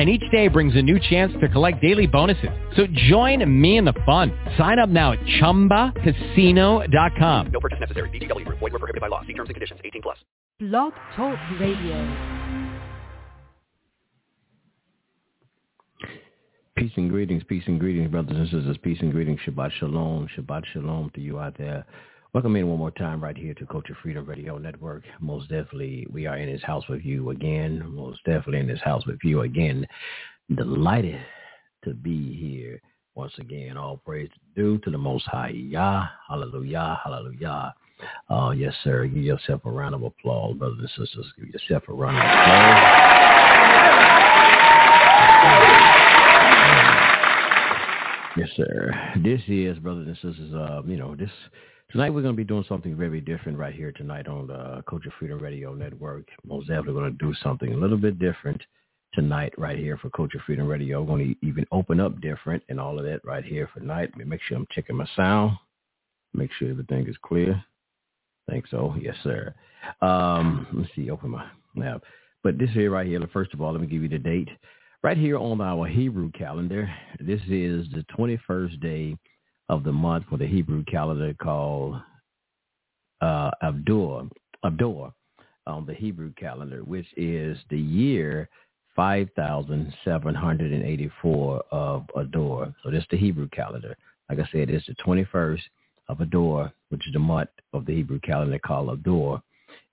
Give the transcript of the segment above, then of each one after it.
and each day brings a new chance to collect daily bonuses. So join me in the fun. Sign up now at ChumbaCasino.com. No purchase necessary. VGW. Void were prohibited by law. See terms and conditions. 18 plus. Blog Talk Radio. Peace and greetings, peace and greetings, brothers and sisters. Peace and greetings. Shabbat shalom. Shabbat shalom to you out there. Welcome in one more time right here to Culture Freedom Radio Network. Most definitely, we are in his house with you again. Most definitely in this house with you again. Delighted to be here once again. All praise due to the Most High. Yah, hallelujah, hallelujah. Uh, yes, sir. Give yourself a round of applause, brothers and sisters. Give yourself a round of applause. Yes, sir. This is, brothers and sisters, uh, you know, this Tonight we're going to be doing something very different right here tonight on the Culture Freedom Radio Network. Most definitely going to do something a little bit different tonight right here for Culture Freedom Radio. We're going to even open up different and all of that right here for tonight. Make sure I'm checking my sound. Make sure everything is clear. Think so. Yes, sir. Um, let's see. Open my now. But this here right here, first of all, let me give you the date. Right here on our Hebrew calendar, this is the 21st day of the month for the Hebrew calendar called uh, Abdur on the Hebrew calendar, which is the year 5,784 of Ador. So this is the Hebrew calendar. Like I said, it's the 21st of Ador, which is the month of the Hebrew calendar called Ador.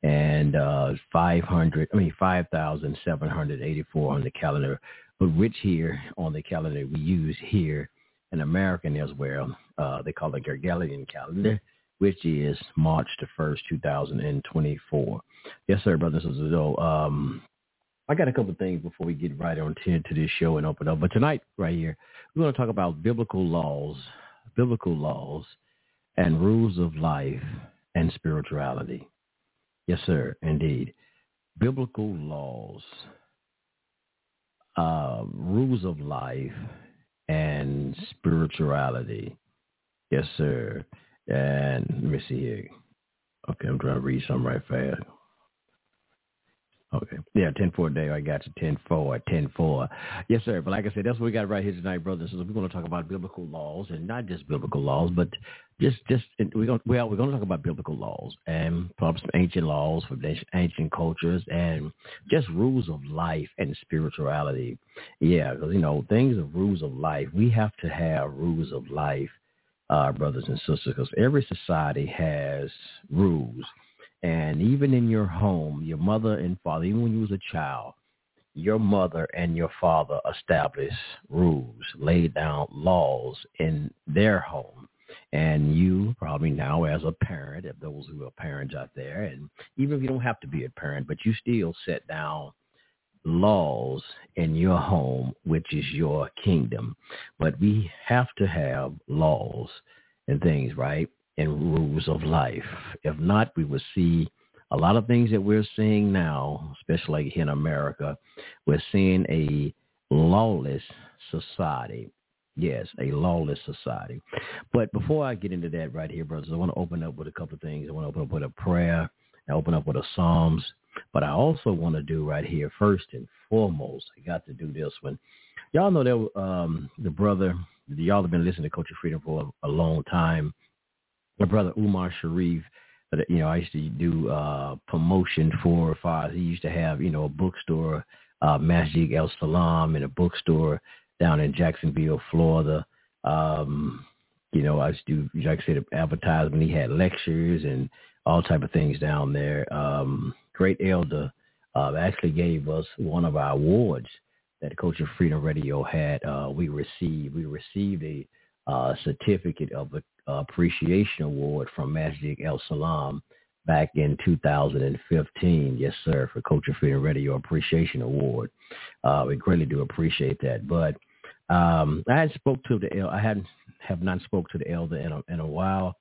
And uh, 500, I mean 5,784 on the calendar, but which here on the calendar we use here in American as well. Uh, they call it Gregorian calendar, which is March the 1st, 2024. Yes, sir, brothers and sisters. Um, I got a couple of things before we get right on to, to this show and open up. But tonight, right here, we're going to talk about biblical laws, biblical laws, and rules of life and spirituality. Yes, sir, indeed. Biblical laws, uh, rules of life, and spirituality. Yes, sir. And let me see here. Okay, I'm trying to read something right fast. Okay. Yeah, 10-4 day. I got you 10-4, 10-4. Yes, sir. But like I said, that's what we got right here tonight, brothers. So we're going to talk about biblical laws and not just biblical laws, but just, just we're going well, we're going to talk about biblical laws and probably some ancient laws from ancient cultures and just rules of life and spirituality. Yeah, because, you know, things of rules of life, we have to have rules of life, uh, brothers and sisters, because every society has rules and even in your home, your mother and father, even when you was a child, your mother and your father established rules, laid down laws in their home. And you probably now as a parent, if those who are parents out there, and even if you don't have to be a parent, but you still set down laws in your home, which is your kingdom. But we have to have laws and things, right? and rules of life. If not, we will see a lot of things that we're seeing now, especially here in America. We're seeing a lawless society. Yes, a lawless society. But before I get into that right here, brothers, I want to open up with a couple of things. I want to open up with a prayer. I open up with a Psalms. But I also want to do right here, first and foremost, I got to do this one. Y'all know that um, the brother, y'all have been listening to Culture Freedom for a, a long time my brother Umar Sharif, you know, I used to do uh, promotion for five. He used to have, you know, a bookstore, uh, Masjid El Salam, and a bookstore down in Jacksonville, Florida. Um, you know, I do, like I said, advertisement. He had lectures and all type of things down there. Um, great elder uh, actually gave us one of our awards that Culture Freedom Radio had. Uh, we received we received a uh, certificate of appreciation award from Masjid El Salam back in 2015. Yes, sir, for Culture Freedom Radio Appreciation Award. Uh, we greatly do appreciate that. But um, I had spoke to the I hadn't have not spoke to the elder in a, in a while,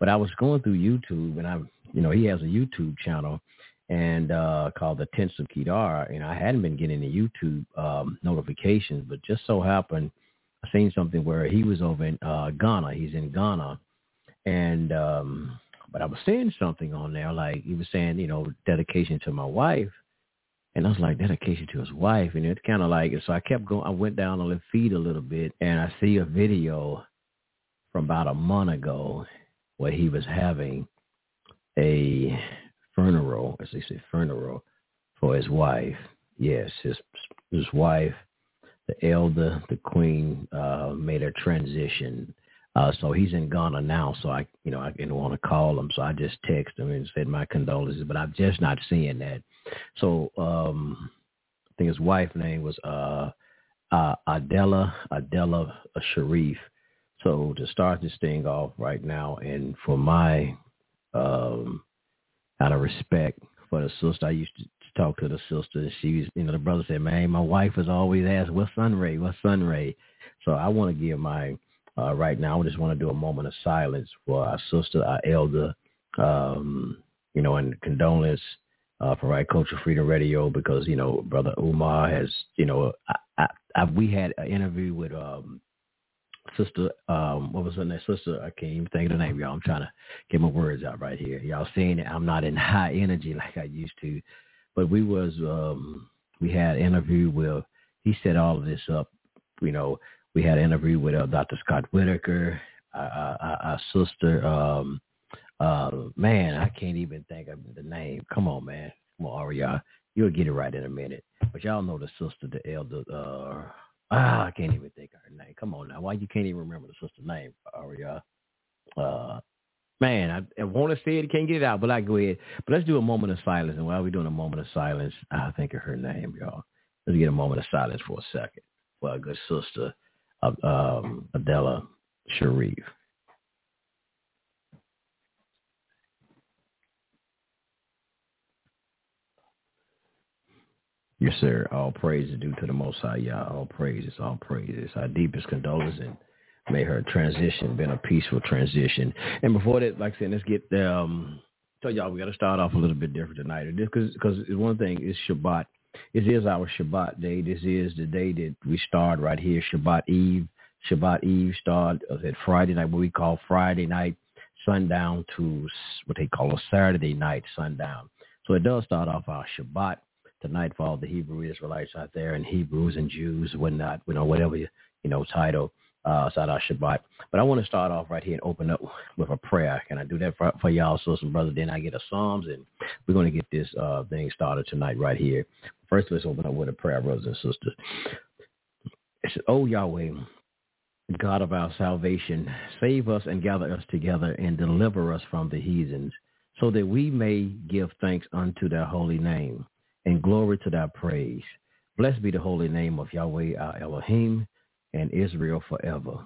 but I was going through YouTube and I you know, he has a YouTube channel and uh, called the Tents of Kedar. And I hadn't been getting the YouTube um, notifications, but just so happened I seen something where he was over in uh, Ghana. He's in Ghana, and um, but I was seeing something on there like he was saying, you know, dedication to my wife. And I was like, dedication to his wife. And it's kind of like, so I kept going, I went down on the feed a little bit and I see a video from about a month ago where he was having a funeral, as they say, funeral for his wife. Yes, his his wife, the elder, the queen, uh, made a transition. Uh, so he's in Ghana now. So I, you know, I didn't want to call him. So I just texted him and said my condolences, but I'm just not seeing that. So um, I think his wife's name was uh, uh, Adela Adela Sharif. So to start this thing off right now, and for my um, out of respect for the sister, I used to talk to the sister. She was, you know, the brother said, "Man, my wife has always asked, what's Sunray? What's Sunray?" So I want to give my uh, right now. I just want to do a moment of silence for our sister, our elder, um, you know, and condolence uh, for Right Culture Freedom Radio because you know, brother Umar has, you know, I, I, I, we had an interview with um, sister, um, what was her name? Sister, I can't even think of the name, y'all. I'm trying to get my words out right here. Y'all seeing it? I'm not in high energy like I used to, but we was, um, we had an interview with, he set all of this up. You know, we had an interview with uh, Dr. Scott Whitaker, our, our, our sister, um, uh, man, I can't even think of the name. Come on, man. Come on, Aria. You'll get it right in a minute. But y'all know the sister, the elder, uh, Ah, I can't even think of her name. Come on now. Why you can't even remember the sister's name, Aria? Uh, man, I, I want to say it, can't get it out, but I go ahead. But let's do a moment of silence. And while we're doing a moment of silence, I think of her name, y'all. Let's get a moment of silence for a second for our good sister, uh, um, Adela Sharif. Yes, sir. All praise is due to the Most High, Yah. All praises, all praises. Our deepest condolences and may her transition been a peaceful transition. And before that, like I said, let's get um. Tell y'all we got to start off a little bit different tonight, because because one thing is Shabbat. It is our Shabbat day. This is the day that we start right here, Shabbat Eve. Shabbat Eve start uh, at Friday night, what we call Friday night sundown to what they call a Saturday night sundown. So it does start off our Shabbat tonight for all the Hebrew Israelites out there and Hebrews and Jews, whatnot, you know, whatever, you know, title, uh, Sadat Shabbat. But I want to start off right here and open up with a prayer. Can I do that for, for y'all, sisters and brothers? Then I get a Psalms, and we're going to get this uh, thing started tonight right here. First, let's open up with a prayer, brothers and sisters. It says, Oh, Yahweh, God of our salvation, save us and gather us together and deliver us from the heathens, so that we may give thanks unto their holy name and glory to thy praise. Blessed be the holy name of Yahweh our Elohim and Israel forever.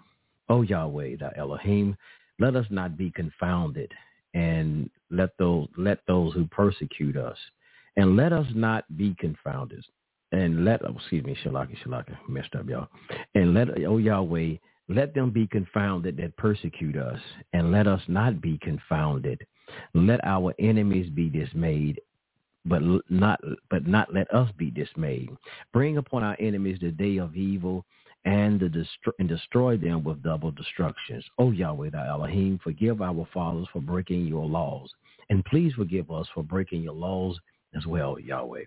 O Yahweh, thy Elohim, let us not be confounded and let those let those who persecute us and let us not be confounded and let oh, excuse me shalaki shalaki messed up y'all and let oh Yahweh let them be confounded that persecute us and let us not be confounded let our enemies be dismayed but not but not let us be dismayed. Bring upon our enemies the day of evil and and destroy them with double destructions. O Yahweh, thy Elohim, forgive our fathers for breaking your laws, and please forgive us for breaking your laws as well, Yahweh.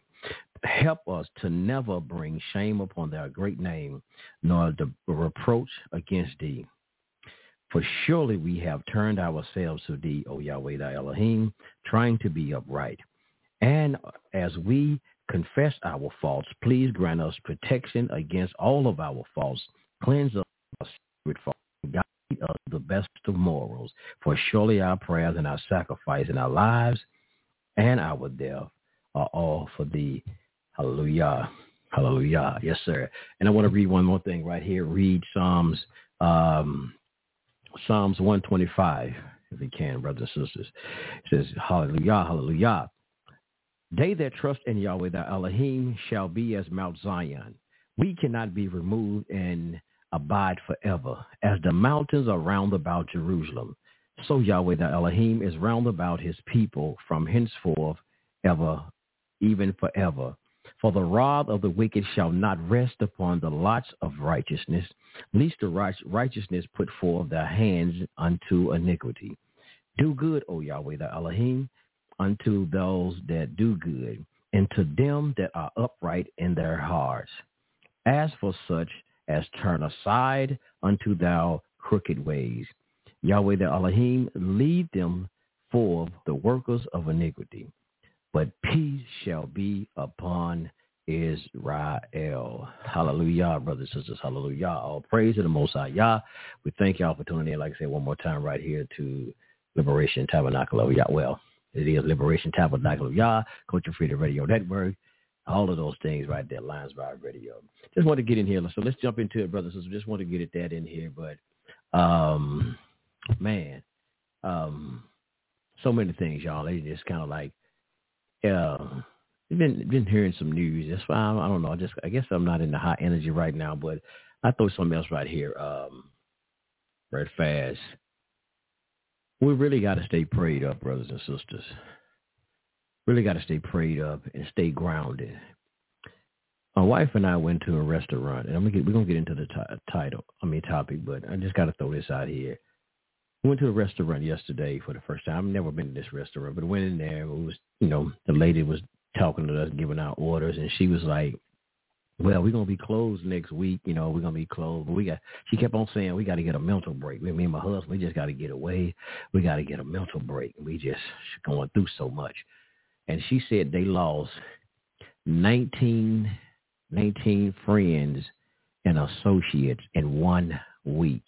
Help us to never bring shame upon thy great name, nor the reproach against thee. For surely we have turned ourselves to thee, O Yahweh, thy Elohim, trying to be upright. And as we confess our faults, please grant us protection against all of our faults. Cleanse us of secret faults. Guide us the best of morals. For surely our prayers and our sacrifice and our lives and our death are all for thee. Hallelujah. Hallelujah. Yes, sir. And I want to read one more thing right here. Read Psalms um, Psalms 125, if you can, brothers and sisters. It says, Hallelujah, hallelujah. They that trust in Yahweh the Elohim shall be as Mount Zion. We cannot be removed and abide forever, as the mountains are round about Jerusalem. So Yahweh the Elohim is round about his people from henceforth ever, even forever. For the rod of the wicked shall not rest upon the lots of righteousness, lest the righteousness put forth their hands unto iniquity. Do good, O Yahweh the Elohim, unto those that do good, and to them that are upright in their hearts. As for such as turn aside unto thou crooked ways, Yahweh the Elohim, lead them for the workers of iniquity. But peace shall be upon Israel. Hallelujah, brothers and sisters. Hallelujah. All praise to the Most High Yah. We thank y'all for tuning in, like I said, one more time right here to Liberation Tabernacle of Yah. It is Liberation Tabernacle of Yah, Culture Freedom Radio Network, all of those things right there, Lions Vibe Radio. Just want to get in here. So let's jump into it, brothers and sisters. Just want to get it that in here. But, um, man, um, so many things, y'all. They just kind of like, uh, been been hearing some news. That's why I, I don't know. I just I guess I'm not in the high energy right now, but I throw something else right here. Um, right fast. We really got to stay prayed up, brothers and sisters. Really got to stay prayed up and stay grounded. My wife and I went to a restaurant, and I'm gonna get, we're gonna get into the t- title, I mean topic, but I just got to throw this out here. We went to a restaurant yesterday for the first time. I've never been to this restaurant, but went in there. It was, you know, the lady was talking to us, giving out orders, and she was like, "Well, we're gonna be closed next week. You know, we're gonna be closed, but we got." She kept on saying, "We got to get a mental break. Me and my husband, we just got to get away. We got to get a mental break. We just going through so much." And she said they lost 19, 19 friends and associates in one week.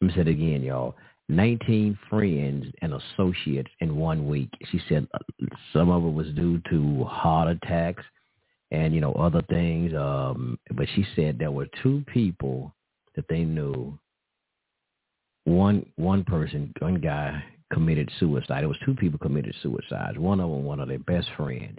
Let me say it again, y'all. 19 friends and associates in one week. She said uh, some of it was due to heart attacks and, you know, other things. Um, but she said there were two people that they knew. One, one person, one guy committed suicide. It was two people committed suicide. One of them, one of their best friends.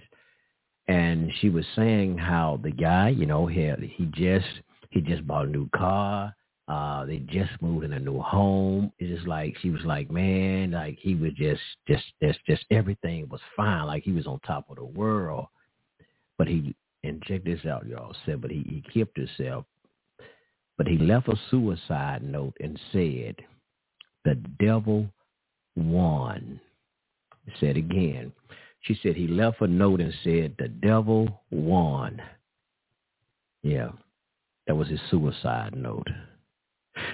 And she was saying how the guy, you know, he, he just, he just bought a new car uh, they just moved in a new home. It's just like she was like, man, like he was just, just, just, just everything was fine. Like he was on top of the world. But he, and check this out, y'all. Said, but he, he kept himself. But he left a suicide note and said, the devil won. Said again. She said he left a note and said, the devil won. Yeah, that was his suicide note.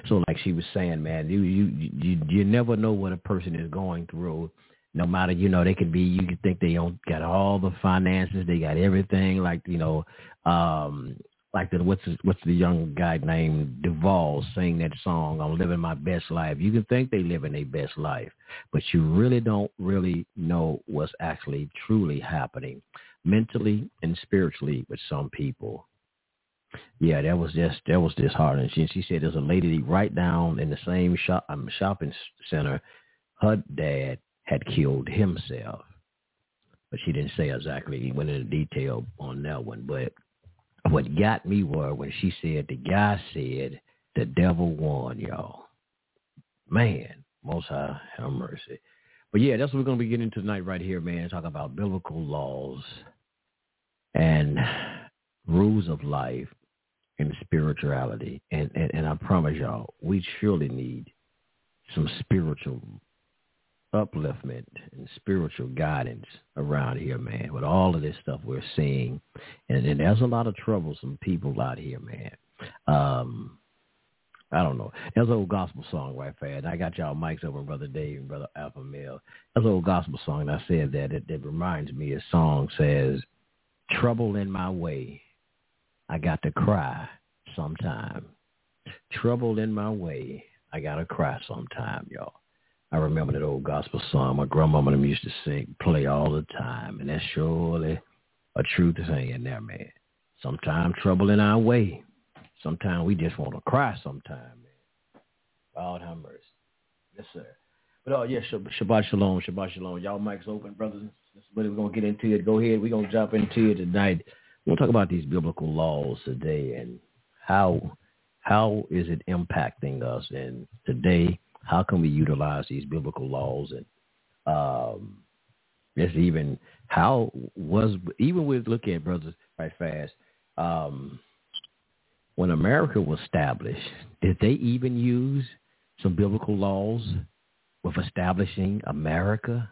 So like she was saying, man, you you you you never know what a person is going through. No matter, you know, they could be. You could think they don't got all the finances, they got everything. Like you know, um, like the what's the, what's the young guy named Duval saying that song, "I'm living my best life." You can think they living their best life, but you really don't really know what's actually truly happening mentally and spiritually with some people yeah, that was just that was disheartening. She she said there's a lady right down in the same shop um, shopping center. Her dad had killed himself, but she didn't say exactly. He went into detail on that one. But what got me were when she said the guy said the devil won, y'all. Man, most high have mercy. But yeah, that's what we're gonna be getting tonight right here, man. Talk about biblical laws and rules of life and spirituality. And, and, and I promise y'all, we surely need some spiritual upliftment and spiritual guidance around here, man, with all of this stuff we're seeing. And, and there's a lot of troublesome people out here, man. Um, I don't know. There's an old gospel song right fast. I got y'all mics over, Brother Dave and Brother Alpha Male. There's an old gospel song, and I said that it, it reminds me, a song says, trouble in my way I got to cry sometime. Trouble in my way, I got to cry sometime, y'all. I remember that old gospel song my grandmama them used to sing, play all the time, and that's surely a truth saying there, man. Sometimes trouble in our way. Sometimes we just want to cry sometime, man. God have mercy. Yes, sir. But oh yeah, Shabbat Shalom, Shabbat Shalom. Y'all mics open, brothers. That's what we're gonna get into it. Go ahead. We're gonna jump into it tonight. We'll talk about these biblical laws today and how how is it impacting us. And today how can we utilize these biblical laws and um, even how was even with look at brothers right fast um, when America was established, did they even use some biblical laws with establishing America?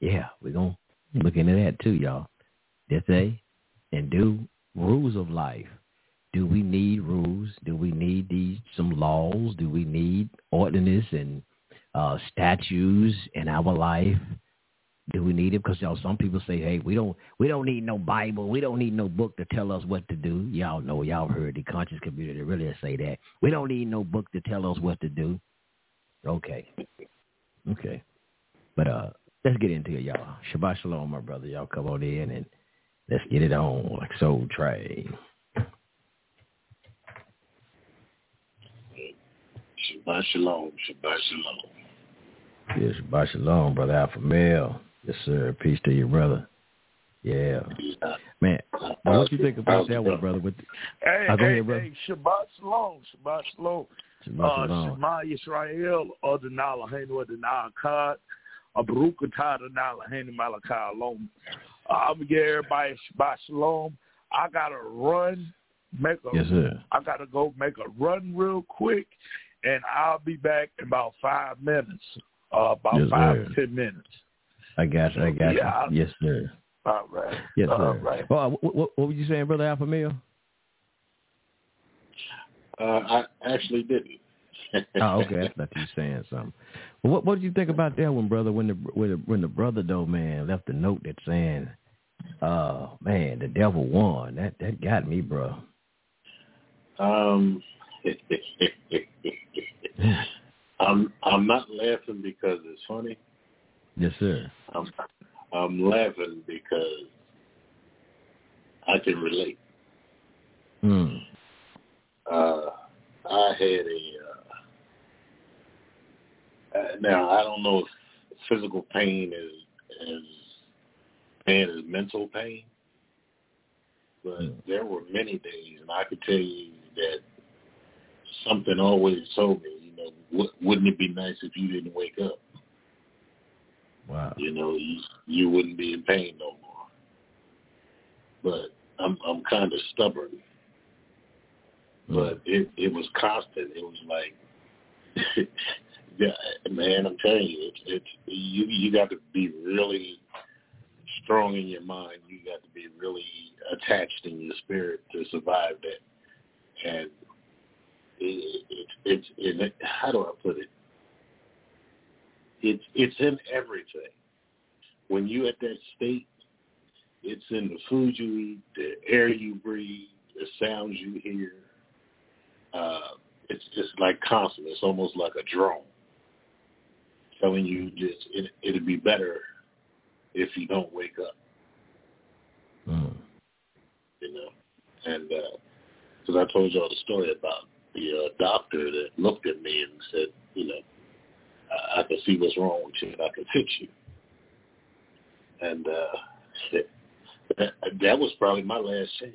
Yeah, we're gonna look into that too, y'all. Did they? And do rules of life. Do we need rules? Do we need these some laws? Do we need ordinance and uh, statutes in our life? Do we need it? Because y'all, some people say, "Hey, we don't, we don't need no Bible. We don't need no book to tell us what to do." Y'all know, y'all heard the conscious community really say that. We don't need no book to tell us what to do. Okay, okay, but uh, let's get into it, y'all. Shabbat shalom, my brother. Y'all come on in and let's get it on like Soul Train. Shabbat shalom. Shabbat shalom. Yeah, Shabbat shalom, brother Alpha Male. Yes, sir. Peace to you, brother. Yeah, man. What you think about that one, brother? With Hey, Uh, go hey, ahead, brother. hey, Shabbat shalom. Shabbat shalom. Shabbat Uh. Shema Yisrael, Adonai Lahainu Adonai Echad, Abaruch Atah Adonai Lahainu Malachi Alom. Uh, I'm going to give everybody Shabbat shalom. I got to run, make a, Yes, sir. I got to go make a run real quick, and I'll be back in about five minutes, uh, about Yes, five sir. to ten minutes. I got you. I got Yeah. you. Yes, sir. All right. Yes, All sir. right. Oh, uh, what, what, what were you saying, brother Alpha Male? Uh, I actually didn't. Oh, okay. I thought you were saying something. Well, what what did you think about that one, brother? When the when the, when the brother though man left a note that saying, "Uh, man, the devil won." That that got me, bro. Um, I'm I'm not laughing because it's funny. Yes, sir. I'm I'm laughing because I can relate. Hmm. Uh, I had a uh, uh, now I don't know if physical pain is as bad as mental pain, but Mm. there were many days, and I could tell you that something always told me, you know, w- wouldn't it be nice if you didn't wake up? Wow. You know, you you wouldn't be in pain no more. But I'm I'm kind of stubborn but it it was constant. It was like, yeah, man, I'm telling you, it's it's you you got to be really strong in your mind. You got to be really attached in your spirit to survive that. And it, it, it's it, how do I put it? It's it's in everything. When you at that state, it's in the food you eat, the air you breathe, the sounds you hear uh, it's just like constant. It's almost like a drone telling you just it, it'd be better if you don't wake up, Hmm. you know. And because I told y'all the story about the uh, doctor that looked at me and said, you know, I, I can see what's wrong with you and I can fix you. And uh, that, that was probably my last chance.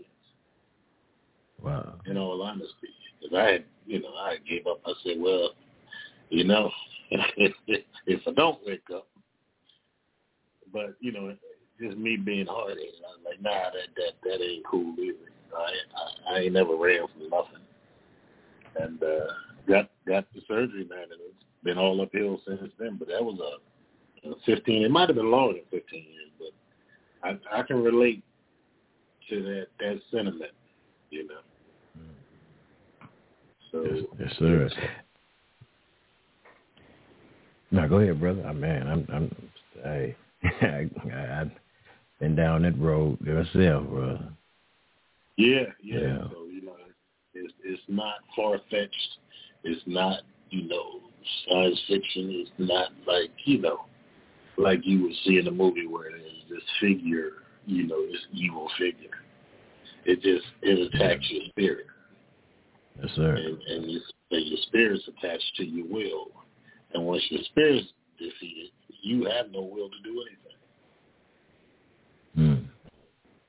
Wow. in all honesty. Because I had, you know, I gave up. I said, well, you know, if I don't wake up, but you know, just me being hard headed, I was like, nah, that that that ain't cool either. I I, I ain't never ran from nothing, and uh, got got the surgery, man, and it's been all uphill since then. But that was a, a fifteen. It might have been longer than fifteen years, but I I can relate to that that sentiment, you know. So Yes, yes, sir. No, go ahead, brother. Oh, man, I'm, I'm, I, I, I've been down that road myself, bro. Yeah, yeah. Yeah. So it's it's not far fetched. It's not you know science fiction. It's not like you know like you would see in a movie where there's this figure, you know, this evil figure. It just it attacks your spirit, Yes, sir. and and and your spirit's attached to your will. And once your spirit's defeated, you have no will to do anything.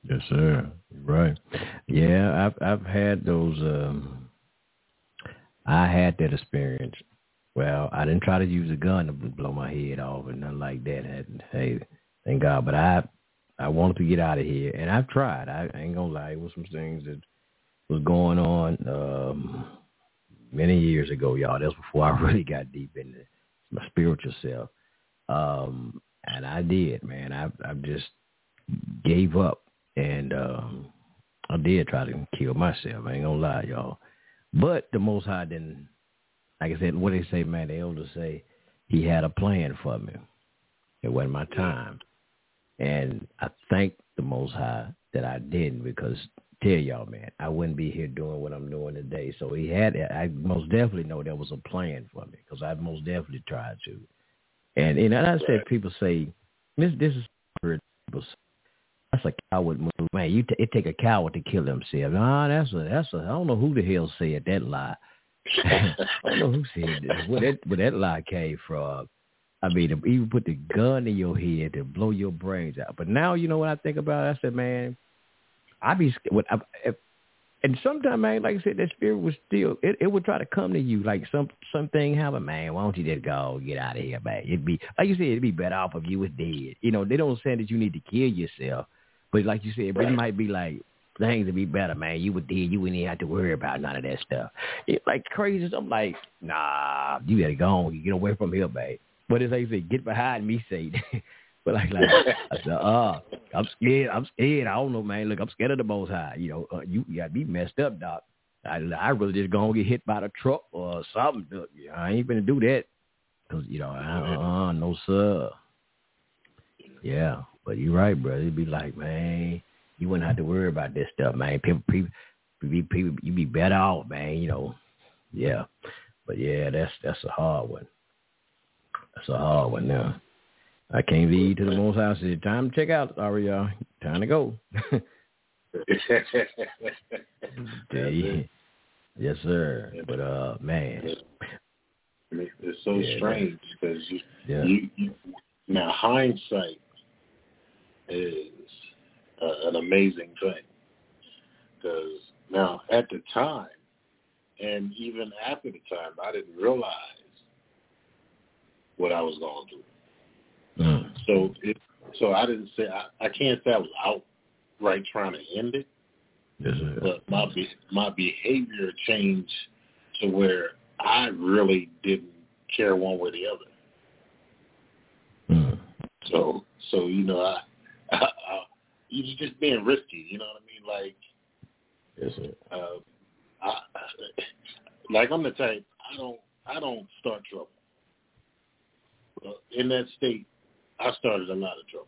Hmm. Yes, sir. You're right. Yeah, I've I've had those. um I had that experience Well, I didn't try to use a gun to blow my head off or nothing like that. And, hey, thank God. But I I wanted to get out of here, and I've tried. I, I ain't gonna lie. It was some things that was going on um, many years ago, y'all. That's before I really got deep into my spiritual self. Um, and I did, man. I I just gave up, and um, I did try to kill myself. I ain't gonna lie, y'all. But the Most High didn't. Like I said, what they say, man. The elders say he had a plan for me. It wasn't my time, and I thank the Most High that I didn't because tell y'all, man, I wouldn't be here doing what I'm doing today. So he had. I most definitely know there was a plan for me because I most definitely tried to. And and I said people say this this is people say, that's a coward move, man. You t- it take a coward to kill himself. Nah, that's a that's a I don't know who the hell said that lie. I don't know who said this. Where that where that lie came from. I mean, even put the gun in your head to blow your brains out. But now, you know what I think about? It? I said, man, I be what I, if, and sometimes, man, like I said, that spirit was still it, it would try to come to you like some something happen, man. Why don't you just go get out of here, man? It'd be like you said, it'd be better off if you was dead. You know, they don't say that you need to kill yourself, but like you said, right. it might be like things would be better, man. You would dead, you wouldn't even have to worry about none of that stuff. It, like crazy. I'm like, nah, you gotta go on, you get away from here, man. But it's like you say, get behind me, Satan. But like, like I said, uh, I'm scared. I'm scared. I don't know, man. Look, I'm scared of the Most High. You know, uh, you, you got me messed up, doc. I I really just gonna get hit by the truck or something. I ain't gonna do that because you know, uh, uh, no sir. Yeah, but you're right, brother. It'd be like, man, you wouldn't have to worry about this stuff, man. People, people, people, you be better off, man. You know, yeah. But yeah, that's that's a hard one. That's a hard one now. I can't lead to the most house. Said, time to check out, sorry y'all. Time to go. yes, sir. But uh, man, it's so yeah, strange because you, yeah. you, you now hindsight is uh, an amazing thing because now at the time and even after the time, I didn't realize what I was going through. Mm. So it, so I didn't say I, I can't say I was outright trying to end it, yes, but my be, my behavior changed to where I really didn't care one way or the other. Mm. So so you know I, I you just being risky. You know what I mean? Like yes, sir. Uh, I, like I'm the type I don't I don't start trouble. in that state, I started a lot of trouble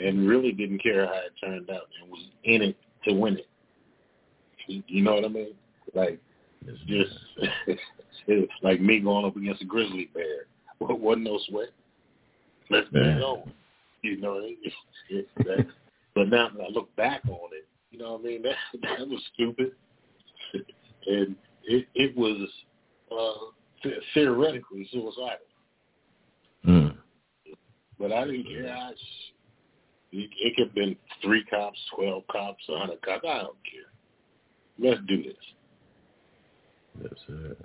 and really didn't care how it turned out and was in it to win it. You know what I mean? Like it's just it's like me going up against a grizzly bear. Wasn't no sweat. Let's be on. You know, it, it, that, but now that I look back on it, you know what I mean? That that was stupid, and it it was uh, theoretically suicidal. Mm. But I didn't care. I, it, it could have been three cops, twelve cops, a hundred cops. I don't care. Let's do this. That's it.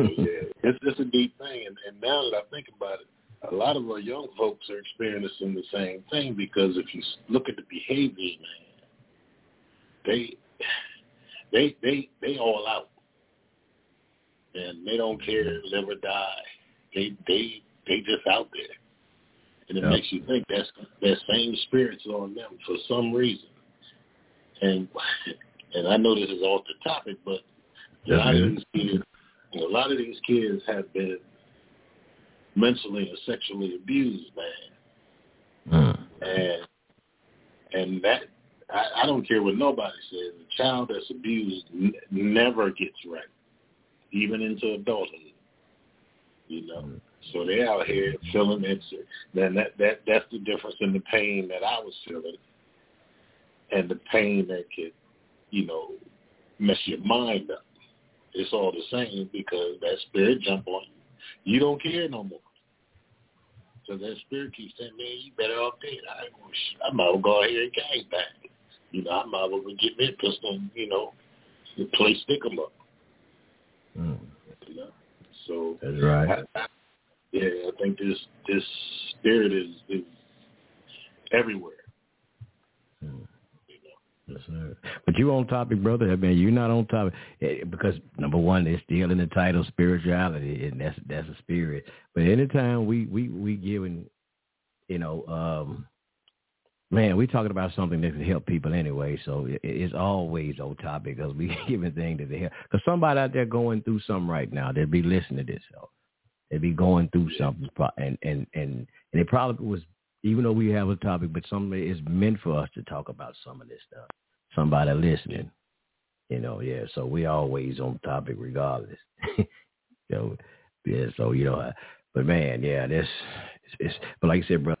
yeah, it's it's a deep thing, and, and now that I think about it, a lot of our young folks are experiencing the same thing because if you look at the behaviors, man, they they they they all out, and they don't mm-hmm. care live or die. They they they just out there and it yep. makes you think that's that same spirit's on them for some reason. And and I know this is off the topic, but a lot of these kids, a lot of these kids have been mentally and sexually abused, man. Mm. And and that I, I don't care what nobody says. A child that's abused n- never gets right, even into adulthood. You know. Mm. So they out here feeling it. Then that that that's the difference in the pain that I was feeling, and the pain that could, you know, mess your mind up. It's all the same because that spirit jump on you. You don't care no more. So that spirit keeps saying, "Man, you better off dead. I, I might well go out here and gang bang. You know, I might well get me a pistol. And, you know, play stick 'em up. Mm. You know? So That's right. I, I, yeah, I think this this spirit is is everywhere. Yes, sir. But you on topic, brother. I mean, you're not on topic eh, because number one, it's still in the title spirituality, and that's that's a spirit. But anytime we we we giving, you know, um, man, we talking about something that can help people anyway. So it, it's always on topic because we giving things that they help. Because somebody out there going through something right now, they'll be listening to this. So they'll be going through something, and and and and it probably was even though we have a topic, but somebody is meant for us to talk about some of this stuff. Somebody listening, you know, yeah. So we always on topic regardless. you know, yeah. So you know, uh, but man, yeah, this it's, it's but like I said, bro,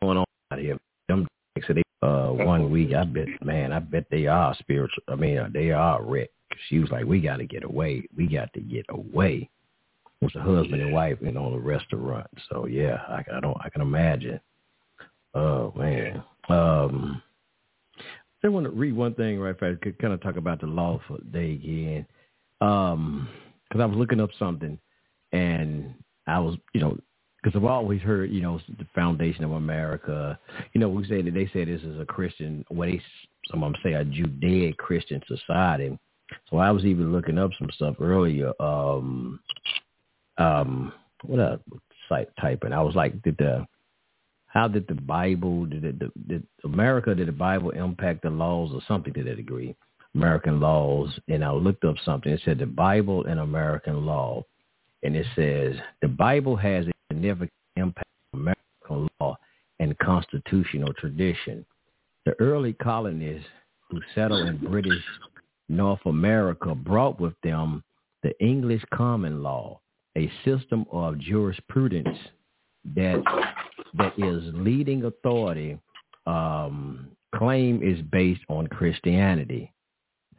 going on out here. Them so they uh one week, I bet, man, I bet they are spiritual. I mean, uh, they are wrecked. She was like, we got to get away. We got to get away. It's a husband and wife and on a restaurant. So yeah, I, I don't, I can imagine. Oh man. Um, I want to read one thing right fast. Could kind of talk about the law for day again. Um, because I was looking up something, and I was, you know, because I've always heard, you know, the foundation of America. You know, we say that they say this is a Christian, what they some of them say a Judaic Christian society. So I was even looking up some stuff earlier. Um, um, what a site typing. I was like, did the how did the Bible did, it, did America did the Bible impact the laws or something to that degree? American laws, and I looked up something. It said the Bible and American law, and it says the Bible has a significant impact on American law and constitutional tradition. The early colonists who settled in British North America brought with them the English common law, a system of jurisprudence that that is leading authority um, claim is based on Christianity.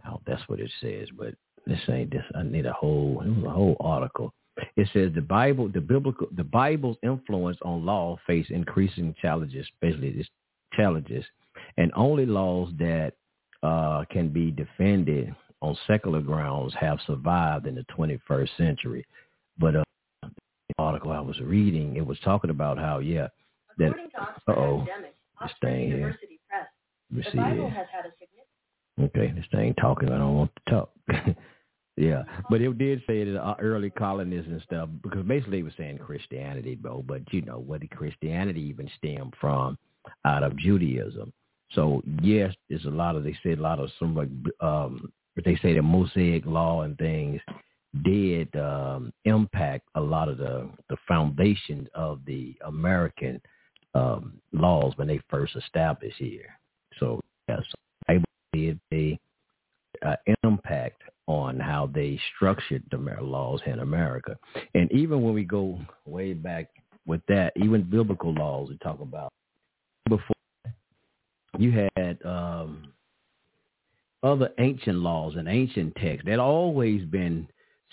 Now that's what it says, but this ain't this. I need a whole a whole article. It says the Bible, the biblical, the Bible's influence on law face increasing challenges, especially these challenges, and only laws that uh, can be defended on secular grounds have survived in the 21st century. But uh, article I was reading, it was talking about how, yeah, that, uh-oh, this thing here. University Press, let me the see Bible here. has had a significant Okay, this thing talking. I don't want to talk. yeah, but it did say that uh, early colonists and stuff because basically it was saying Christianity, bro. But you know, where did Christianity even stem from? Out of Judaism. So yes, there's a lot of they said a lot of some like um, but they say the Mosaic law and things did um, impact a lot of the the foundations of the American um, laws when they first established here. So yes, Bible did a uh, impact on how they structured the laws in America. And even when we go way back with that, even biblical laws we talk about before you had um, other ancient laws and ancient texts that always been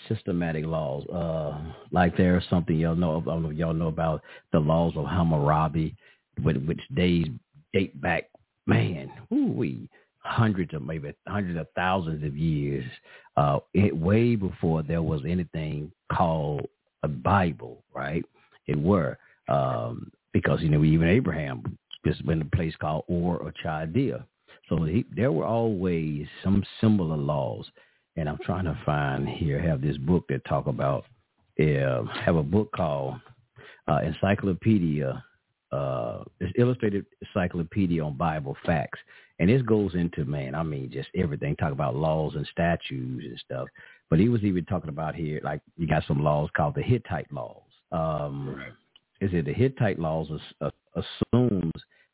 systematic laws. Uh, like there's something y'all know, I don't know if y'all know about the laws of Hammurabi, which, which days date back, man, hundreds of maybe hundreds of thousands of years, uh, it, way before there was anything called a Bible, right? It were um, because you know even Abraham was in a place called Ur or Chaldea. So he, there were always some similar laws, and I'm trying to find here. Have this book that talk about. Uh, have a book called uh, Encyclopedia. Uh, it's illustrated encyclopedia on Bible facts, and this goes into man. I mean, just everything. Talk about laws and statutes and stuff. But he was even talking about here, like you got some laws called the Hittite laws. Um, Right. is it the Hittite laws assumes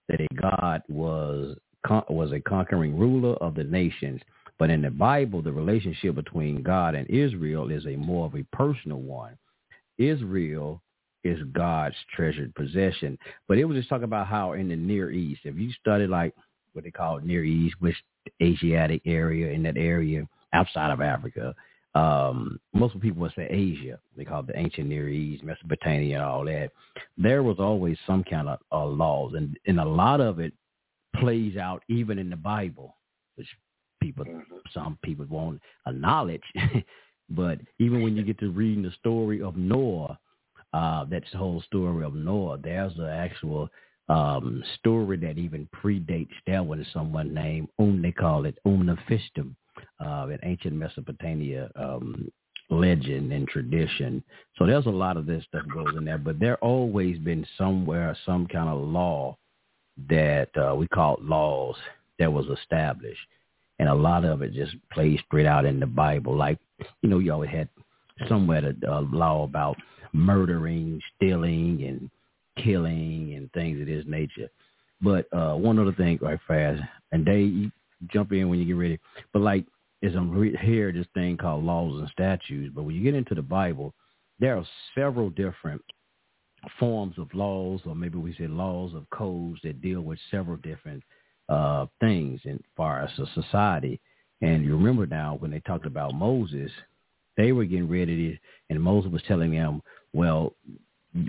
that a god was con- was a conquering ruler of the nations, but in the Bible, the relationship between God and Israel is a more of a personal one. Israel is God's treasured possession, but it was just talking about how in the Near East, if you study like what they call Near East, which Asiatic area in that area outside of Africa, um, most people would say Asia. They call it the ancient Near East, Mesopotamia, and all that. There was always some kind of uh, laws, and and a lot of it plays out even in the Bible, which people Mhm. some people won't acknowledge. But even when you get to reading the story of Noah, uh, that's the whole story of Noah. There's an actual um, story that even predates that one. Someone named Um, they call it Utnapishtim, uh, in ancient Mesopotamia um, legend and tradition. So there's a lot of this stuff goes in there, but there always been somewhere some kind of law that uh, we call laws that was established, and a lot of it just plays straight out in the Bible. Like you know, you always had somewhere the uh, law about murdering, stealing, and killing and things of this nature. But uh, one other thing, right fast, and Dave, jump in when you get ready. But like, as I'm re- here, this thing called laws and statutes. But when you get into the Bible, there are several different forms of laws, or maybe we say laws of codes that deal with several different uh, things in far as a society. And you remember now when they talked about Moses, they were getting ready to, and Moses was telling them, well,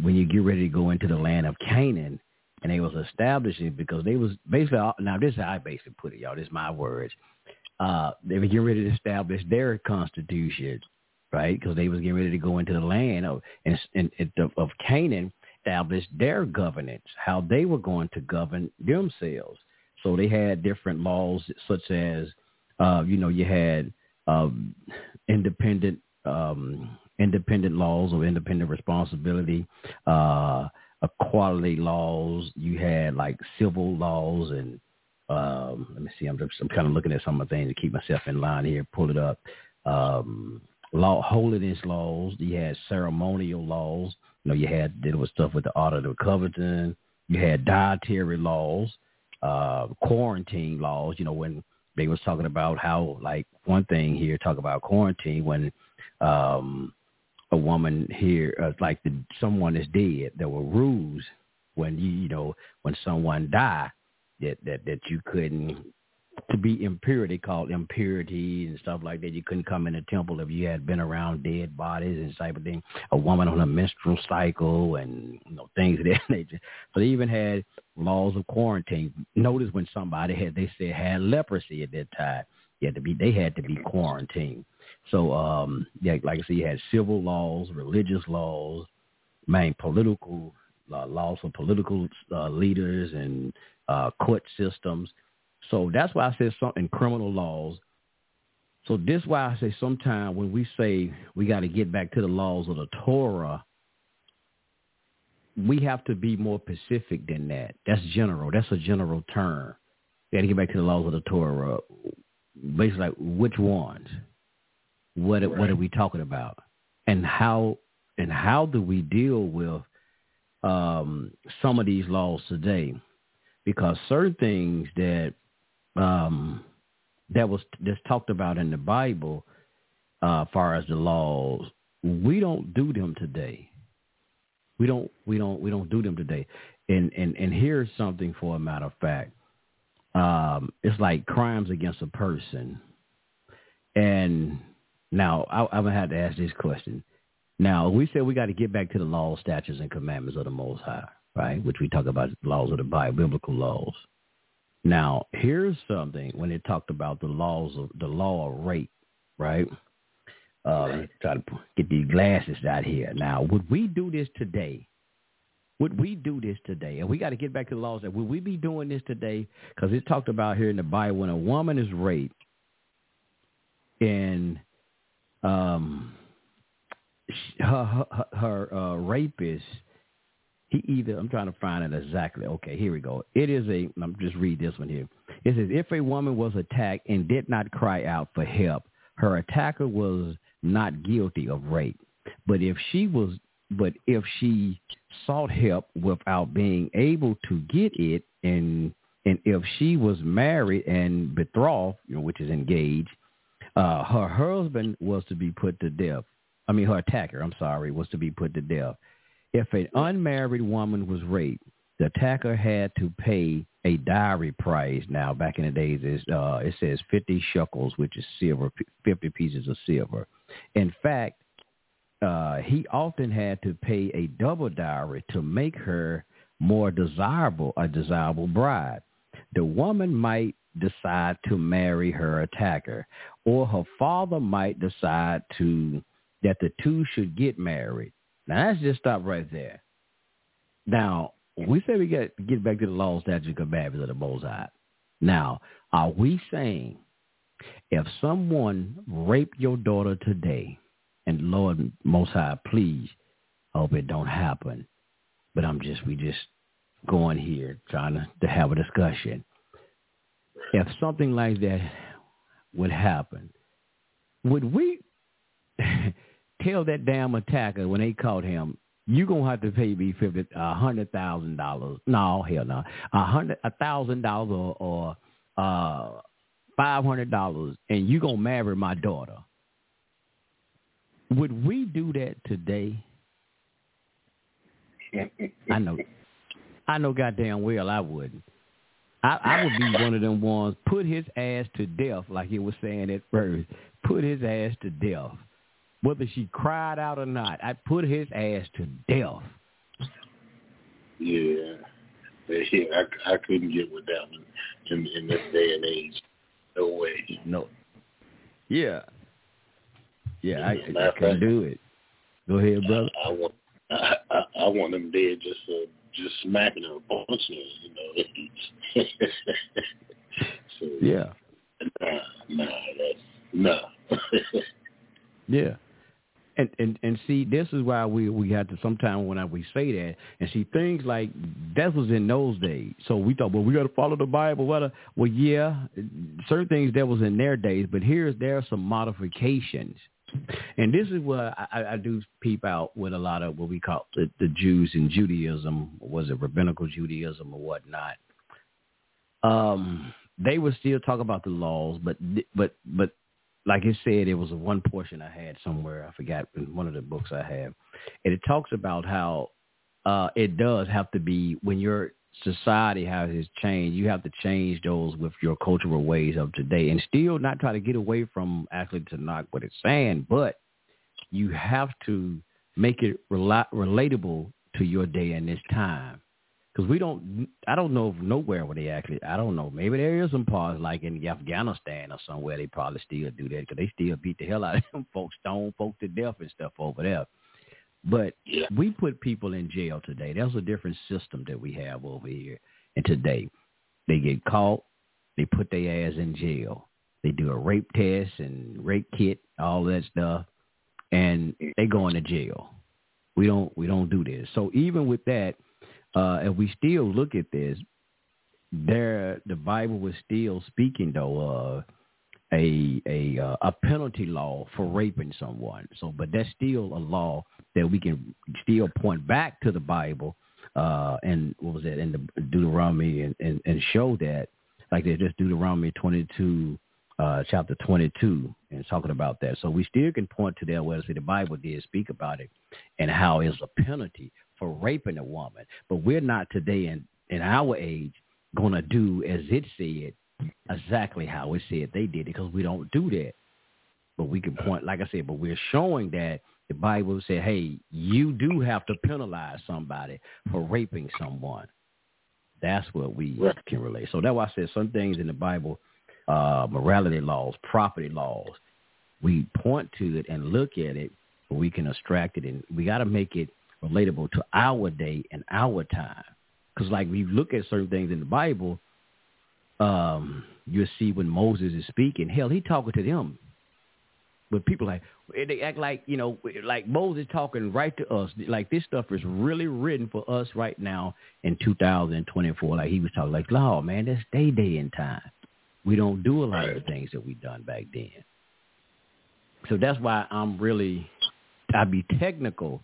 when you get ready to go into the land of Canaan, and they was establishing because they was basically now this is how I basically put it, y'all. This is my words. Uh, they were getting ready to establish their constitution, right? Because they was getting ready to go into the land of and, and, of, of Canaan, establish their governance, how they were going to govern themselves. So they had different laws, such as, uh, you know, you had um, independent um, independent laws of independent responsibility, uh, equality laws. You had like civil laws and um, let me see. I'm just I'm kind of looking at some of the things to keep myself in line here. Pull it up. Um, law holiness laws. You had ceremonial laws. You know, you had there was stuff with the audit of Covington. You had dietary laws, uh, quarantine laws. You know, when they was talking about how like one thing here talk about quarantine when um a woman here, uh, like the, someone is dead. There were rules when you, you know, when someone died that that that you couldn't to be impurity called impurity and stuff like that. You couldn't come in the temple if you had been around dead bodies and type of thing. A woman on a menstrual cycle and you know things of that nature. So they even had laws of quarantine. Notice when somebody had they said had leprosy at that time, you had to be they had to be quarantined. So, um, yeah, like I said, you had civil laws, religious laws, main political uh, laws for political uh, leaders and uh, court systems. So that's why I said something criminal laws. So this why I say sometimes when we say we got to get back to the laws of the Torah, we have to be more specific than that. That's general. That's a general term. We got to get back to the laws of the Torah. Basically, like which ones? what right. what are we talking about, and how and how do we deal with um, some of these laws today? Because certain things that um, that was just talked about in the Bible, uh, far as the laws, we don't do them today. We don't we don't we don't do them today. And and and here's something for a matter of fact. Um, it's like crimes against a person. And now, I, I'm gonna have to ask this question. Now, we said we got to get back to the laws, statutes, and commandments of the Most High, right? Which we talk about laws of the Bible, biblical laws. Now, here's something when it talked about the laws of the law of rape, right? Uh, right. Try to get these glasses out here. Now, would we do this today? Would we do this today? And we got to get back to the laws. That would we be doing this today? Because it talked about here in the Bible when a woman is raped, and um, her her, her uh, rapist. He either I'm trying to find it exactly. Okay, here we go. It is a. I'm just read this one here. It says if a woman was attacked and did not cry out for help, her attacker was not guilty of rape. But if she was, but if she sought help without being able to get it, and and if she was married and betrothed, you know, which is engaged, uh, her husband was to be put to death. I mean, her attacker, I'm sorry, was to be put to death. If an unmarried woman was raped, the attacker had to pay a dowry price. Now, back in the days, uh, it says 50 shekels, which is silver, 50 pieces of silver. In fact, uh, he often had to pay a double dowry to make her more desirable, a desirable bride. the woman might decide to marry her attacker, or her father might decide to that the two should get married. Now let's just stop right there. Now we say we got to get back to the law, statutes, and commandments of the High. Now, are we saying if someone raped your daughter today, and Lord Most High, please, hope it don't happen, but I'm just we just going here trying to, to have a discussion. If something like that would happen, would we tell that damn attacker when they caught him, you gonna have to pay me fifty a hundred thousand dollars. No, hell no. A hundred a thousand dollars or, or uh five hundred dollars and you gonna marry my daughter. Would we do that today? I know I know goddamn well I wouldn't. I, I would be one of them ones, put his ass to death, like he was saying at first. Put his ass to death whether she cried out or not. I put his ass to death. Yeah, yeah, I, I couldn't get with that one in, in this day and age. No way. No. Yeah. Yeah, I, I, I can do it. Go ahead, brother. I, I want I, I, I want them dead just uh, just smacking her bunch, you know. so, yeah. Nah, nah, that's nah. yeah see this is why we we had to sometimes when we say that and see things like that was in those days so we thought well we got to follow the bible well well yeah certain things that was in their days but here's there are some modifications and this is what I, I do peep out with a lot of what we call the, the Jews in Judaism, was it rabbinical Judaism or whatnot. Um, they would still talk about the laws, but but but like it said, it was a one portion I had somewhere. I forgot in one of the books I have, and it talks about how uh, it does have to be when your society has changed. You have to change those with your cultural ways of today, and still not try to get away from actually to knock what it's saying, but you have to make it rel- relatable to your day and this time because we don't. I don't know nowhere where they actually. I don't know. Maybe there is some parts like in Afghanistan or somewhere they probably still do that because they still beat the hell out of them folks, stone folks to death and stuff over there. But yeah. we put people in jail today. That's a different system that we have over here. And today, they get caught, they put their ass in jail. They do a rape test and rape kit, all that stuff, and they go into jail. We don't we don't do this. So even with that, uh, if we still look at this, there the Bible was still speaking though of a a uh, a penalty law for raping someone. So, but that's still a law that we can still point back to the Bible uh, and what was that in the Deuteronomy and, and, and show that like they just Deuteronomy twenty two. Uh, chapter 22 and talking about that. So we still can point to that where the Bible did speak about it and how it's a penalty for raping a woman. But we're not today in, in our age going to do as it said exactly how it said they did it because we don't do that. But we can point, like I said, but we're showing that the Bible said, hey, you do have to penalize somebody for raping someone. That's what we right. can relate. So that's why I said some things in the Bible, uh, morality laws, property laws, we point to it and look at it, but we can abstract it, and we got to make it relatable to our day and our time. Because like we look at certain things in the Bible, um, you see when Moses is speaking, hell, he talking to them. But people like they act like you know, like Moses talking right to us. Like this stuff is really written for us right now in 2024. Like he was talking like, "Oh man, that's day day in time." We don't do a lot of the things that we done back then. So that's why I'm really I be technical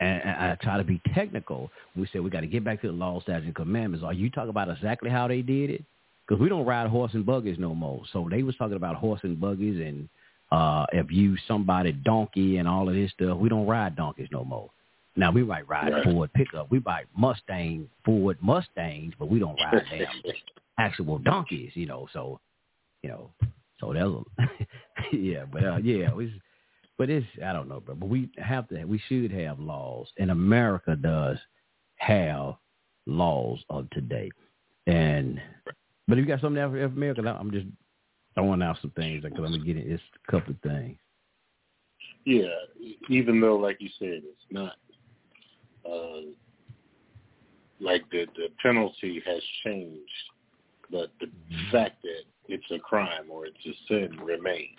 and, I try to be technical. We say we got to get back to the law, statutes, and commandments. Are you talking about exactly how they did it? Because we don't ride horse and buggies no more. So they was talking about horse and buggies and uh if you somebody donkey and all of this stuff. We don't ride donkeys no more. Now we might ride right. Ford pickup. We buy Mustang Ford Mustangs, but we don't ride them actual donkeys. You know, so you know, so that's yeah. But uh, yeah, it was but it's I don't know, bro. But we have to. We should have laws, and America does have laws of today. And But if you got something else for America? I'm just throwing out some things because I'm gonna getting it's a couple of things. Yeah, even though, like you said, it's not uh, like the the penalty has changed, but the Mm-hmm. fact that it's a crime or it's a sin remains,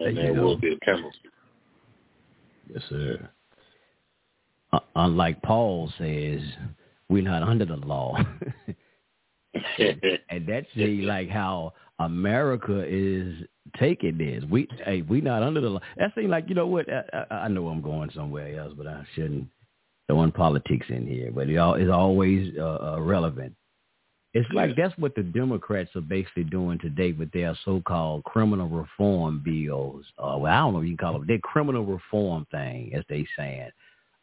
and There there you will be a penalty. Yes, sir. Uh, unlike Paul says, we're not under the law. and that's see, like how America is taking this. We hey, we not under the law. That seems like you know what? I, I, I know I'm going somewhere else, but I shouldn't throwing politics in here. But it all is always uh, uh, relevant. It's like that's what the Democrats are basically doing today with their so-called criminal reform bills. Uh, well, I don't know what you can call them. Their criminal reform thing, as they saying.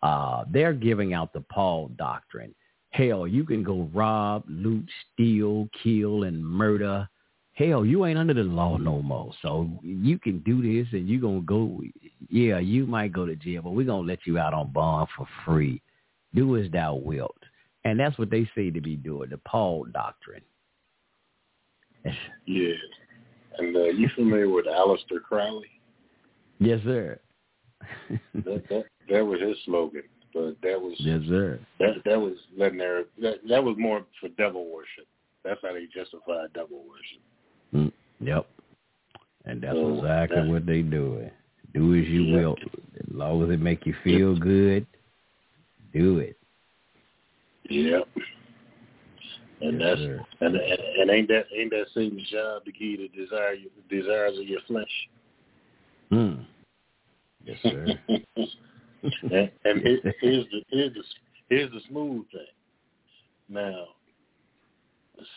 Uh, they're giving out the Paul doctrine. Hell, you can go rob, loot, steal, kill, and murder. Hell, you ain't under the law no more. So you can do this and you're going to go, yeah, you might go to jail, but we're going to let you out on bond for free. Do as thou wilt. And that's what they say to be doing, the Paul doctrine. Yeah, and uh, you familiar with Aleister Crowley? Yes, sir. That that that was his slogan, but that was yes, sir. that that was letting their that that was more for devil worship. That's how they justify devil worship. Mm, yep. And that's So, exactly that- what they do. Do as you Yeah. will. As long as it make you feel good, do it. Yep. And Yes, that's sir. and, and and ain't that ain't that Satan's job to give you the desire desires of your flesh? Hmm. Yes, sir. and and here- here's the here's the here's the smooth thing. Now,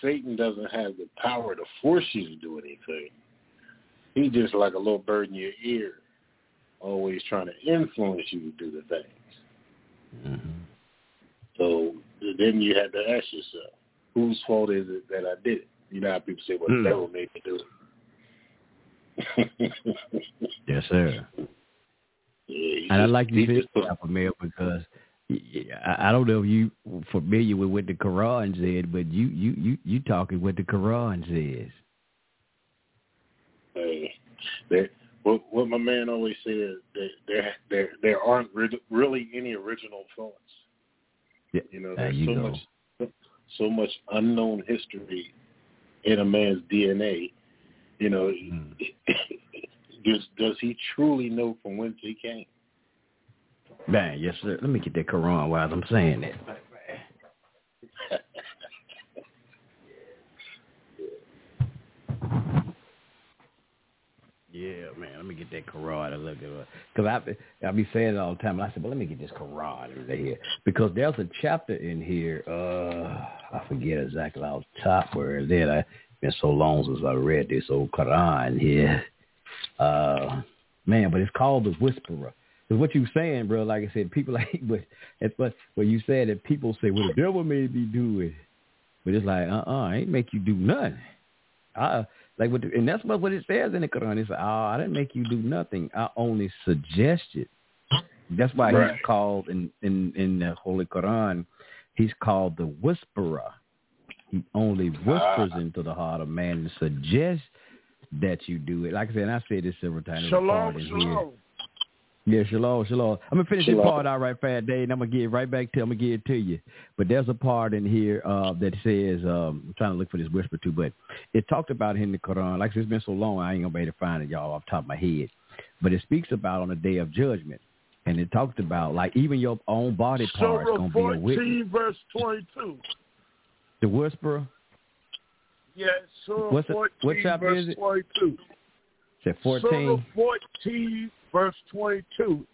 Satan doesn't have the power to force you to do anything. He just like a little bird in your ear, always trying to influence you to do the things. hmm So then you have to ask yourself, whose fault is it that I did it? You know how people say, well, Hmm. the devil made me do it. Yes, sir. Yeah, And I like you just put- that, Mel, because I don't know if you familiar with what the Quran said, but you you you you talking what the Quran says. Hey, there, what, what my man always says, that there there there aren't really any original thoughts. Yeah, You know, there there's you so go. much so much unknown history in a man's DNA. You know, Mm. does does he truly know from whence he came? Man, yes, sir. Let me get that Quran while I'm saying that. Yeah, man. Let me get that Quran and look at. Because I, I be saying it all the time. And I said, well, let me get this Quran in here. Because there's a chapter in here. Uh, I forget exactly off top where it is. It's been so long since I read this old Quran here. Uh, man, but it's called The Whisperer. Because what you saying, bro, like I said, people like, but it's but what you said that people say, well, the devil made me do it. But it's like, uh-uh, I ain't make you do nothing. I, like what, the, and that's what what it says in the Quran. It's like, oh, I didn't make you do nothing. I only suggested. That's why Right. he's called in, in in the Holy Quran. He's called the whisperer. He only whispers Ah. into the heart of man and suggests that you do it. Like I said, and I said this several times. A Shalom, here. Shalom. Yeah, shalom, shalom. I'm gonna finish this part out right fast, Dave, and I'm gonna get right back to I'm gonna get it to you. But there's a part in here uh, that says um, I'm trying to look for this whisper too, but it talked about in the Quran. Like it's been so long, I ain't gonna be able to find it, y'all, off the top of my head. But it speaks about on the day of judgment, and it talks about like even your own body parts Surah gonna be a 14, witness. verse 22. The whisperer Yes, Surah What's the- 14, what chapter verse is it? 22. said Surah 14. 14, verse 22.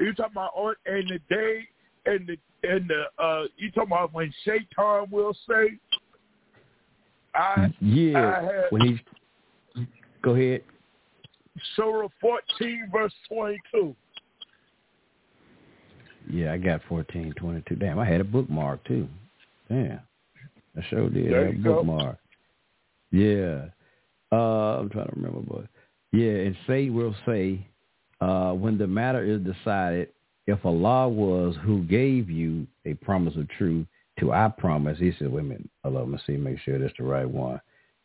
You talking about on in the day and the and the uh you talking about when Shaitan will say I Yeah, I had- when he's go ahead. Surah 14, verse 22. Yeah, I got fourteen twenty two. Damn, I had a bookmark too. Damn. I sure did. There I had a go. bookmark. Yeah. Uh I'm trying to remember but yeah, and say will say, uh, when the matter is decided, if Allah was who gave you a promise of truth, to I promise. He said, wait a minute, on, let me see, make sure that's the right one.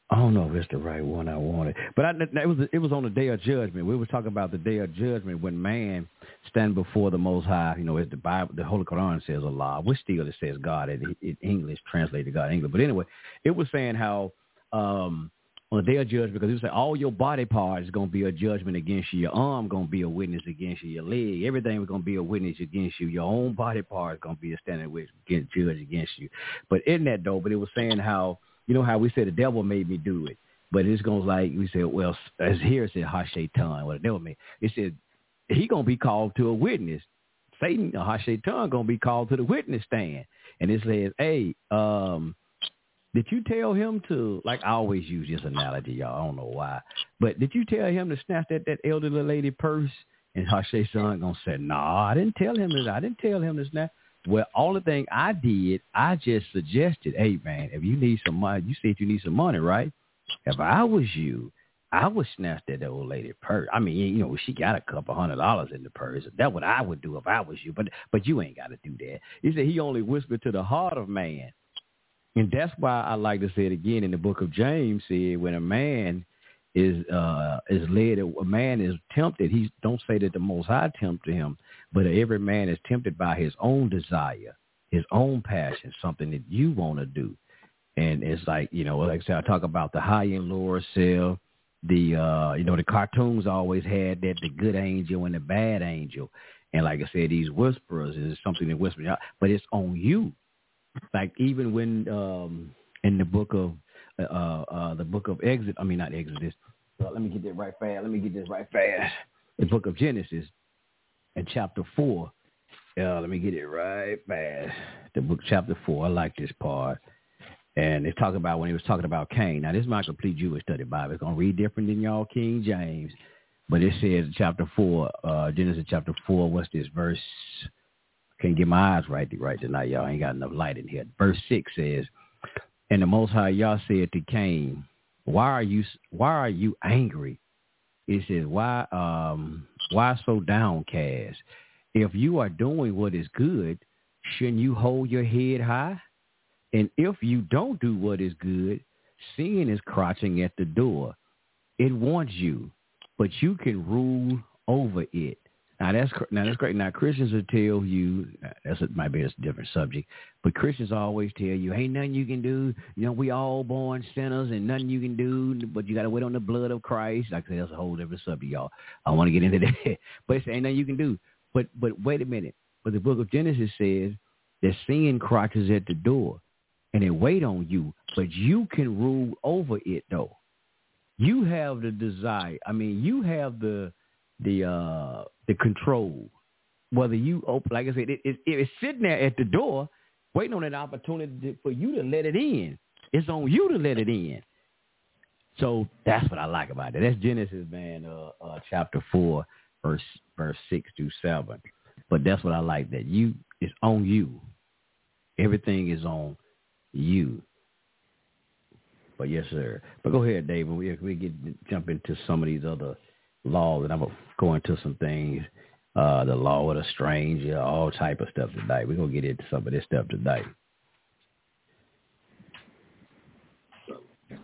I don't know if it's the right one I wanted, but I, it was it was on the day of judgment. We were talking about the day of judgment when man stand before the Most High. You know, as the Bible, the Holy Quran says Allah, which still it says God in, in English, translated God in English. But anyway, it was saying how um, on the day of judgment, because was saying all your body parts is going to be a judgment against you. Your arm going to be a witness against you. Your leg, everything is going to be a witness against you. Your own body part is going to be a standing witness, against judge against you. But in that though, but it was saying how you know how we said the devil made me do it. But it's going to like, we said, well, as here it said, Hashaitan, what the devil made. It said, he going to be called to a witness. Satan, Hashaitan, going to be called to the witness stand. And it says, hey, um, did you tell him to, like I always use this analogy, y'all, I don't know why, but did you tell him to snatch that, that elderly lady purse? And Hashaitan going to say, no, nah, I didn't tell him that. I didn't tell him to snatch. Well, all the thing I did, I just suggested, hey man, if you need some money, you said you need some money, right? If I was you, I would snatch that old lady purse. I mean, you know, she got a couple hundred dollars in the purse. That's what I would do if I was you. But but you ain't got to do that. He said he only whispered to the heart of man, and that's why I like to say it again in the book of James. Said when a man is uh is led, a man is tempted. He don't say that the Most High tempted him, but every man is tempted by his own desire, his own passion, something that you want to do. And it's like, you know, like I said, I talk about the high and lower self. The, uh, you know, the cartoons always had that, the good angel and the bad angel. And like I said, these whisperers is something that whispers out, but it's on you. Like even when, um, in the book of, uh, uh, the book of Exit, I mean, not Exodus. Well, let me get that right fast. Let me get this right fast. The book of Genesis, in chapter 4. Uh, let me get it right fast. The book chapter 4. I like this part. And it's talking about when he was talking about Cain. Now, this is my complete Jewish study Bible. It's to read different than y'all King James. But it says chapter 4, uh, Genesis chapter 4, what's this verse? Can't get my eyes right right tonight, y'all. Ain't got enough light in here. Verse 6 says, And the Most High Yah said to Cain, why are you why are you angry? It says, why um why so downcast? If you are doing what is good, shouldn't you hold your head high? And if you don't do what is good, sin is crouching at the door. It wants you, but you can rule over it. Now that's now that's great. Now Christians will tell you uh, that's a, might be a different subject, but Christians always tell you, "Ain't nothing you can do. You know, we all born sinners, and nothing you can do. But you got to wait on the blood of Christ." Like I said, that's a whole different subject, y'all. I want to get into that, but it's ain't nothing you can do. But but wait a minute. But the book of Genesis says that sin crouches at the door, and it wait on you, but you can rule over it though. You have the desire. I mean, you have the the uh the control. Whether you open, like I said, it, it, it's sitting there at the door, waiting on an opportunity for you to let it in. It's on you to let it in. So that's what I like about it. That's Genesis, man, uh, uh, chapter four, verse verse six through seven. But that's what I like. That you it's on you. Everything is on you. But yes, sir. But go ahead, David. We we get jump into some of these other laws, and I'm gonna go into some things. Uh, the law of the stranger, all type of stuff today. We're gonna get into some of this stuff today.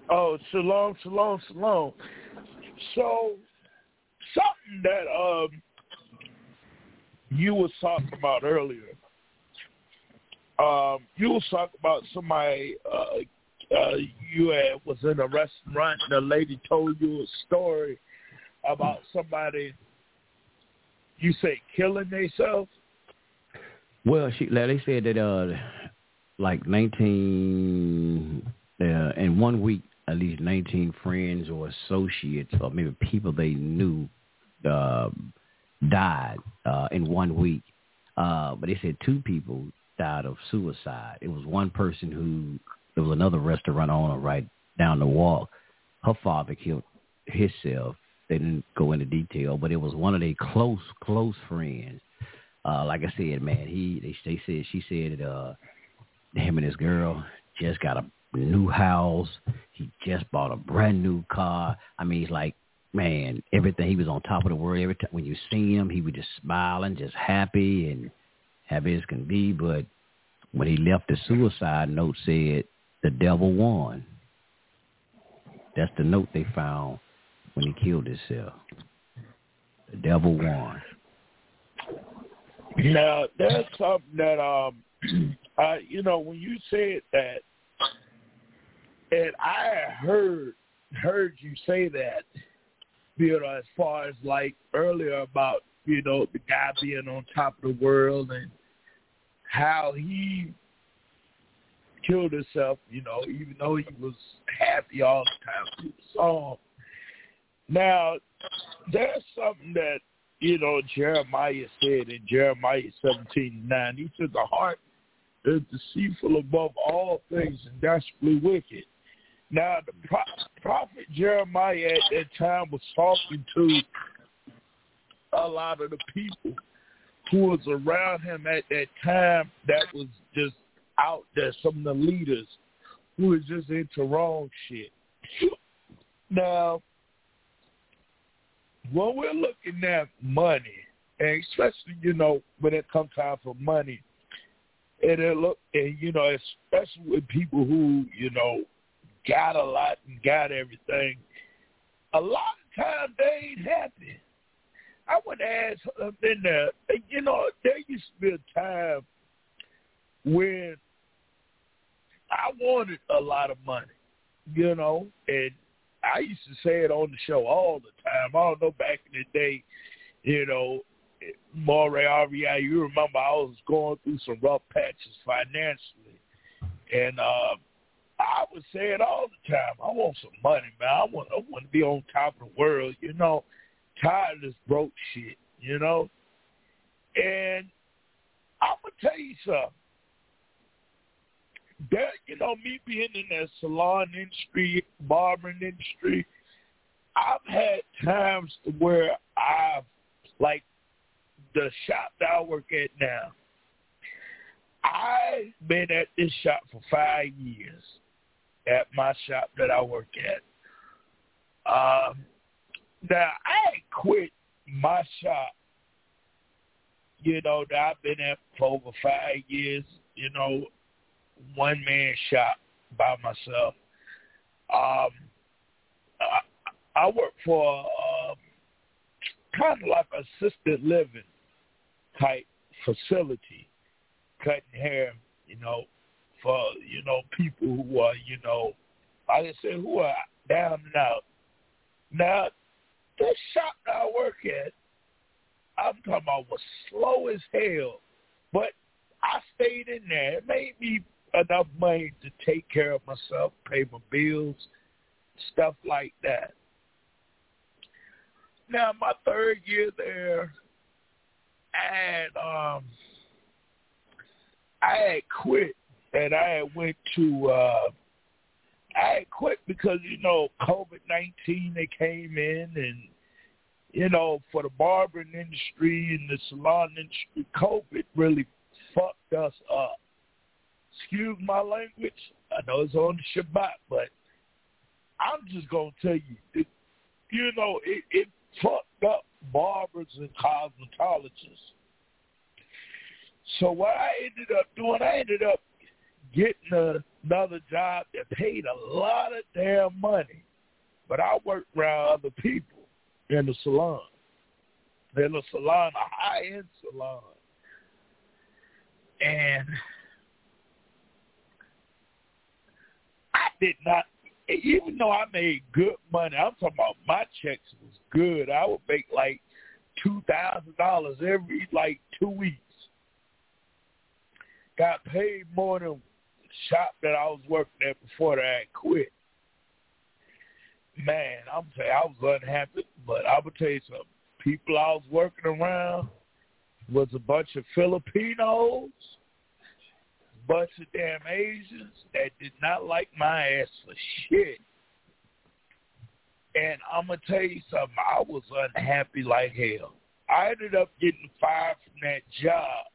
Oh, shalom, shalom, shalom. So long so something that um you was talking about earlier. Um, you was talking about somebody uh, uh, you had, was in a restaurant and a lady told you a story about somebody you say killing themselves? Well, she they said that uh like nineteen uh, in one week at least nineteen friends or associates or maybe people they knew uh, died uh, in one week. Uh, but they said two people died of suicide. It was one person who there was another restaurant owner right down the walk. Her father killed himself they didn't go into detail, but it was one of their close, close friends. Uh, like I said, man, he they, they said she said that uh, him and his girl just got a new house. He just bought a brand new car. I mean, he's like, man, everything. He was on top of the world. Every time when you see him, he was just smiling, just happy and happy as can be. But When he left, the suicide note said, "The devil won." That's the note they found when he killed himself. The devil won. Now that's something that um, I you know, when you said that, and I heard heard you say that, you know, as far as like earlier about you know the guy being on top of the world and how he killed himself, you know, even though he was happy all the time the song. Now, there's something that, you know, Jeremiah said in Jeremiah 17, 9. He said, the heart is deceitful above all things and desperately wicked. Now, the pro- prophet Jeremiah at that time was talking to a lot of the people who was around him at that time that was just out there, some of the leaders who was just into wrong shit. Now, when we're looking at money, and especially, you know, when it comes time for money, and it look, and you know, especially with people who, you know, got a lot and got everything, a lot of times they ain't happy. I would ask something there. You know, there used to be a time when I wanted a lot of money, you know, and I used to say it on the show all the time. I don't know back in the day, you know, Moray REI, you remember I was going through some rough patches financially. And uh I would say it all the time. I want some money, man. I want I want to be on top of the world, you know. Tired of this broke shit, you know. And I'm gonna tell you something that you know me being in the salon industry, barbering industry, I've had times where I've like the shop that I work at now. I've been at this shop for five years at my shop that I work at. Um, now I quit my shop, you know, that I've been at for over five years. You know, one man shop by myself. Um, I, I work for um, kind of like assisted living type facility, cutting hair, you know, for you know people who are you know, I said, who are down and out. Now, this shop that I work at, I'm talking about was slow as hell, but I stayed in there. It made me enough money to take care of myself, pay my bills, stuff like that. Now, my third year there, and um, I had quit, and I had went to. Uh, I had quit because you know COVID nineteen they came in, and you know for the barbering industry and the salon industry, COVID really fucked us up excuse my language. I know it's on the Shabbat, but I'm just gonna tell you, it, you know, it, it fucked up barbers and cosmetologists. So what I ended up doing, I ended up getting a, another job that paid a lot of damn money, but I worked around other people in the salon. In the salon, a high-end salon. And I did not, even though I made good money, I'm talking about my checks was good. I would make like $2,000 every like two weeks. Got paid more than the shop that I was working at before that I quit. Man, I'm saying I was unhappy, but I would tell you something. People I was working around was a bunch of Filipinos bunch of damn Asians that did not like my ass for shit. And I'm gonna tell you something. I was unhappy like hell. I ended up getting fired from that job,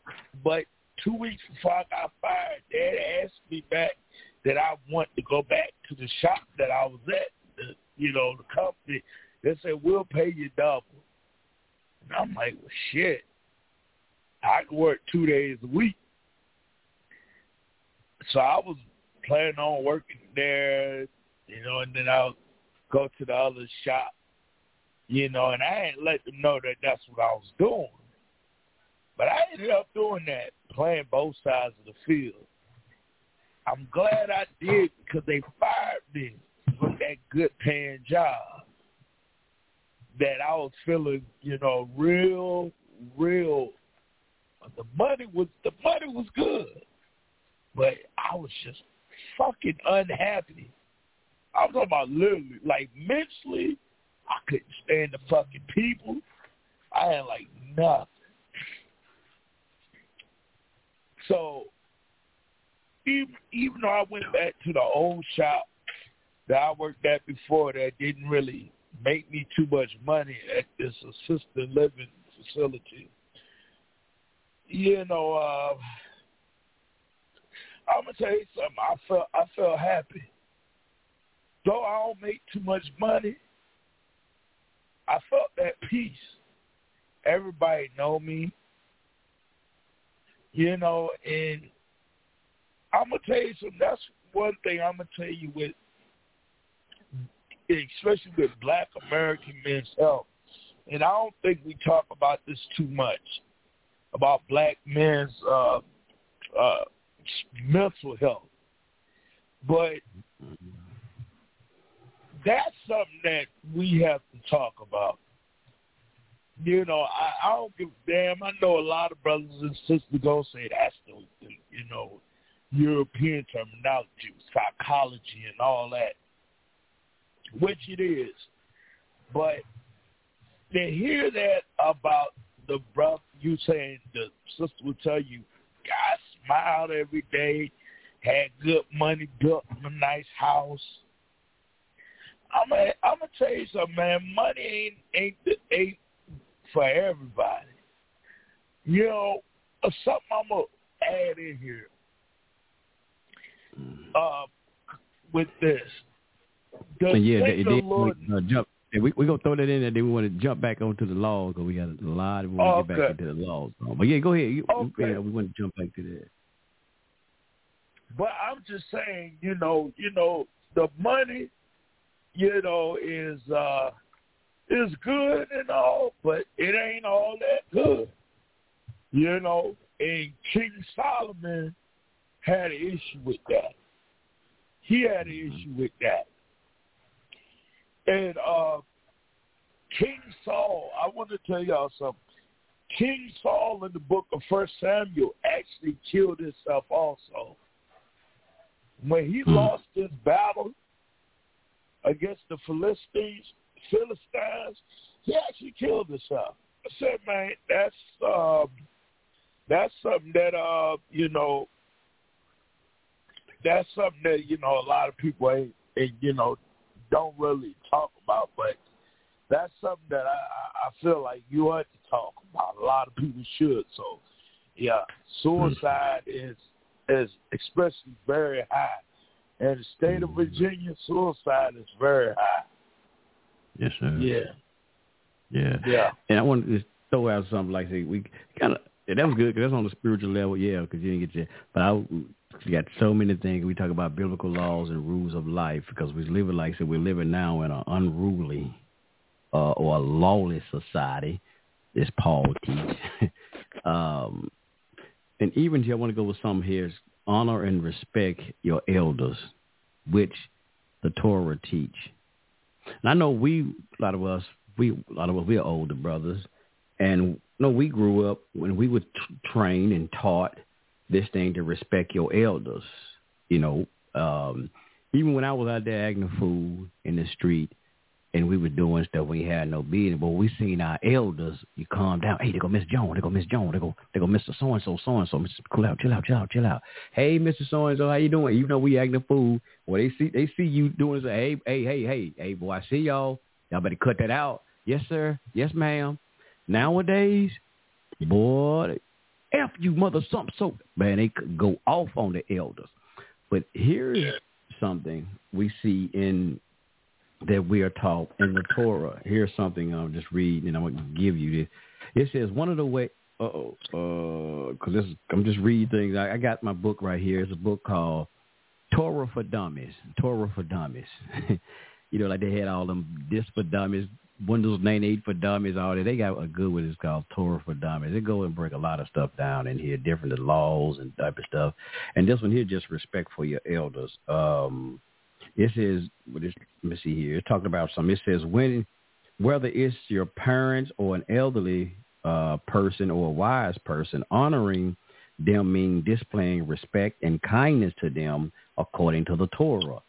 but two weeks before I got fired, Dad asked me back that I want to go back to the shop that I was at. The, you know, the company. They said we'll pay you double. And I'm like, well, shit. I can work two days a week. So I was planning on working there, you know, and then I'll go to the other shop, you know, and I ain't let them know that that's what I was doing. But I ended up doing that, playing both sides of the field. I'm glad I did because they fired me from that good paying job that I was feeling, you know, real, real. The money was the money was good, but I was just fucking unhappy. I'm talking about literally, like mentally, I couldn't stand the fucking people. I had like nothing. So even even though I went back to the old shop that I worked at before that didn't really make me too much money at this assisted living facility, you know, uh, I'm gonna tell you something. I felt I felt happy. Though I don't make too much money, I felt that peace. Everybody know me, you know, and I'm gonna tell you something. That's one thing I'm gonna tell you with, especially with Black American men's health. And I don't think we talk about this too much about Black men's uh, uh, mental health, but that's something that we have to talk about. You know, I, I don't give a damn. I know a lot of brothers and sisters gonna say that's the, the you know European terminology, psychology, and all that, which it is. But to hear that about the brother, you saying the sister will tell you, smiled every day, had good money, built a nice house. I'm gonna, I'm gonna tell you something, man. Money ain't ain't ain't for everybody. You know, something I'm gonna add in here uh, with this. The yeah, they, they, Lord, uh, jump. yeah, We we gonna throw that in there. Then we want to jump back onto the laws because we got a lot. We want to get back into the laws. But yeah, go ahead. You, Okay. yeah, we want to jump back to that. But I'm just saying, you know, you know, the money, you know, is uh is good and all, but it ain't all that good. You know, and King Solomon had an issue with that. He had an issue with that. And uh King Saul, I want to tell y'all something. King Saul in the book of First Samuel actually killed himself also. When he Hmm. lost his battle against the Philistines, Philistines, he actually killed himself. I said, man, that's um, that's something that uh, you know, that's something that you know a lot of people ain't, ain't you know don't really talk about, but that's something that I, I I feel like you ought to talk about. A lot of people should. So, yeah, suicide is is especially very high. And the state of Virginia, suicide is very high. Yes, sir. Yeah, Yeah. yeah. And I wanted to just throw out something like say we kind of that was good because that's on the spiritual level, yeah. Because you didn't get your, but I we got so many things. We talk about biblical laws and rules of life because we live like I said we're living now in an unruly uh, or a lawless society, as Paul teach. um, and even here, I want to go with some here: honor and respect your elders, which the Torah teach. And I know we, a lot of us, we, a lot of us, we are older brothers, and no, we grew up when we were t- trained and taught this thing to respect your elders. You know, um, even when I was out there acting a fool in the street, and we were doing stuff we had no business, but we seen our elders, you calm down. Hey, they go Miss Jones, they go Miss Jones, they go they go Mr. So and so, so and so. Cool out, chill out, chill out, chill out. Hey, Mr. So and so, how you doing? Even though we acting a fool, well they see they see you doing this. Hey, hey, hey, hey, hey, boy, I see y'all. Y'all better cut that out. Yes, sir. Yes, ma'am. Nowadays, boy, F you mother something so man, they could go off on the elders. But here's something we see in that we are taught in the Torah. Here's something I'll just read and I'm gonna give you this. It says one of the way uh-oh, uh, because this I'm just reading things. I, I got my book right here. It's a book called Torah for Dummies. Torah for Dummies. you know, like they had all them this for dummies, Windows 98 for dummies, all that. They got a good one. It's called Torah for Dummies. They go and break a lot of stuff down in here, different laws and type of stuff. And this one here, just respect for your elders. Um, it says, let me see here. It's talking about something. It says when, whether it's your parents or an elderly uh, person or a wise person, honoring them means displaying respect and kindness to them according to the Torah.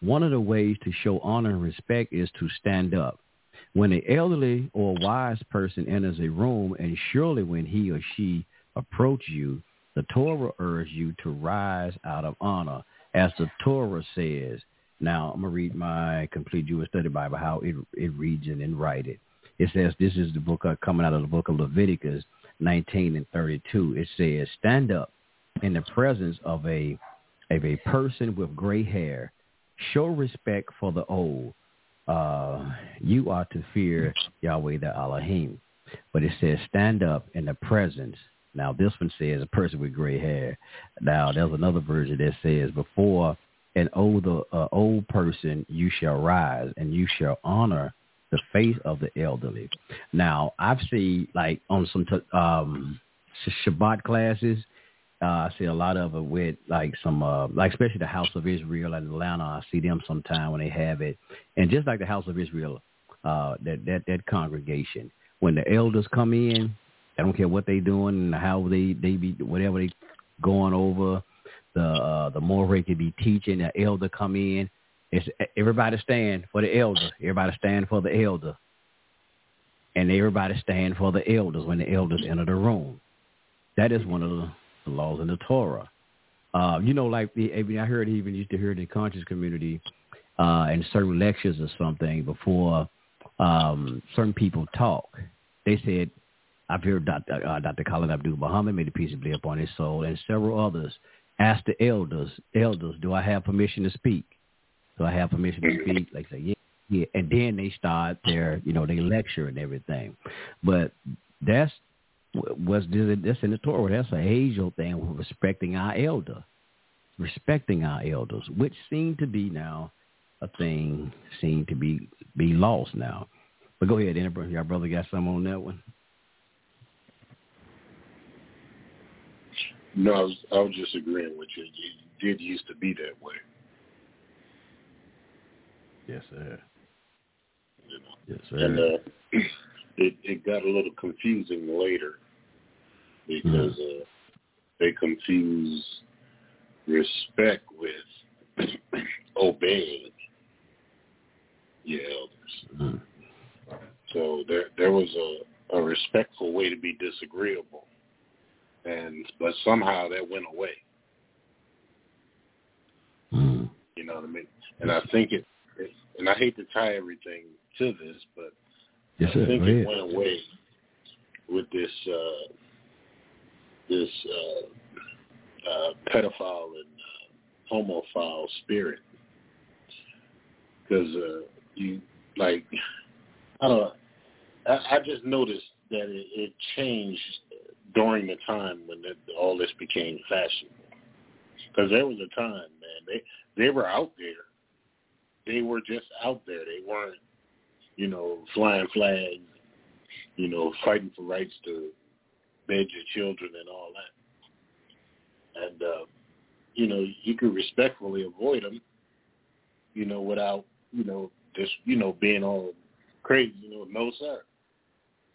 One of the ways to show honor and respect is to stand up. When an elderly or wise person enters a room, and surely when he or she approach you, the Torah urges you to rise out of honor, as the Torah says. Now, I'm to read my complete Jewish study Bible, how it, it reads and in write it. It says, this is the book coming out of the book of Leviticus 19 and 32. It says, stand up in the presence of a, of a person with gray hair. Show respect for the old uh, you are to fear Yahweh the Elohim. But it says stand up in the presence. Now this one says a person with gray hair. Now there's another version that says before an older uh, old person you shall rise and you shall honor the face of the elderly. Now I've seen like on some t- um, Shabbat classes uh, I see a lot of it with like some, uh, like especially the House of Israel in Atlanta. I see them sometime when they have it, and just like the House of Israel, uh, that that that congregation when the elders come in, I don't care what they doing and how they they be whatever they going over. The uh, the more they could be teaching, the elder come in. It's everybody stand for the elder. Everybody stand for the elder, and everybody stand for the elders when the elders enter the room. That is one of the laws in the Torah. Uh, you know, like the, I heard even used to hear in the conscious community uh, in certain lectures or something before um, certain people talk. They said, I've heard Dr. Uh, Dr. Khalid Abdul Muhammad made a of be upon his soul, and several others asked the elders, elders, do I have permission to speak? Do I have permission to speak? Like say, yeah, yeah. And then they start their, you know, they lecture and everything. But that's was this in the Torah. That's an age-old thing, respecting our elder, respecting our elders, which seem to be now a thing, seem to be be lost now. But go ahead, Amber. Your brother got some on that one. No, I was, I was just agreeing with you. It did used to be that way. Yes, sir. You know? Yes, sir. And uh, it it got a little confusing later because uh, they confuse respect with obeying your elders. Mm. So there there was a, a respectful way to be disagreeable, and but somehow that went away. Mm. You know what I mean? And I think it, it and I hate to tie everything to this, but Yes, I think it went away with this uh, this uh, uh, pedophile and uh, homophile spirit because uh, you like I don't know. I, I just noticed that it, it changed during the time when the, all this became fashionable. Because there was a time, man, they they were out there. They were just out there. They weren't you know, flying flags, you know, fighting for rights to bed your children and all that. And, uh, you know, you could respectfully avoid them, you know, without, you know, just, you know, being all crazy, you know, no, sir.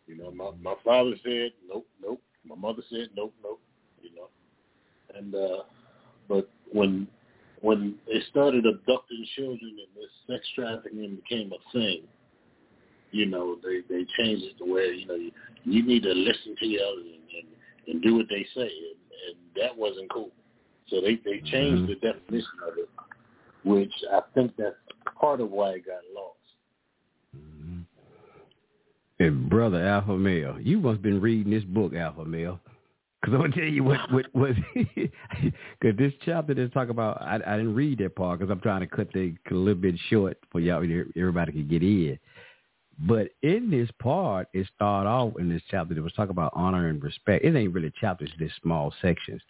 You know, my, my father said, nope, nope. My mother said, nope, nope, you know. And, uh, but when, when they started abducting children and this sex trafficking became a thing, you know, they they changed it to where you know you, you need to listen to your elders and, and and do what they say, and, and that wasn't cool. So they they changed Mhm. the definition of it, which I think that's part of why it got lost. And brother Alpha Male, you must have been reading this book, Alpha Male. Because I'm going to tell you what, what, because this chapter that's talk about, I, I didn't read that part because I'm trying to cut the a little bit short for y'all, everybody can get in. But in this part, it started off in this chapter. that was talking about honor and respect. It ain't really chapters, it's just small sections.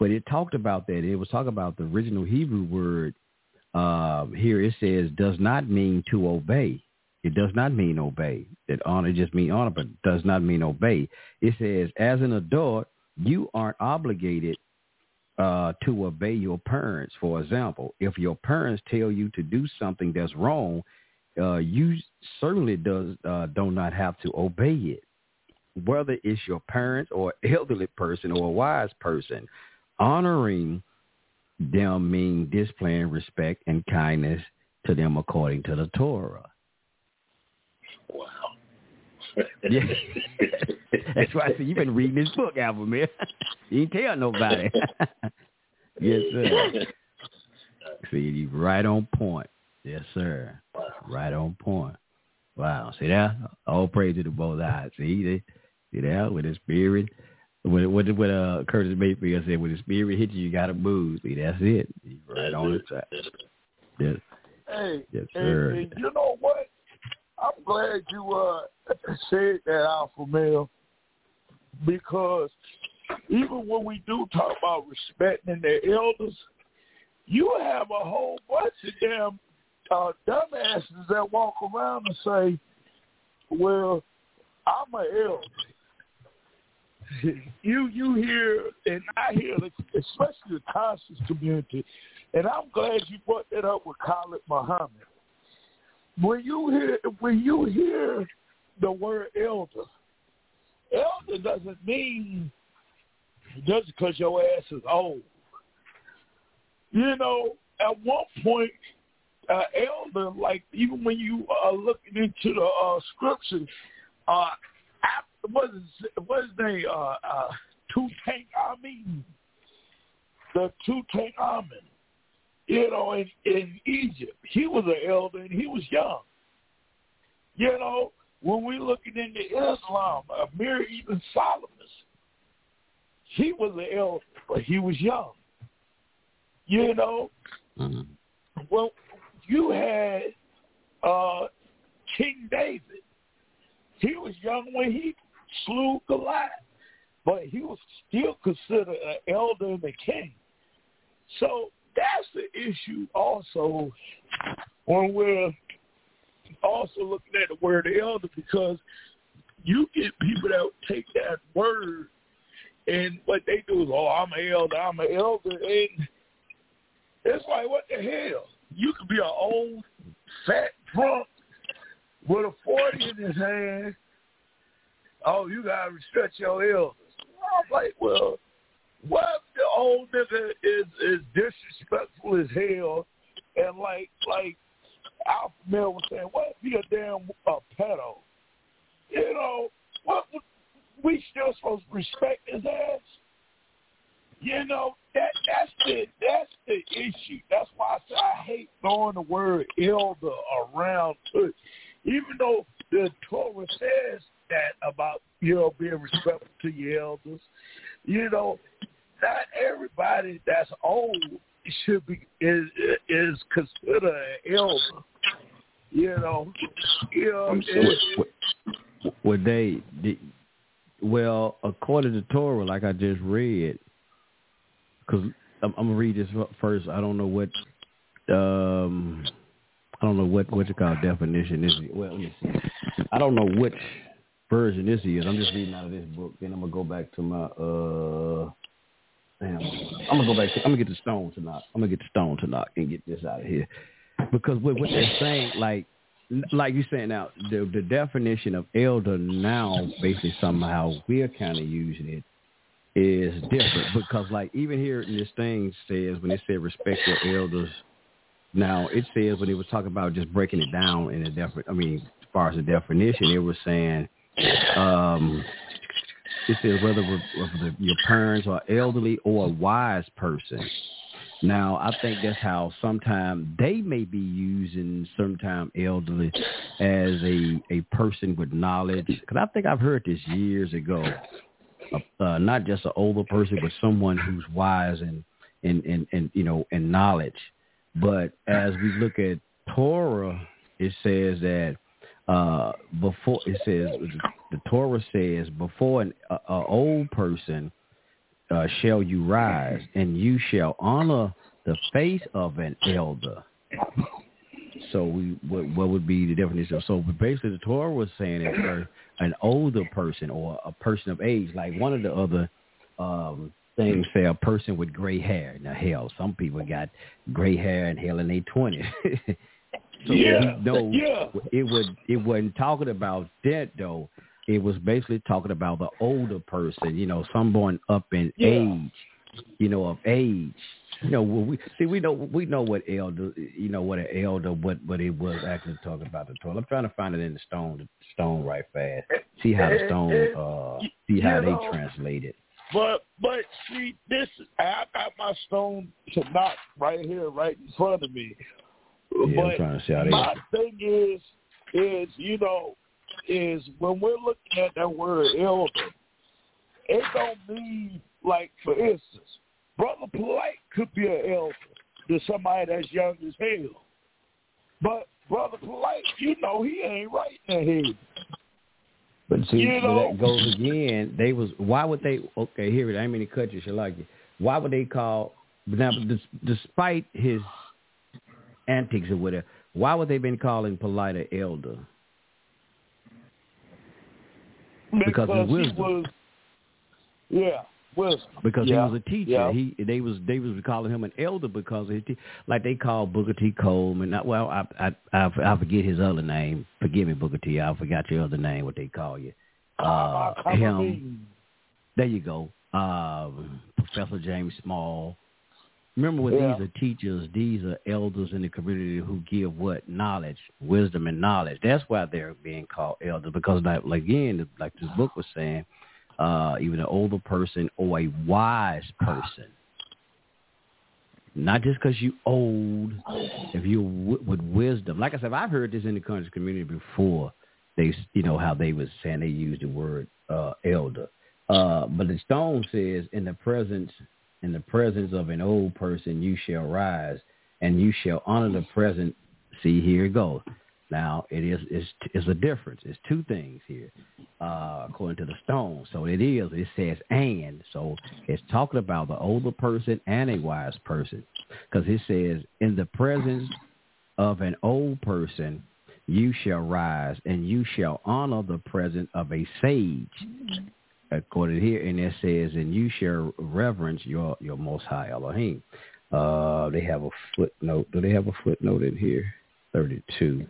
But it talked about that. It was talking about the original Hebrew word. Uh, here it says does not mean to obey. It does not mean obey. It honor just mean honor, but does not mean obey. It says as an adult, you aren't obligated uh, to obey your parents. For example, if your parents tell you to do something that's wrong, uh, you certainly does uh, do not have to obey it. Whether it's your parents or elderly person or a wise person, honoring them mean displaying respect and kindness to them according to the Torah. Wow. Yeah. That's why I said you've been reading this book, Alvin, man. you ain't tell nobody. yes, sir. See, you right on point. Yes, sir. Right on point. Wow. See that? All praise to the Most High. See, they, see that with the spirit. What what what uh Curtis Mayfield said, when the spirit hits you, you gotta move. See, that's it. You right on the track. Yes, Hey, yes, and, sir. and you know what? I'm glad you uh said that, Alpha Male, because even when we do talk about respecting the elders, you have a whole bunch of damn uh, dumbasses that walk around and say, "Well, I'm an elder." you you hear and I hear, especially the conscious community, and I'm glad you brought that up with Khalid Muhammad. When you hear when you hear the word elder, elder doesn't mean just because your ass is old. You know, at one point, uh, elder, like even when you are looking into the uh, scriptures, uh, after, what is what is they uh, uh, Tutankhamun, the Tutankhamun, you know, in, in Egypt, he was an elder and he was young. You know, when we're looking into Islam, Amir Ibn Solomon, he was an elder, but he was young. You know, Mm-hmm. well, you had uh, King David. He was young when he slew Goliath, but he was still considered an elder and a king. So that's the issue also when we're also looking at the word "the elder because you get people that take that word and what they do is, oh, I'm an elder, I'm an elder, and it's like, what the hell? You could be an old, fat drunk with a 40 in his hand. Oh, you got to respect your elders. I'm like, well, what the old nigga is, is disrespectful as hell and like, like Alpha Male was saying, what if he a damn uh, pedo? You know, what we still supposed to respect his ass? You know, that that's the that's the issue. That's why I say I hate throwing the word elder around to it. Even though the Torah says that about, you know, being respectful to your elders, you know, not everybody that's old should be is is considered an elder. You know, you know, I'm it's- What, what they, the, well, according to Torah, like I just read, because I'm, I'm gonna read this first. I don't know what, um, I don't know what what you call definition this is. Well, let me see. I don't know which version this is. I'm just reading out of this book. Then I'm gonna go back to my uh. I'm gonna go back. To, I'm gonna get the Stone Tanach. I'm gonna get the Stone Tanach and get this out of here because what, what they're saying, like like you saying now, the the definition of elder now, basically somehow we're kind of using it is different because like even here in this thing says when it said respect your elders. Now it says when it was talking about just breaking it down in a different. I mean, as far as the definition, it was saying. um it says whether, whether your parents are elderly or a wise person. Now, I think that's how sometimes they may be using sometimes elderly as a a person with knowledge. Because I think I've heard this years ago. Uh, uh, not just an older person, but someone who's wise and and and, and you know and knowledge. But as we look at Torah, it says that uh, before it says the Torah says before an a, a old person uh, shall you rise, and you shall honor the face of an elder. So we what, what would be the definition? So basically, the Torah was saying that for an older person or a person of age, like one of the other um, things say a person with gray hair. Now, hell, some people got gray hair and hell in their twenties. so Yeah, know yeah. it would it wasn't talking about that though. It was basically talking about the older person, you know, someone up in Yeah. age, you know, of age. You know, we see we know we know what elder, you know, what an elder, what what it was actually talking about the Torah. I'm trying to find it in the stone, the stone right fast. See how the stone, eh, eh, uh, eh, see how You they know, translate it. But but see this I got my stone to knock right here, right in front of me. Yeah, I'm trying to see how they. my thing is is, you know, is when we're looking at that word elder, it don't mean like for instance, Brother Polite could be an elder to somebody that's young as hell. But Brother Polite, you know, he ain't right in head. But see, You know- that goes again. They was why would they? Okay, here it. I mean to cut you, Shalaki. Why would they call? But now, despite his antics or whatever, why would they been calling Polite an elder? Because of he wisdom. was Yeah, wisdom. Because Yeah, he was a teacher. yeah. He they was they was calling him an elder because of his te- like they called Booker T. Coleman. Not, well, I, I I I forget his other name. Forgive me, Booker T. I forgot your other name. What they call you? Uh, him. There you go. Um, Professor James Small. Remember when Yeah. these are teachers, these are elders in the community who give what? Knowledge, wisdom and knowledge. That's why they're being called elders because like, like again, like this book was saying, uh, even an older person or a wise person. Not just because you old, if you w- with wisdom. Like I said, I've heard this in the country community before. They, s- you know, how they was saying they used the word uh, elder. Uh, but the stone says, in the presence, in the presence of an old person, you shall rise, and you shall honor the present. See, here it goes. Now it is is is a difference. It's two things here, uh, according to the stone. So it is. It says and. So it's talking about the older person and a wise person, because it says in the presence of an old person, you shall rise, and you shall honor the presence of a sage according here, and it says, and you shall reverence your your Most High Elohim. Uh, they have a footnote. Do they have a footnote in here? Thirty-two.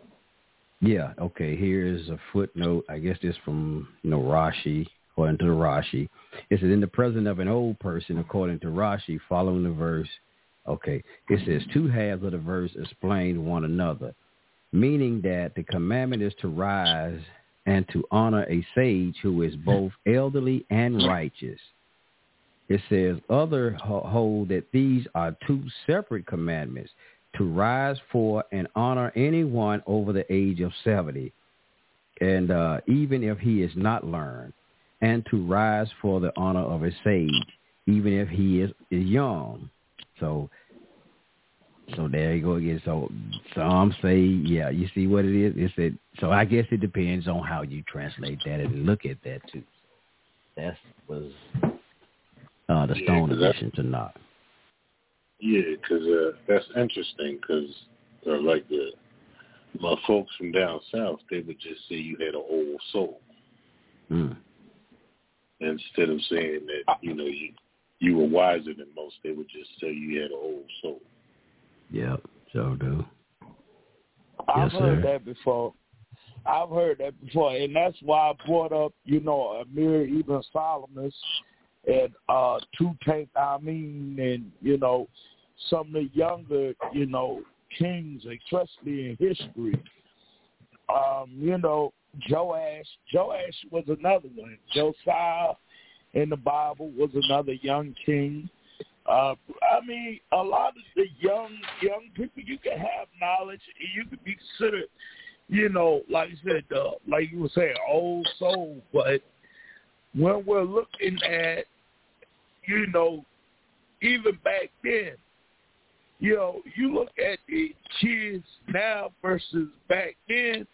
Yeah. Okay. Here is a footnote. I guess this from you know Rashi, according to the Rashi. It says, in the presence of an old person, according to Rashi, following the verse. Okay. It says two halves of the verse explain one another, meaning that the commandment is to rise and to honor a sage who is both elderly and righteous. It says other hold that these are two separate commandments to rise for and honor anyone over the age of 70 and uh, even if he is not learned and to rise for the honor of a sage even if he is, is young. So so there you go again. So some say, yeah, you see what it is? It's it. So I guess it depends on how you translate that and look at that too. That was uh, the Yeah, stone that- edition to not. Yeah, because uh, that's interesting. Because uh, like the my folks from down south, they would just say you had an old soul Mm. instead of saying that you know you you were wiser than most. They would just say you had an old soul. Yep, so do. I've Yes, heard sir. that before. I've heard that before, and that's why I brought up, you know, Amir Ibn Solomon and uh, Tutankhamun, and you know, some of the younger, you know, kings, especially in history. Um, you know, Joash. Joash was another one. Josiah in the Bible was another young king. Uh, I mean, a lot of the young young people, you can have knowledge, and you can be considered, you know, like you said, uh, like you were saying, old soul. But when we're looking at, you know, even back then, you know, you look at the kids now versus back then,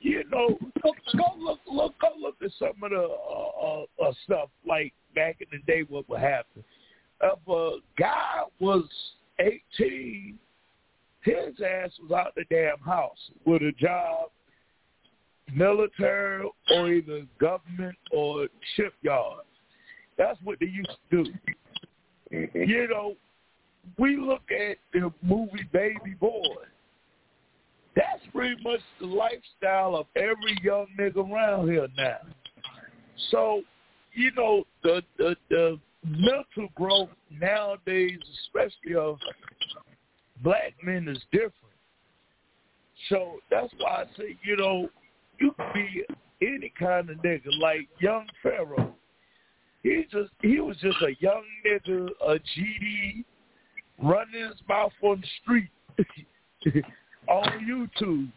you know, go, go look, look, go look at some of the uh, uh, uh, stuff like back in the day. What would happen if a guy was eighteen? His ass was out the damn house with a job, military or either government or shipyard. That's what they used to do. You know, we look at the movie Baby Boy. That's pretty much the lifestyle of every young nigga around here now. So, you know, the the, the mental growth nowadays, especially of black men, is different. So that's why I say, you know, you can be any kind of nigga, like young Pharaoh. He just he was just a young nigga, a GD, running his mouth on the street on YouTube.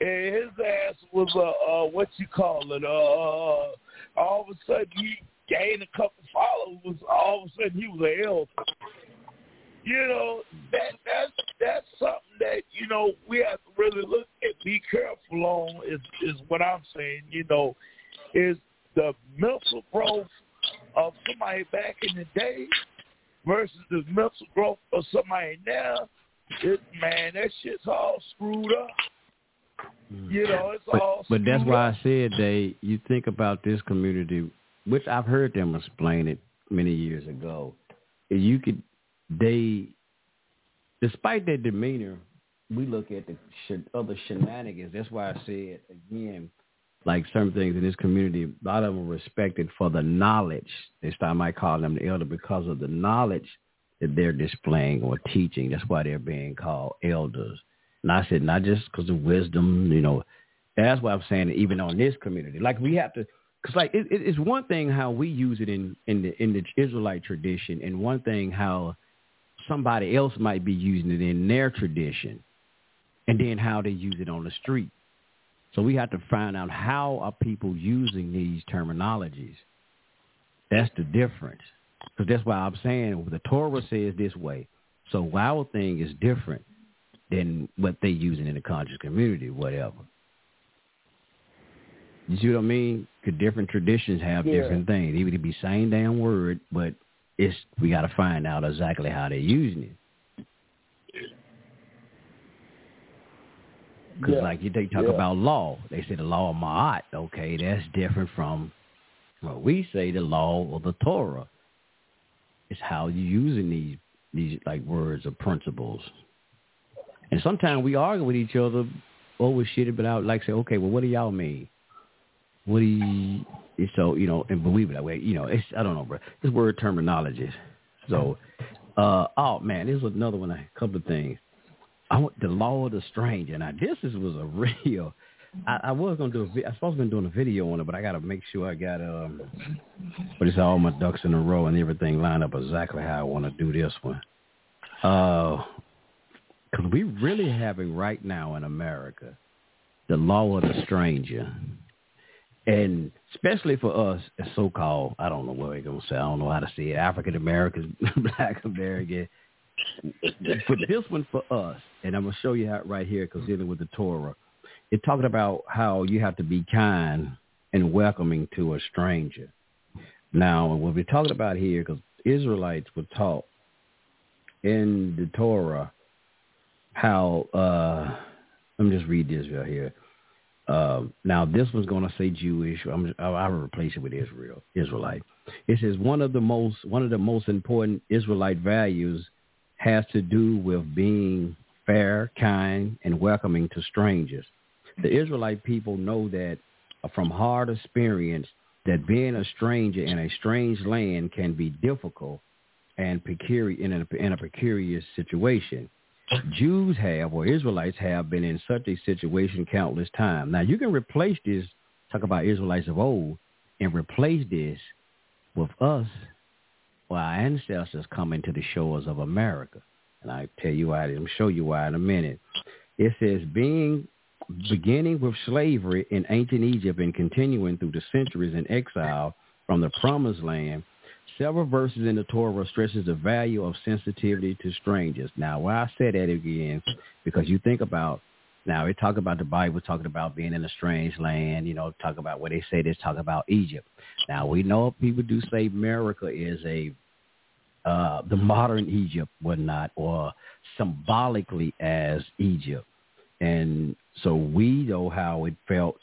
And his ass was a what you call it? Uh, all of a sudden he gained a couple followers. All of a sudden he was an elder. You know that that's that's something that you know we have to really look at, be careful on. Is is what I'm saying. You know, is the mental growth of somebody back in the day versus the mental growth of somebody now, it, man, that shit's all screwed up. Mm. You know, it's but, all. But that's screwed why up. I said they. You think about this community, which I've heard them explain it many years ago. You could, they, despite their demeanor, we look at the sh- other shenanigans. That's why I said again, like certain things in this community, a lot of them are respected for the knowledge. This time I might call them the elder because of the knowledge that they're displaying or teaching. That's why they're being called elders. And I said, not just because of wisdom, you know. That's why I'm saying even on this community, like we have to, because like it, it, it's one thing how we use it in in the in the Israelite tradition, and one thing how somebody else might be using it in their tradition, and then how they use it on the street. So we have to find out how are people using these terminologies. That's the difference. Because that's why I'm saying the Torah says this way. So our thing is different than what they using in the conscious community, whatever. You see what I mean? 'Cause different traditions have Yeah. different things. Even it be same damn word, but it's we got to find out exactly how they're using it. Because Yeah. like you they talk Yeah. about law, they say the law of Ma'at. Okay, that's different from what we say the law of the Torah. It's how you using these these like words or principles. And sometimes we argue with each other oh, over shit, but I would like say, okay, well, what do y'all mean? What do you? So you know, and believe it that way. You know, it's I don't know, bro. It's word terminology. So, uh, oh man, this was another one. A couple of things. I want the law of the stranger. Now this is was a real. I, I was gonna do a. I supposed to be doing a video on it, but I got to make sure I got um. But it's all my ducks in a row and everything lined up exactly how I want to do this one. Uh, because we really having right now in America the law of the stranger, and especially for us so-called, I don't know what we're gonna say. I don't know how to say it. African Americans, Black American. But this one for us, and I'm gonna show you how right here because dealing with the Torah, it's talking about how you have to be kind and welcoming to a stranger. Now, what we're talking about here, because Israelites were taught in the Torah how uh let me just read this right here. Uh, now this one's going to say Jewish. I'm, I'll, I'll replace it with Israel, Israelite. It says one of the most one of the most important Israelite values has to do with being fair, kind, and welcoming to strangers. The Israelite people know that from hard experience that being a stranger in a strange land can be difficult and precarious in in a precarious situation. Jews have or Israelites have been in such a situation countless times. Now you can replace this, talk about Israelites of old, and replace this with us or our ancestors coming to the shores of America. And I tell you why, I'm show you why in a minute. It says being beginning with slavery in ancient Egypt and continuing through the centuries in exile from the promised land, several verses in the Torah stresses the value of sensitivity to strangers. Now, why I say that again, because you think about Now we talk about the Bible talking about being in a strange land, you know, talk about what they say they talk about Egypt. Now we know people do say America is a uh the modern Egypt, whatnot, or symbolically as Egypt. And so we know how it felt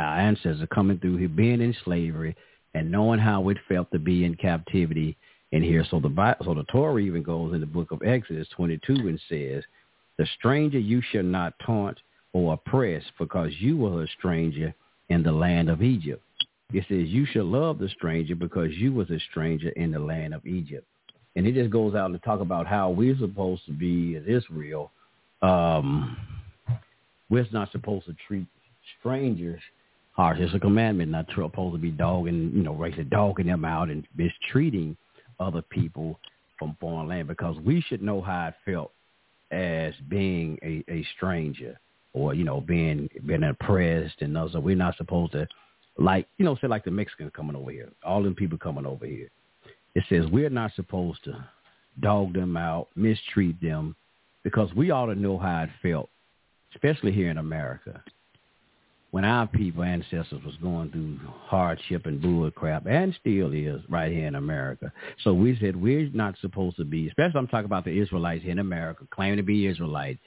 our ancestors coming through here being in slavery and knowing how it felt to be in captivity in here. So the so the Torah even goes in the book of Exodus 22 and says, "The stranger you shall not taunt or oppress, because you were a stranger in the land of Egypt." It says, "You shall love the stranger, because you was a stranger in the land of Egypt." And it just goes out to talk about how we're supposed to be as Israel. Um, we're not supposed to treat strangers harsh. It's a commandment not to supposed to be dogging, you know, racially dogging them out and mistreating other people from foreign land because we should know how it felt as being a, a stranger or, you know, being being oppressed and also we're not supposed to like, you know, say like the Mexicans coming over here, all them people coming over here. It says we're not supposed to dog them out, mistreat them because we ought to know how it felt, especially here in America when our people, ancestors, was going through hardship and bull crap, and still is right here in America. So we said we're not supposed to be, especially I'm talking about the Israelites here in America, claiming to be Israelites,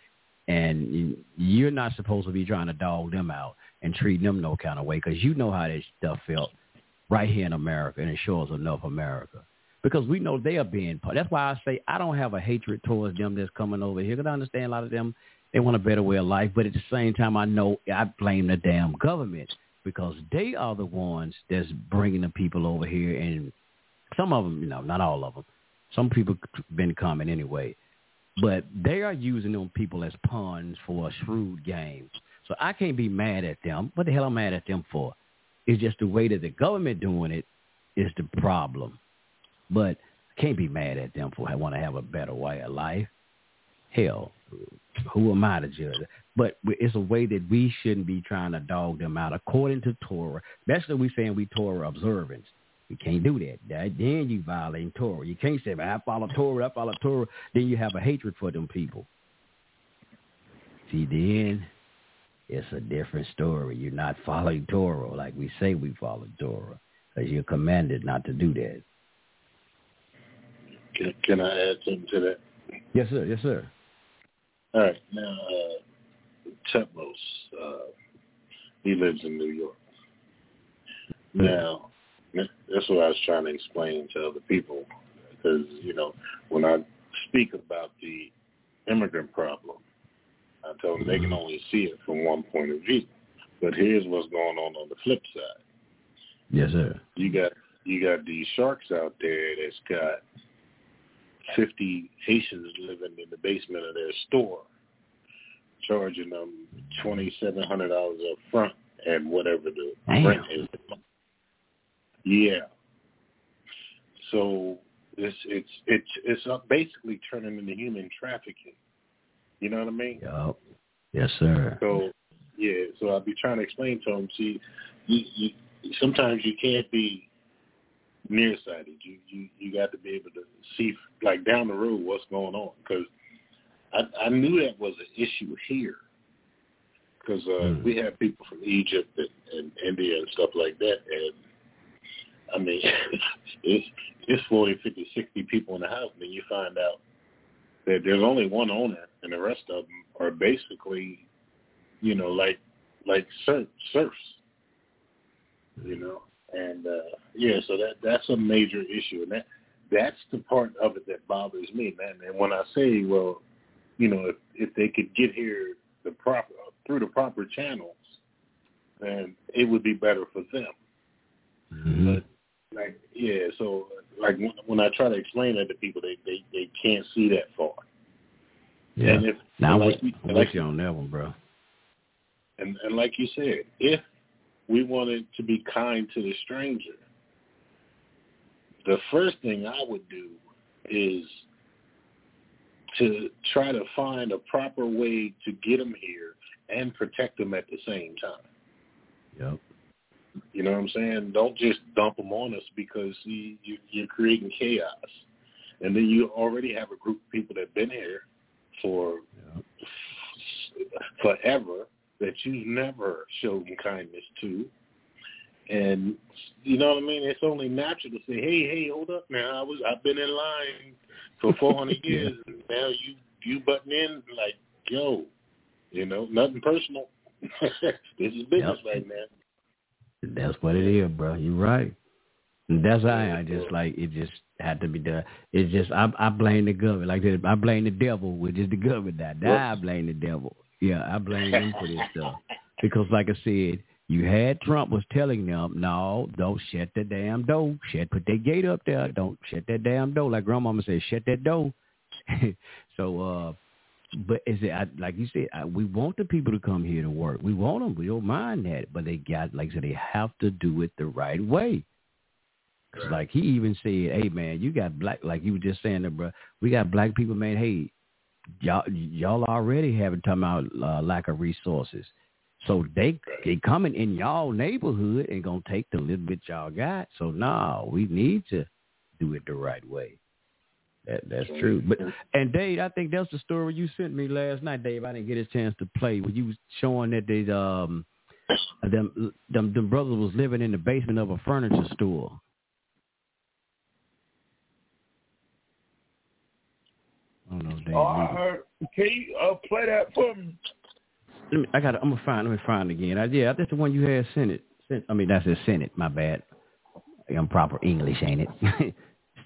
and you're not supposed to be trying to dog them out and treat them no kind of way because you know how that stuff felt right here in America, and it shows enough America. Because we know they are being, that's why I say I don't have a hatred towards them that's coming over here. Because I understand a lot of them they want a better way of life, but at the same time, I know I blame the damn government because they are the ones that's bringing the people over here, and some of them, you know, not all of them. Some people been coming anyway, but they are using them people as pawns for a shrewd games. So I can't be mad at them. What the hell I'm mad at them for? It's just the way that the government doing it is the problem. But I can't be mad at them for want to have a better way of life. Hell, who am I to judge? But it's a way that we shouldn't be trying to dog them out according to Torah. Especially we saying we Torah observance. You can't do that. that then you violate Torah. You can't say, I follow Torah, I follow Torah. Then you have a hatred for them people. See, then it's a different story. You're not following Torah like we say we follow Torah because you're commanded not to do that. Can, can I add something to that? Yes, sir. Yes, sir. All right. Now, uh, Tetmos, uh, he lives in New York. Now, that's what I was trying to explain to other people because, you know, when I speak about the immigrant problem, I tell them they can only see it from one point of view. But here's what's going on on the flip side. Yes, sir. You got you got these sharks out there that's got 50 Haitians living in the basement of their store, charging them $2,700 up front and whatever the Damn. rent is. Yeah. So it's it's it's it's basically turning into human trafficking. You know what I mean? Yep. Yes, sir. So yeah, so I'll be trying to explain to them. See, you, you sometimes you can't be nearsighted. You you you got to be able to see like down the road what's going on because I I knew that was an issue here because uh, Mm. we have people from Egypt and, and India and stuff like that, and I mean it's it's forty, fifty, sixty people in the house, and then you find out that there's only one owner, and the rest of them are basically, you know, like like serfs, you know and uh yeah so that that's a major issue and that that's the part of it that bothers me man and when i say well you know if if they could get here the proper through the proper channels then it would be better for them Mm-hmm. but like yeah so like when, when i try to explain that to people they they they can't see that far Yeah. and if now I'm like, with, I'm like with you on that one, bro. and and like you said, if we wanted to be kind to the stranger, the first thing I would do is to try to find a proper way to get them here and protect them at the same time. Yep. You know what I'm saying? Don't just dump them on us because you, you, you're creating chaos. And then you already have a group of people that have been here for forever that you've never showed them kindness to. And you know what I mean? It's only natural to say, "Hey, hey, hold up now. I was I've been in line for 400 years, and now you you butting in like, yo, you know, nothing personal. this is business Yep. right now." That's what it is, bro. You're right. And that's how I, just like it. Just had to be done. It's just I I blame the government. Like I blame the devil, which is the government. That I blame the devil. Yeah, I blame them for this stuff because, like I said, you had Trump was telling them, no, don't shut the damn door. Shut, put that gate up there. Don't shut that damn door. Like grandmama said, shut that door. so, uh, but is it I, like you said? I, we want the people to come here to work. We want them. We don't mind that, but they got like I said, they have to do it the right way. 'Cause like he even said, "Hey man, you got black like you were just saying there, bro. We got black people, man. Hey, y'all y'all already having talking about uh, lack of resources, so they they coming in y'all neighborhood and gonna take the little bit y'all got. So nah, we need to do it the right way. That that's true. But and Dave, I think that's the story you sent me last night, Dave. I didn't get a chance to play. When you was showing that they um them them them brothers was living in the basement of a furniture store. I don't know if. Oh, I heard. Can you uh, play that for me? Let me, I got. I'm gonna find. Let me find it again. I, yeah, that's the one you had sent it. Sent, I mean, that's a Senate. My bad. I'm proper English, ain't it?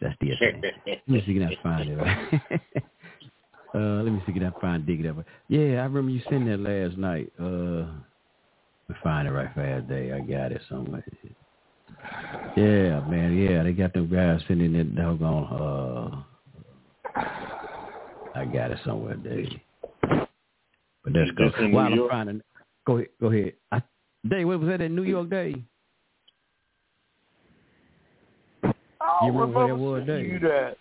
that's the thing. Let me see if I can find it. Right? uh, let me see if I can find dig it up. Yeah, I remember you sending that last night. Uh, let me find it right fast, Dave. I got it somewhere. Yeah, man. Yeah, they got them guys sending that doggone. Uh, I got it somewhere, Dave. But that's Is good. While New I'm York? finding, go ahead. Go ahead. I, Dave, what was that in New York, Dave? I You don't remember where it was, you Dave? that.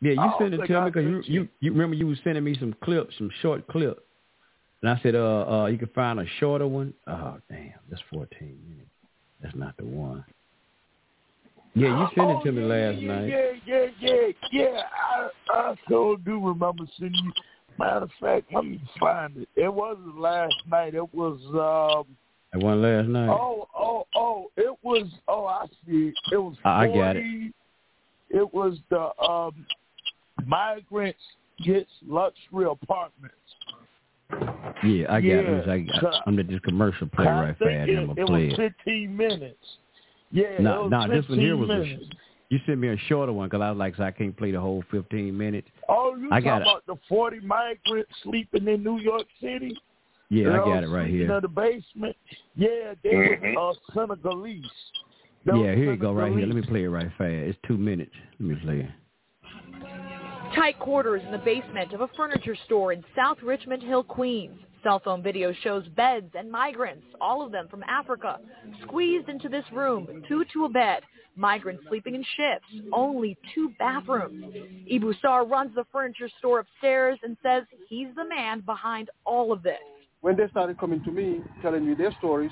Yeah, you sent it to I me because you, you. you you remember you was sending me some clips, some short clips, and I said, uh, uh, you can find a shorter one. Oh, damn, that's 14 minutes. That's not the one. Yeah, you sent oh, it to me last night. Yeah, yeah, yeah, yeah. I, I so do remember sending you. Matter of fact, let me find it. It wasn't last night. It was. um It wasn't last night. Oh, oh, oh! It was. Oh, I see. It was. 40, I- got it. It was the um, migrants gets luxury apartments. yeah, I got yeah, it. I, I, I'm gonna just commercial play I right fast. it, I'm gonna it play was it. 15 minutes. Yeah, No, it was no, this one here was a You sent me a shorter one because I was like, so I can't play the whole 15 minutes. Oh, you I talking got it. about the 40 migrants sleeping in New York City? Yeah, You I know, got it right here. In the basement. Yeah, they were uh, Senegalese. They Yeah, here you go, right here. Let me play it right fast. It's two minutes. Let me play it. Tight quarters in the basement of a furniture store in South Richmond Hill, Queens. Cell phone video shows beds and migrants, all of them from Africa, squeezed into this room, two to a bed. Migrants sleeping in shifts, only two bathrooms. Ibu Sar runs the furniture store upstairs and says he's the man behind all of this. when they started coming to me, telling me their stories,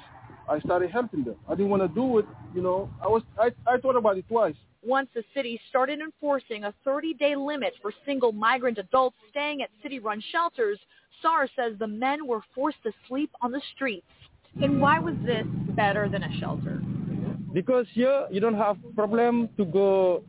I started helping them. I didn't want to do it, you know. I was I, I thought about it twice. Once the city started enforcing a 30-day limit for single migrant adults staying at city-run shelters, SAR says the men were forced to sleep on the streets. And why was this better than a shelter? Because here you don't have problem to go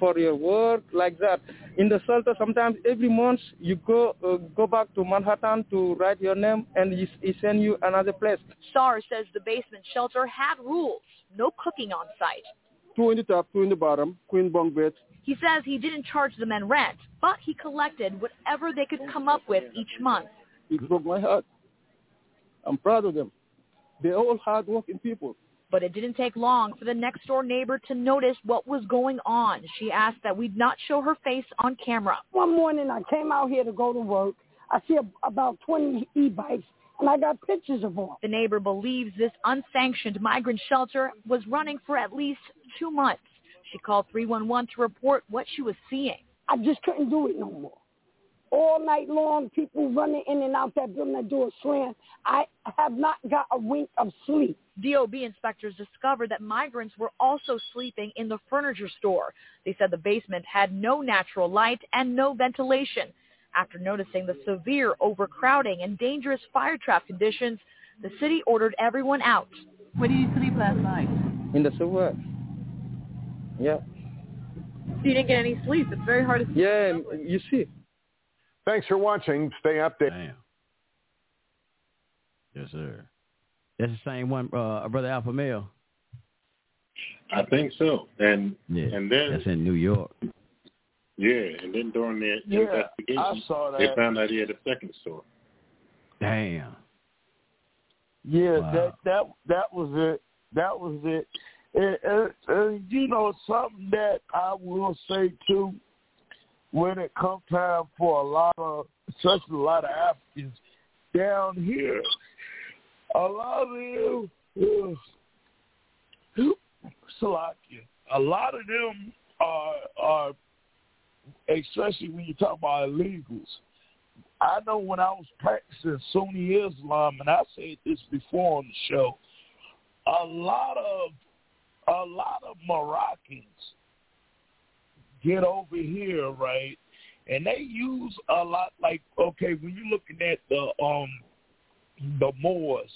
for your work like that. In the shelter, sometimes every month you go uh, go back to Manhattan to write your name, and he, he send you another place. SAR says the basement shelter had rules, no cooking on site. Two in the top, two in the bottom, queen bunk beds. He says he didn't charge the men rent, but he collected whatever they could come up with each month. It broke my heart. I'm proud of them. They're all hard-working people. But it didn't take long for the next door neighbor to notice what was going on. She asked that we not show her face on camera. One morning I came out here to go to work. I see a, about 20 e-bikes and I got pictures of them. The neighbor believes this unsanctioned migrant shelter was running for at least two months. She called 311 to report what she was seeing. I just couldn't do it no more. All night long, people running in and out that building, that door slammed. I have not got a wink of sleep. DOB inspectors discovered that migrants were also sleeping in the furniture store. They said the basement had no natural light and no ventilation. After noticing the severe overcrowding and dangerous fire trap conditions, the city ordered everyone out. Where did you sleep last night? In the subway. Yeah. So you didn't get any sleep. It's very hard to sleep. Yeah, you see. Thanks for watching. Stay updated. Damn. Yes, sir. That's the same one, uh, brother Alpha Male. I think so. And Yeah, and then that's in New York. yeah, and then during the Yeah, investigation, I saw they found out he had a second store. Damn. Yeah, Wow. that that that was it. That was it. And, and, and you know something that I will say too, when it comes time for a lot of, such a lot of Africans down here, a lot of them, uh, Salakia, a lot of them are are, especially when you talk about illegals. I know when I was practicing Sunni Islam, and I said this before on the show, a lot of a lot of Moroccans get over here, right? And they use a lot like okay, when you're looking at the um the Moors,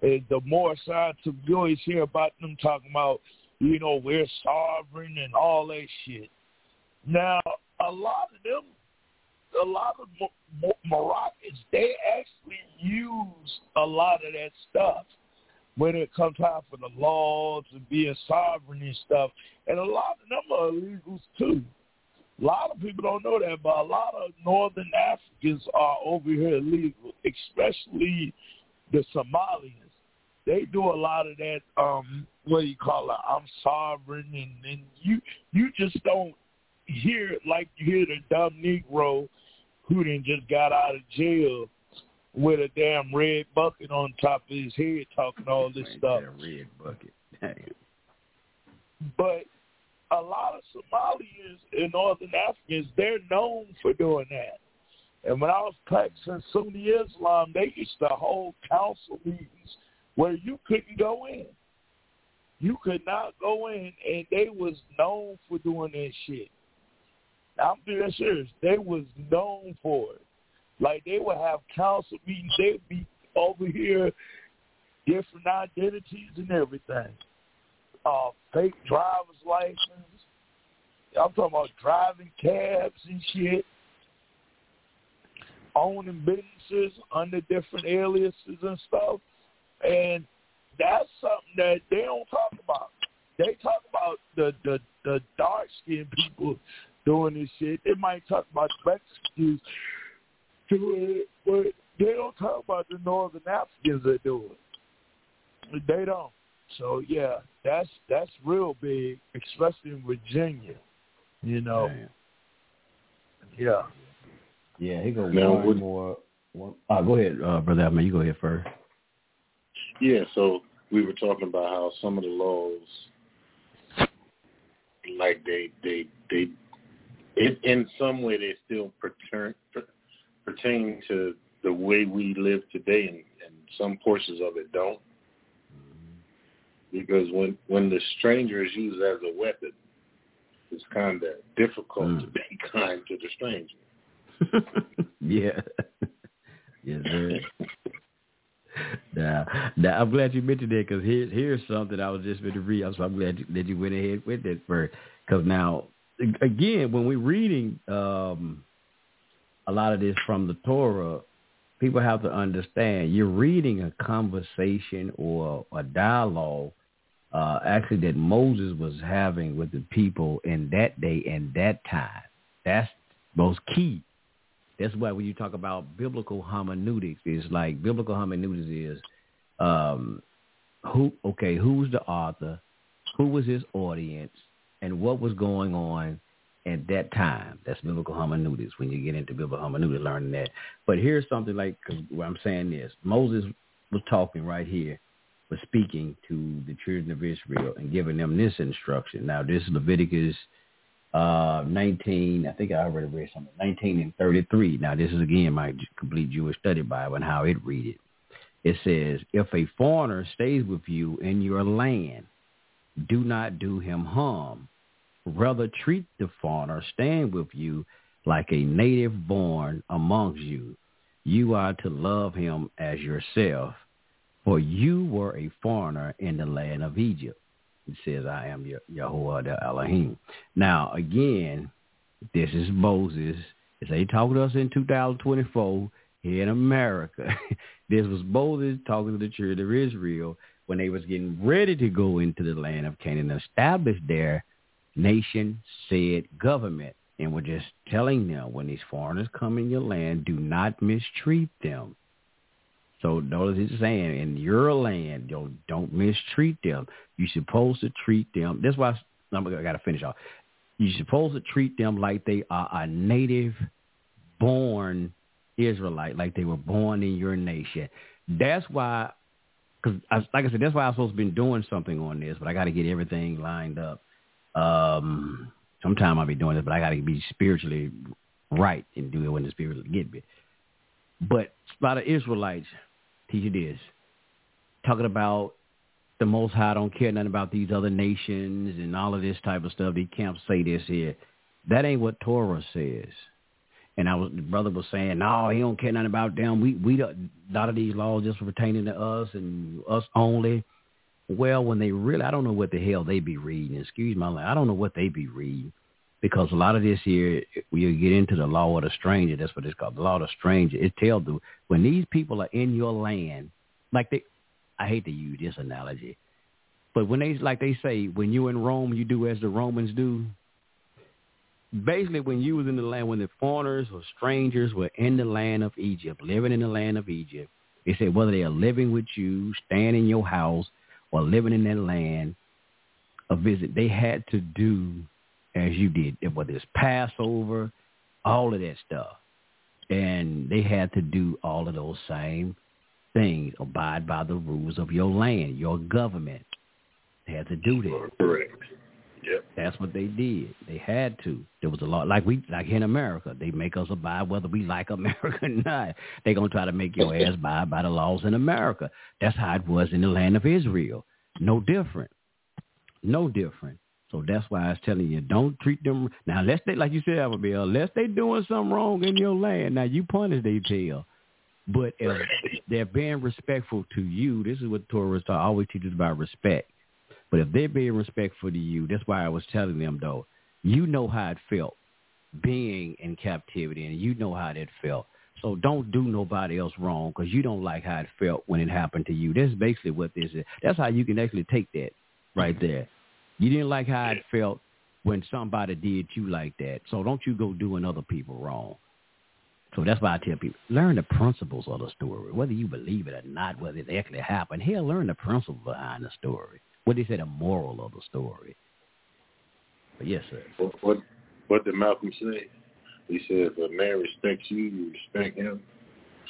the Moor side to you always hear about them talking about, you know, we're sovereign and all that shit. Now, a lot of them a lot of Mo- Mo- Moroccans, they actually use a lot of that stuff when it comes time for the laws and being sovereign and stuff. And a lot of them are illegals too. A lot of people don't know that, but a lot of northern Africans are over here illegal, especially the Somalians. They do a lot of that. Um, what do you call it? I'm sovereign, and, and you you just don't hear it like you hear the dumb Negro who then just got out of jail with a damn red bucket on top of his head talking all this stuff. That red bucket. But a lot of Somalians and Northern Africans, they're known for doing that. And when I was practicing Sunni Islam, they used to hold council meetings where you couldn't go in. You could not go in, and they was known for doing that shit. I'm being serious. They was known for it. Like they would have council meetings. They'd be over here, different identities and everything. Uh, fake driver's license. I'm talking about driving cabs and shit. Owning businesses under different aliases and stuff. And that's something that they don't talk about. They talk about the the, the dark skinned people doing this shit. They might talk about Mexicans doing it, but they don't talk about the Northern Africans that do it. They don't. So yeah, that's that's real big, especially in Virginia. You know. Damn. Yeah. Yeah, he go Now, one would- more. One, uh, go ahead, uh, brother Alman. You go ahead first. Yeah, so we were talking about how some of the laws, like they they they, in, in some way they still pertain pertain to the way we live today, and, and some portions of it don't. Because when when the stranger is used as a weapon, it's kind of difficult Mm. to be kind to the stranger. yeah. yes, sir. Now, now, I'm glad you mentioned that because here's here's something I was just going to read. So I'm glad you, that you went ahead with it first. Because now, again, when we're reading um, a lot of this from the Torah, people have to understand you're reading a conversation or a dialogue uh, actually that Moses was having with the people in that day and that time. That's most key. That's why when you talk about biblical hermeneutics, it's like biblical hermeneutics is um, who okay, who's the author, who was his audience, and what was going on at that time. That's biblical hermeneutics. When you get into biblical hermeneutics, learning that. But here's something like what I'm saying is Moses was talking right here, was speaking to the children of Israel and giving them this instruction. Now this is Leviticus uh, 19, I think I already read something, 19 and 33. Now, this is again my complete Jewish study Bible and how it read it. It says, if a foreigner stays with you in your land, do not do him harm. Rather treat the foreigner staying with you like a native born amongst you. You are to love him as yourself, for you were a foreigner in the land of Egypt. It says, I am Yahweh the Elohim. Now, again, this is Moses. As they talk to us in 2024 here in America. this was Moses talking to the children of Israel when they was getting ready to go into the land of Canaan and establish their nation said government. And we're just telling them when these foreigners come in your land, do not mistreat them. So notice it's saying in your land, don't, don't mistreat them. You're supposed to treat them. That's why I'm, I got to finish off. You're supposed to treat them like they are a native born Israelite, like they were born in your nation. That's why, because like I said, that's why I'm supposed to been doing something on this, but I got to get everything lined up. Um, sometime I'll be doing this, but I got to be spiritually right and do it when the spirit get me. But a lot of Israelites teach you this, talking about the Most High don't care nothing about these other nations and all of this type of stuff. They can't say this here. That ain't what Torah says. And I was the brother was saying, no, he don't care nothing about them. We we a lot of these laws just pertaining to us and us only. Well, when they really, I don't know what the hell they be reading. Excuse my language. I don't know what they be reading because a lot of this here, you get into the law of the stranger, that's what it's called, the law of the stranger. It tells you when these people are in your land, like they, I hate to use this analogy, but when they, like they say, when you in Rome, you do as the Romans do basically when you was in the land, when the foreigners or strangers were in the land of Egypt, living in the land of Egypt, they said whether they are living with you, staying in your house, or living in that land, a visit, they had to do as you did, whether it's Passover, all of that stuff. And they had to do all of those same things, abide by the rules of your land, your government. They had to do that. Correct. Yep. That's what they did. They had to. There was a lot like we like in America. They make us abide whether we like America or not. They're gonna try to make your ass abide by the laws in America. That's how it was in the land of Israel. No different. No different. So that's why I was telling you, don't treat them now unless they like you said, Abigail, unless they doing something wrong in your land. Now you punish their tail. But if they're being respectful to you, this is what Torah always teaches about respect but if they're being respectful to you, that's why I was telling them though, you know how it felt being in captivity and you know how that felt. So don't do nobody else wrong because you don't like how it felt when it happened to you. That's basically what this is. That's how you can actually take that right there. You didn't like how it felt when somebody did you like that. So don't you go doing other people wrong. So that's why I tell people, learn the principles of the story, whether you believe it or not, whether it actually happened. Hell, learn the principles behind the story what they say the moral of the story. But yes, sir. What what, what did Malcolm say? He said, "If a man respects you, you respect him."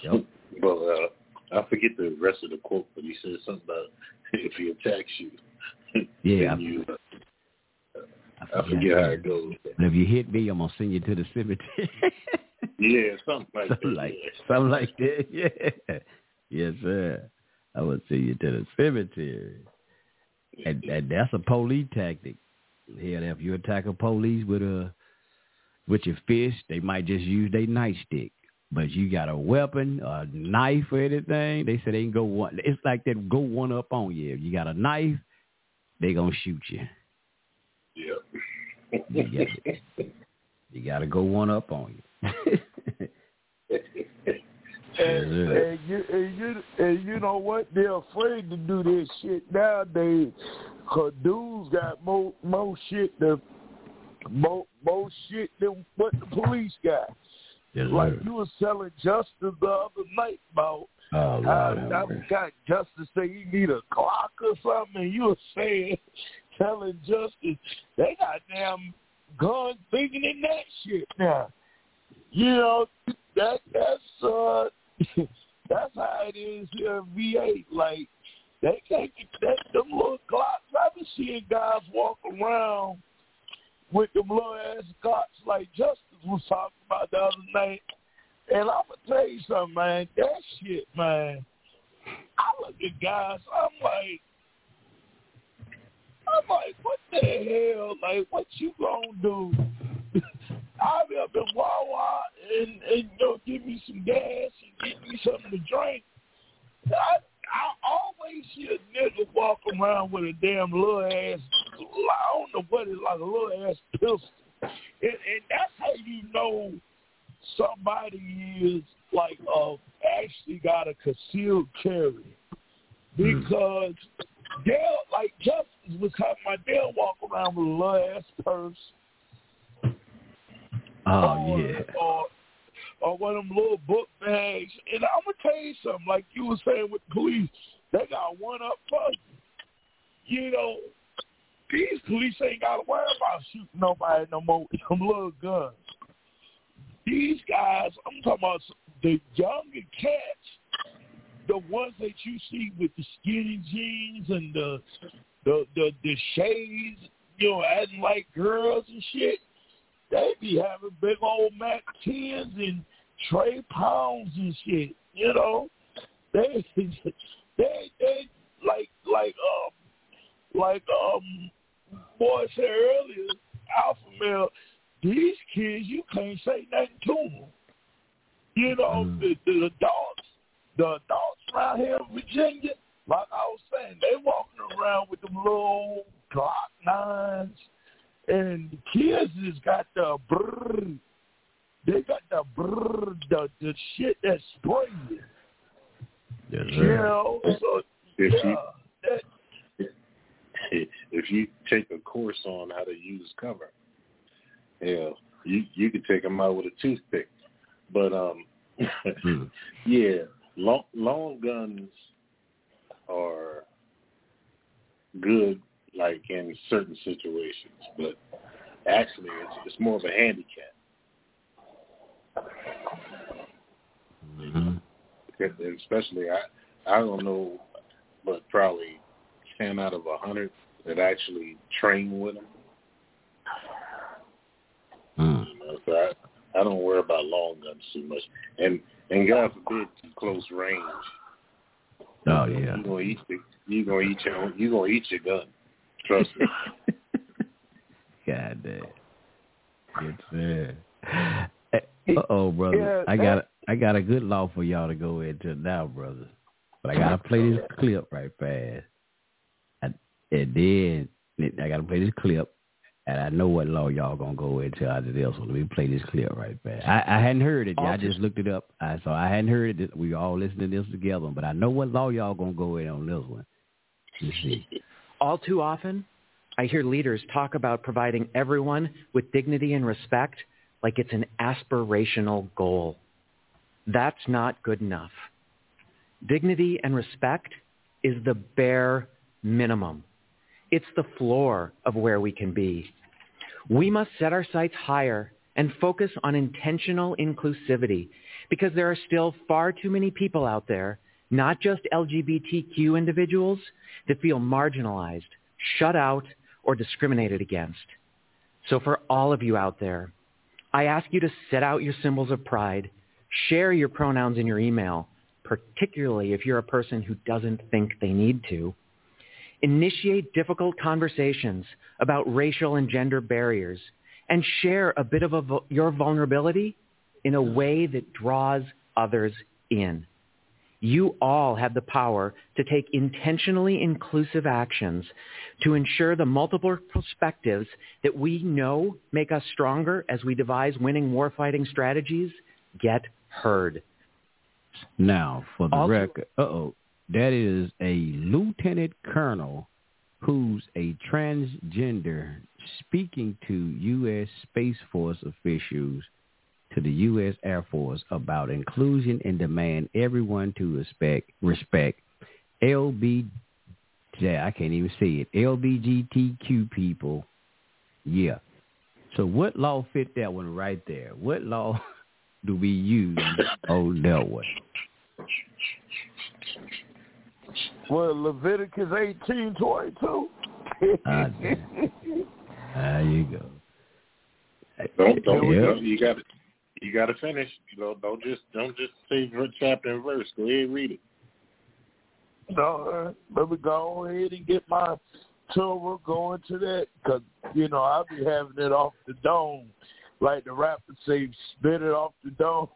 Yep. well, uh, I forget the rest of the quote, but he said something about if he attacks you. Yeah. you, uh, I, I forget how it goes. But if you hit me, I'm gonna send you to the cemetery. yeah, something like something that. Like, yeah. Something like that. Yeah. Yes, sir. I would send you to the cemetery. And, and that's a police tactic. Hell, if you attack a police with a with your fist, they might just use their nightstick. But you got a weapon, a knife, or anything, they say they can go one. It's like they go one up on you. If you got a knife, they gonna shoot you. Yep. You got, you got to go one up on you. And, and you and you and you know what? They're afraid to do this shit nowadays. Cause dudes got more more shit than more more shit than what the police got. Yes, like you was telling Justice the other night about Oh, how Lord have that got Justice say you need a Glock or something, and you were saying telling Justice they got damn guns bigger than that shit now. You know that that's uh that's how it is here in VA. Like they can't get that them little Glocks. I've been seeing guys walk around with them little ass Glocks like Justice was talking about the other night. And I'm gonna tell you something, man. That shit, man. I look at guys. I'm like, I'm like, what the hell? Like, what you gonna do? I'll be up in Wawa and, and you know, give me some gas and get me something to drink. I, I always see a nigga walk around with a damn little ass, I don't know what it's like, a little ass pistol. And, and that's how you know somebody is like uh actually got a concealed carry because they'll like Justice was talking about they'll walk around with a little ass purse Oh yeah. or or one of them little book bags. And I'm gonna tell you something, like you were saying with the police, they got one up for you. Know, these police ain't gotta worry about shooting nobody no more with them little guns. These guys, I'm talking about the younger cats, the ones that you see with the skinny jeans and the the the, the shades, you know, acting like girls and shit. They be having big old Mac 10s and Trey Pounds and shit. You know, they they they like like um like um boy said earlier, alpha male. These kids, you can't say nothing to them. You know, the, the adults, the adults around here in Virginia, like I was saying, they walking around with them little Glock nines, and kids just got the brrr. They got the brrr, the the shit that sprays. Yes, You know, so If yeah, you- that, if you take a course on how to use cover, yeah, you you could take them out with a toothpick. But um, Hmm. yeah, long long guns are good, like in certain situations, but actually, it's it's more of a handicap. Mhm. And Especially, I I don't know, but probably ten out of a hundred that actually train with them. Mm. You know, so I, I don't worry about long guns too much. And and God forbid too close range. Oh yeah. You gonna eat the, you gonna eat your you gonna eat your gun. Trust me. God damn. Good sir. Uh oh, brother. Yeah, I got I got a good law for y'all to go into now, brother. But I gotta play this clip right fast. I, and then I gotta play this clip, and I know what law y'all gonna go into after this. So let me play this clip right fast. I, I hadn't heard it. yet. I just looked it up. I, so I hadn't heard it. We all listening to this together, but I know what law y'all gonna go in on this one. Let's see. All too often, I hear leaders talk about providing everyone with dignity and respect like it's an aspirational goal. That's not good enough. Dignity and respect is the bare minimum. It's the floor of where we can be. We must set our sights higher and focus on intentional inclusivity because there are still far too many people out there, not just LGBTQ individuals, that feel marginalized, shut out, or discriminated against. So for all of you out there, I ask you to set out your symbols of pride, share your pronouns in your email, particularly if you're a person who doesn't think they need to. Initiate difficult conversations about racial and gender barriers and share a bit of a, your vulnerability in a way that draws others in. You all have the power to take intentionally inclusive actions to ensure the multiple perspectives that we know make us stronger as we devise winning warfighting strategies get heard. Now, for the Also- record, uh-oh, that is a lieutenant colonel who's a transgender speaking to U.S. Space Force officials to the U.S. Air Force about inclusion and demand everyone to respect, respect LB, yeah, I can't even say it, LBGTQ people. Yeah. So what law fit that one right there? What law do we use on that one? well, Leviticus eighteen twenty two. Ah, damn. There you go. Don't don't Yeah. you got to you got to finish. You know, don't just don't just say ver- chapter and verse. Go ahead and read it. No, uh, let me go ahead and get my Torah going to that because you know I'll be having it off the dome. like the rapper say, spit it off the dome.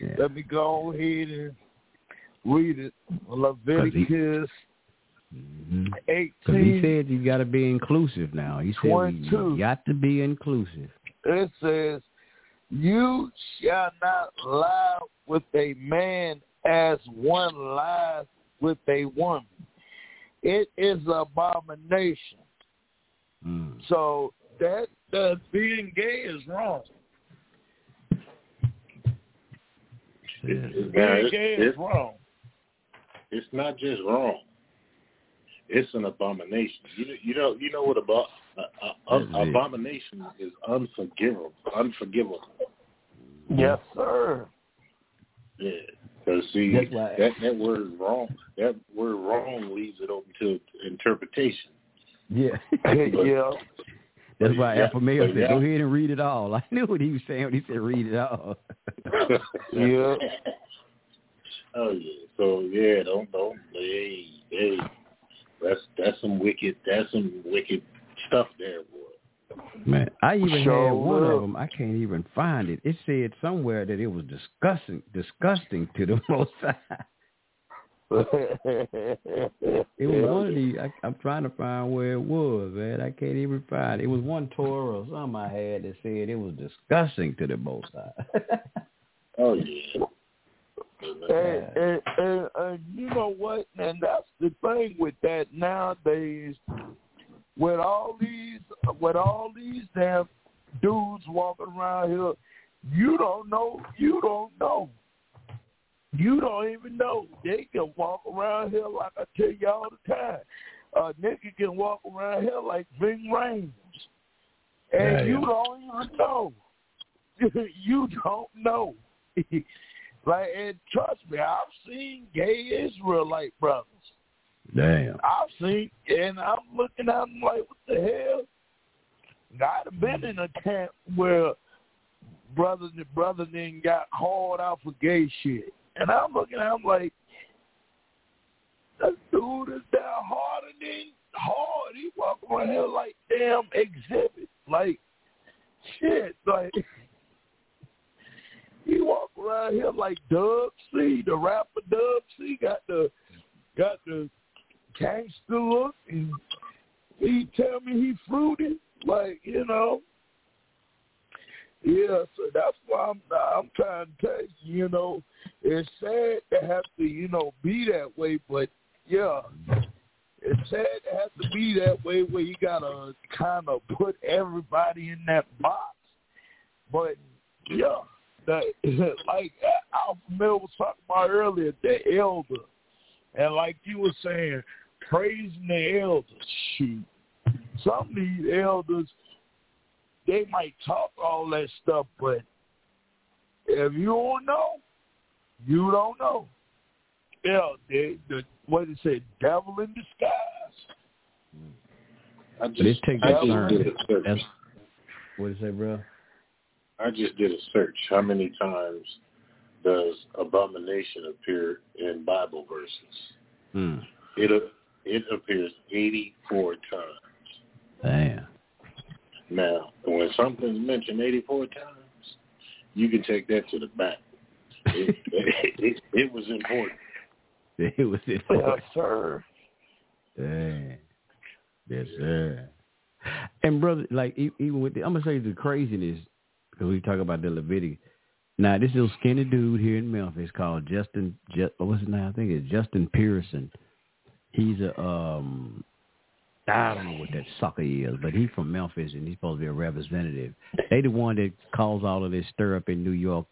Yeah. Let me go ahead and read it. Leviticus Mhm. 18. Because he said you got to be inclusive now. He said we 22. got to be inclusive. it says, You shall not lie with a man as one lies with a woman. It is abomination. Mm. So that uh, being gay is wrong. Says, Now, Being it's- gay is wrong. It's not just wrong. It's an abomination. You you know, you know what about uh, uh, abomination is unforgivable. Unforgivable. Yes, sir. Yeah. Because see, that that word wrong, that word wrong leaves it open to interpretation. Yeah. yeah. That's why Yeah, Alpha said, yeah. go ahead and read it all. I knew what he was saying when he said read it all. Yeah. Oh yeah. So yeah, don't don't hey hey. That's that's some wicked that's some wicked stuff there, boy. Man, I even Sure had one will. of them. I can't even find it. It said somewhere that it was disgusting, disgusting to the Most High. It was one of these. I, I'm trying to find where it was, man. I can't even find it. It was one Torah or something I had that said it was disgusting to the Most High. Oh yeah. and, and, and, and you know what? And that's the thing with that nowadays. With all these, with all these damn dudes walking around here, you don't know. You don't know. You don't even know. They can walk around here like I tell you all the time. A nigga can walk around here like Ving Rhames, and Damn. you don't even know. you don't know. like, and trust me, I've seen gay Israelite brothers. Damn. I've seen, and I'm looking at them like, what the hell? I'd have been in a camp where brothers and brothers then got hauled out for gay shit, and I'm looking at them like, that dude is down harder than hard. He walk around here like damn Xzibit, like shit, like. He walk around here like Dub C, the rapper Dub C, got the got the gangster look, and he tell me he fruity, like you know. Yeah, so that's why I'm I'm trying to tell you, you know, it's sad to have to, you know, be that way, but yeah, it's sad to have to be that way where you gotta kind of put everybody in that box. But yeah, that like Alpha Mill was talking about earlier, the elder, and like you were saying, praising the elders. Shoot, some of these elders, they might talk all that stuff, but if you don't know, you don't know. Yeah, they, the what is it, devil in disguise. I But it just takes I just did a search. That's what did it say, bro? I just did a search. How many times does abomination appear in Bible verses? Hmm. It it appears 84 times. Damn. Now, when something's mentioned 84 times, you can take that to the bank. It, it, it was important. It was it. Yes, sir. Damn. Yes, sir. And brother, like e- even with the, I'm gonna say the craziness because we talk about the Leviticus. Now this little skinny dude here in Memphis called Justin. Just, what's his name? I think it's Justin Pearson. He's a um, I don't know what that sucker is, but he's from Memphis and he's supposed to be a representative. They the one that caused all of this stir up in New York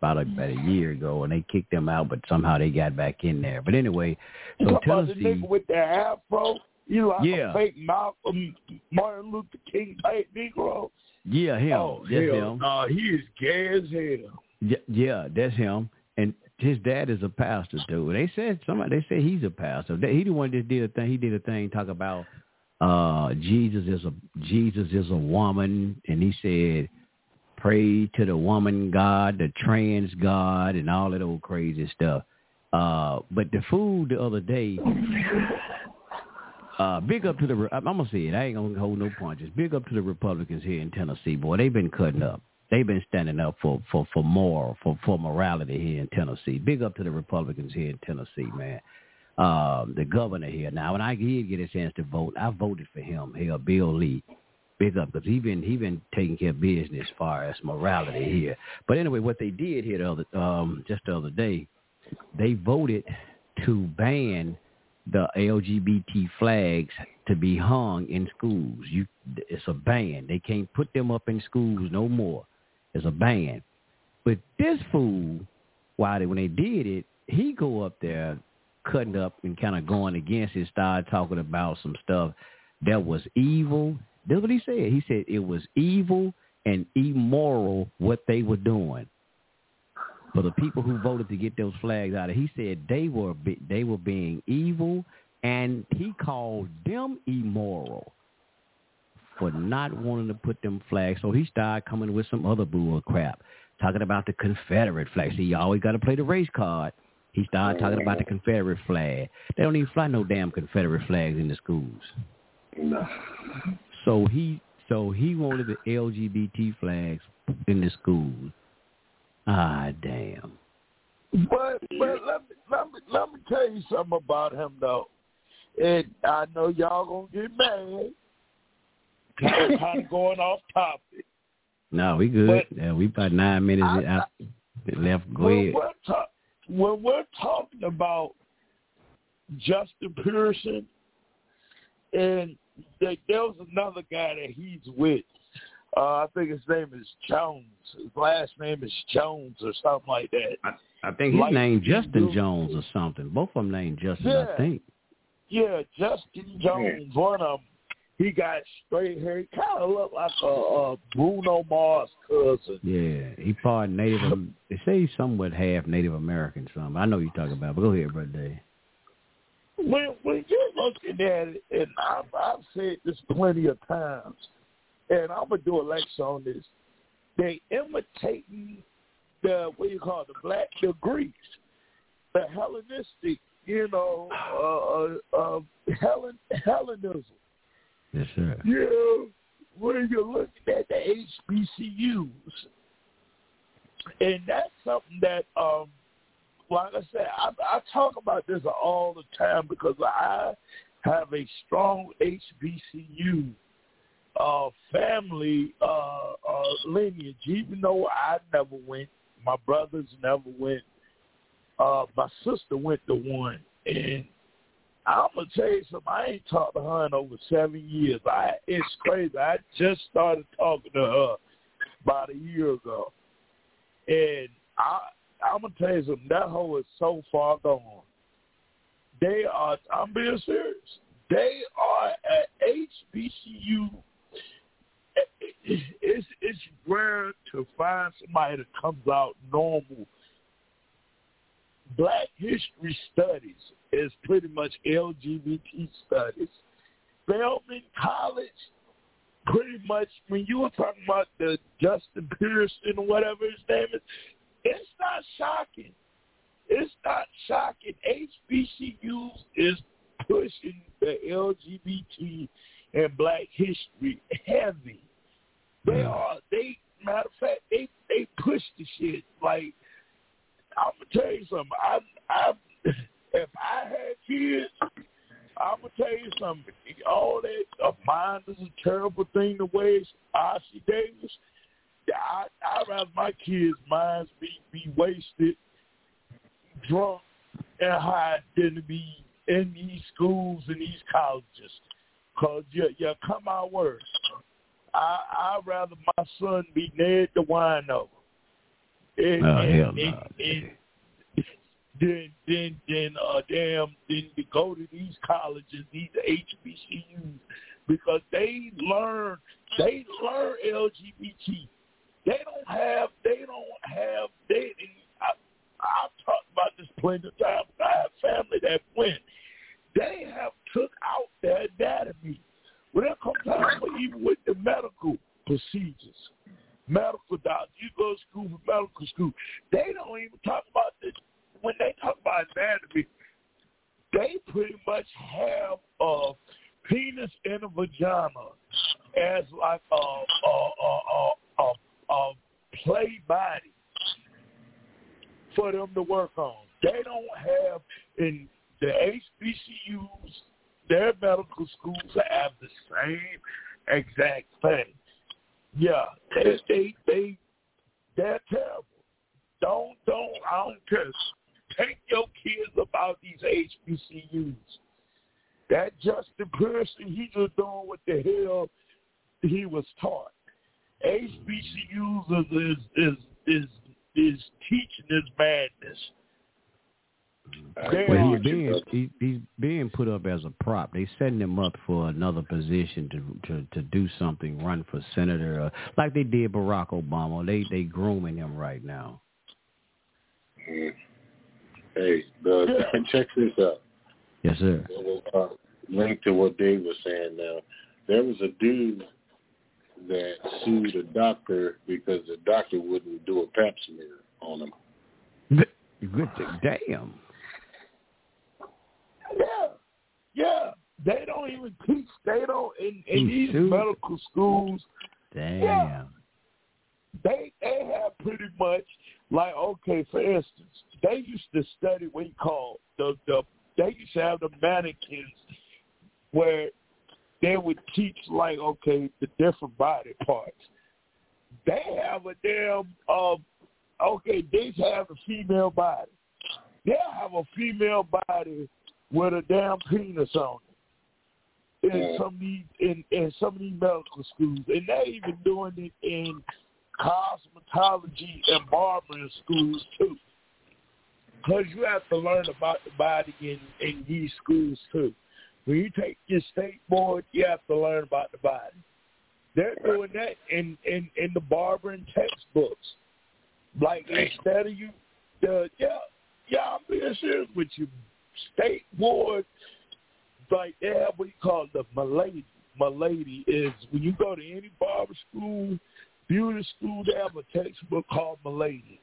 about a, about a year ago, and they kicked them out, but somehow they got back in there. But anyway, so about the Tennessee. nigga with the afro? You like Yeah. a fake Malcolm, Martin Luther King type Negro? Yeah, him. Oh, that's hell, him. no, he is gay as hell. Yeah, yeah, that's him. And his dad is a pastor too. They said somebody. They said he's a pastor. He the one that did a thing. He did a thing talk about uh Jesus is a Jesus is a woman, and he said pray to the woman God, the trans God, and all that old crazy stuff. Uh, but the food the other day, Uh, big up to the. I'm gonna say it. I ain't gonna hold no punches. Big up to the Republicans here in Tennessee, boy. They've been cutting up. They've been standing up for for for moral for for morality here in Tennessee. Big up to the Republicans here in Tennessee, man. Um, the governor here now, when I did get a chance to vote, I voted for him. Here, Bill Lee. Big up because he been he been taking care of business as far as morality here. But anyway, what they did here the other um just the other day, they voted to ban the LGBT flags to be hung in schools. You, it's a ban. They can't put them up in schools no more. It's a band. But this fool, while they when they did it, he go up there cutting up and kind of going against it, started talking about some stuff that was evil. That's what he said. He said it was evil and immoral what they were doing. For the people who voted to get those flags out of, he said they were they were being evil, and he called them immoral for not wanting to put them flags. So he started coming with some other bull crap, talking about the Confederate flag. See, you always got to play the race card. He started talking about the Confederate flag. They don't even fly no damn Confederate flags in the schools. No. So he so he wanted the LGBT flags in the schools. Ah, damn. But but let me let me let me tell you something about him though. And I know y'all gonna get mad. We're kind of going off topic. No, we good. But yeah, we about nine minutes I- out left. Go when ahead. we're, ta- when we're talking about Justin Pearson, and there, there was another guy that he's with. Uh, I think his name is Jones. His last name is Jones or something like that. I think his Like name Justin do. Jones or something. Both of them named Justin, Yeah. I think. Yeah, Justin Jones, one of them. He got straight hair. He kind of looked like a, a Bruno Mars cousin. Yeah, he part Native. They say he's somewhat half Native American. Something. I know you're talking about, but go ahead, brother. Dave. when when you're looking at it, and I've, I've said this plenty of times, and I'm gonna do a lecture on this. They imitating the what you call it, the black the Greeks, the Hellenistic, you know, uh, uh, uh, Hellen Hellenism. Yes, sir. Yeah, when you're looking at the HBCUs, and that's something that, um, like I said, I, I talk about this all the time because I have a strong HBCU uh, family uh, uh, lineage. Even though I never went, my brothers never went. Uh, my sister went to one, and I'm gonna tell you something. I ain't talked to her in over seven years. I it's crazy. I just started talking to her about a year ago, and I I'm gonna tell you something. That hoe is so far gone. They are. I'm being serious. They are at HBCU. It's it's rare to find somebody that comes out normal. Black History Studies is pretty much LGBT studies. Spelman College, pretty much when you were talking about the Justin Pearson or whatever his name is, it's not shocking. It's not shocking. HBCUs is pushing the LGBT and Black history heavy. They hmm. are. They matter of fact, they they push the shit like I'm gonna tell you something. I, I, if I had kids, I'm gonna tell you something. All that uh, mind is a terrible thing to waste. Ossie Davis. I I'd rather my kids' minds be be wasted, drunk, and high than to be in these schools and these colleges. Cause you you come out worse. I I'd rather my son be Ned the wino. And, Oh, and, hell and, no. and, then then then uh damn then to go to these colleges, these HBCUs, because they learn they learn LGBT. They don't have they don't have they. I, I've talked about this plenty of times. I have family that went. They have took out their anatomy. When it comes time for even with the medical procedures, medical doctors, you go to school for medical school. They don't even talk about this. When they talk about anatomy, they pretty much have a penis and a vagina as like a a a a, a, play body for them to work on. They don't have in the HBCUs, their medical schools have the same exact thing. Yeah, they they they they're terrible. Don't don't I don't care. Take your kids about these HBCUs. That Justin Pearson, he just doing what the hell he was taught. HBCUs is is is is teaching this madness. They Well, he's being he, he's being put up as a prop. They setting him up for another position to to to do something, run for senator, uh, like they did Barack Obama. They they grooming him right now. Mm. Hey, the, check this out. Yes, sir. Uh, link to what Dave was saying now. There was a dude that sued a doctor because the doctor wouldn't do a pap smear on him. Good. Damn. Yeah, yeah. They don't even teach. They don't in, in these sued. medical schools. Damn. Yeah. They they have pretty much like okay, for instance, they used to study what you call the the they used to have the mannequins where they would teach like okay the different body parts. They have a damn uh okay, they have a female body. They'll have a female body with a damn penis on it. In some of these in, in some of these medical schools. And they're even doing it in cosmetology and barbering schools too. Because you have to learn about the body in, in these schools too. When you take your state board, you have to learn about the body. They're doing that in, in, in the barbering textbooks. Like instead of you, the yeah, yeah, I'm being serious with you. State board, like they have what you call the milady. Milady is when you go to any barber school, beauty school, they have a textbook called Milady,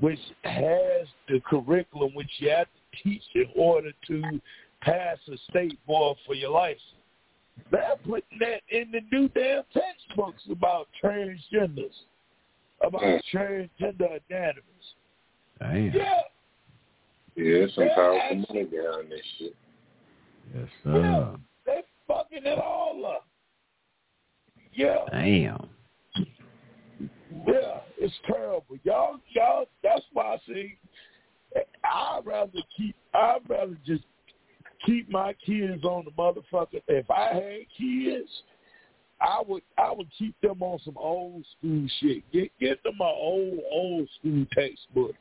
which has the curriculum which you have to teach in order to pass a state board for your license. They're putting that in the new damn textbooks about transgenders, about mm. transgender anatomies. Damn. Yeah, Yeah, some powerful money behind this shit. Yes, sir. yeah, they fucking it all up. Yeah, Damn. Yeah, it's terrible. Y'all, y'all. That's why I say I'd rather keep. I'd rather just keep my kids on the motherfucker. If I had kids, I would. I would keep them on some old school shit. Get get them an old old school textbook.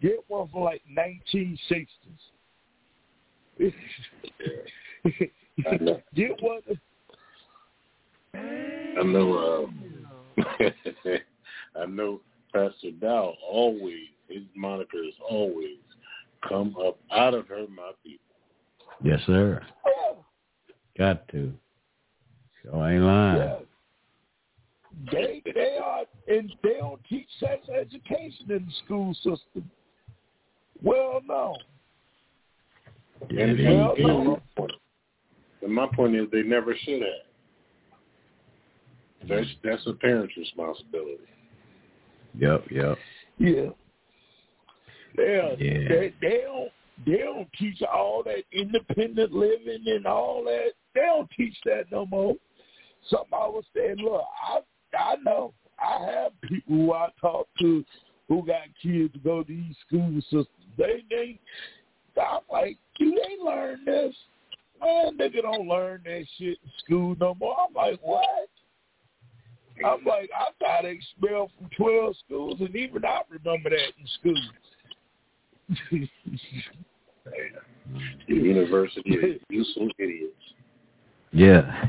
Get one from like nineteen sixties. I know. Get one. I know. Uh, I know. Pastor Dow always his moniker is always come up out of her, my people. Yes, sir. Got to. So I ain't lying. Yeah. They they are and they don't teach sex education in the school system. Well known. Yeah, and, they- Well, and no. and my point is they never should have. That's that's a parent's responsibility. Yep, yep. Yeah. They, Yeah. they they don't they don't teach all that independent living and all that. They don't teach that no more. Somebody was saying, look, I I know I have people who I talk to who got kids to go to these school systems. They they I'm like, you ain't learn this. Man, nigga don't learn that shit in school no more. I'm like, what? I'm like, I got expelled from 12 schools, and even I remember that in school. The university of useful idiots. Yeah.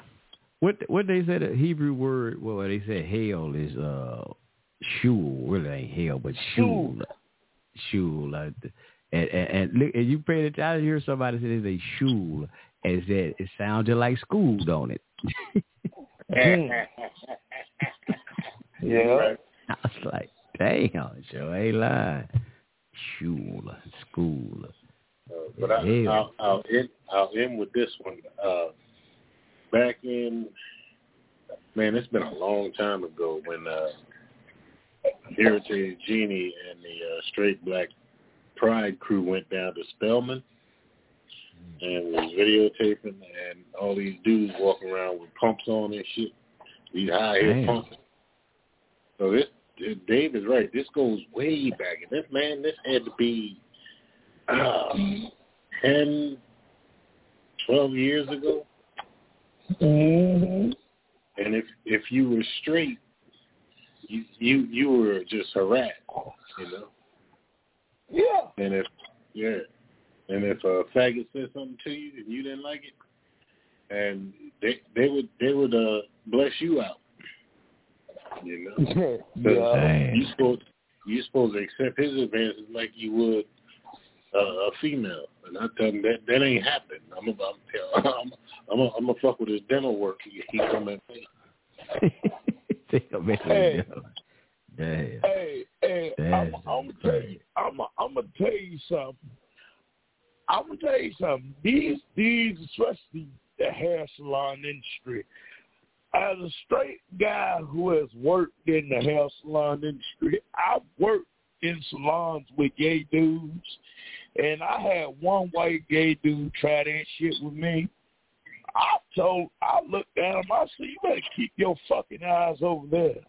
what what they said a Hebrew word well they said hell is uh shul. Really ain't hell but shul. Shul. Like and, and, and look and you pay attention I hear somebody say they say shul and said it sounded like school, don't it? yeah. I was like, damn, Joe ain't lying. Shul, school. Uh, but I, I'll, I'll end. I'll end with this one. Uh, back in, man, it's been a long time ago when uh, Heritage Genie and the uh, Straight Black Pride crew went down to Spelman and was videotaping, and all these dudes walking around with pumps on and shit. These high heel Damn. pumps. So this, Dave is right. This goes way back, and this man, this had to be uh, 10, 12 years ago. Mm-hmm. And if if you were straight, you you you were just harassed, you know. Yeah. And if yeah, and if a faggot said something to you and you didn't like it, and they they would they would uh bless you out, you know. So yeah. you supposed you supposed to accept his advances like you would uh, a female, and I tell him that that ain't happening. I'm about I'm I'm I'm I'm gonna fuck with his dental work. He, he come and pay. Damn. Hey. Damn. Hey, hey, I'm, I'm gonna tell you, I'm, I'm gonna tell you something. I'm gonna tell you something. These, these, especially the hair salon industry. As a straight guy who has worked in the hair salon industry, I've worked in salons with gay dudes, and I had one white gay dude try that shit with me. I told, I looked at him, I said, you better keep your fucking eyes over there.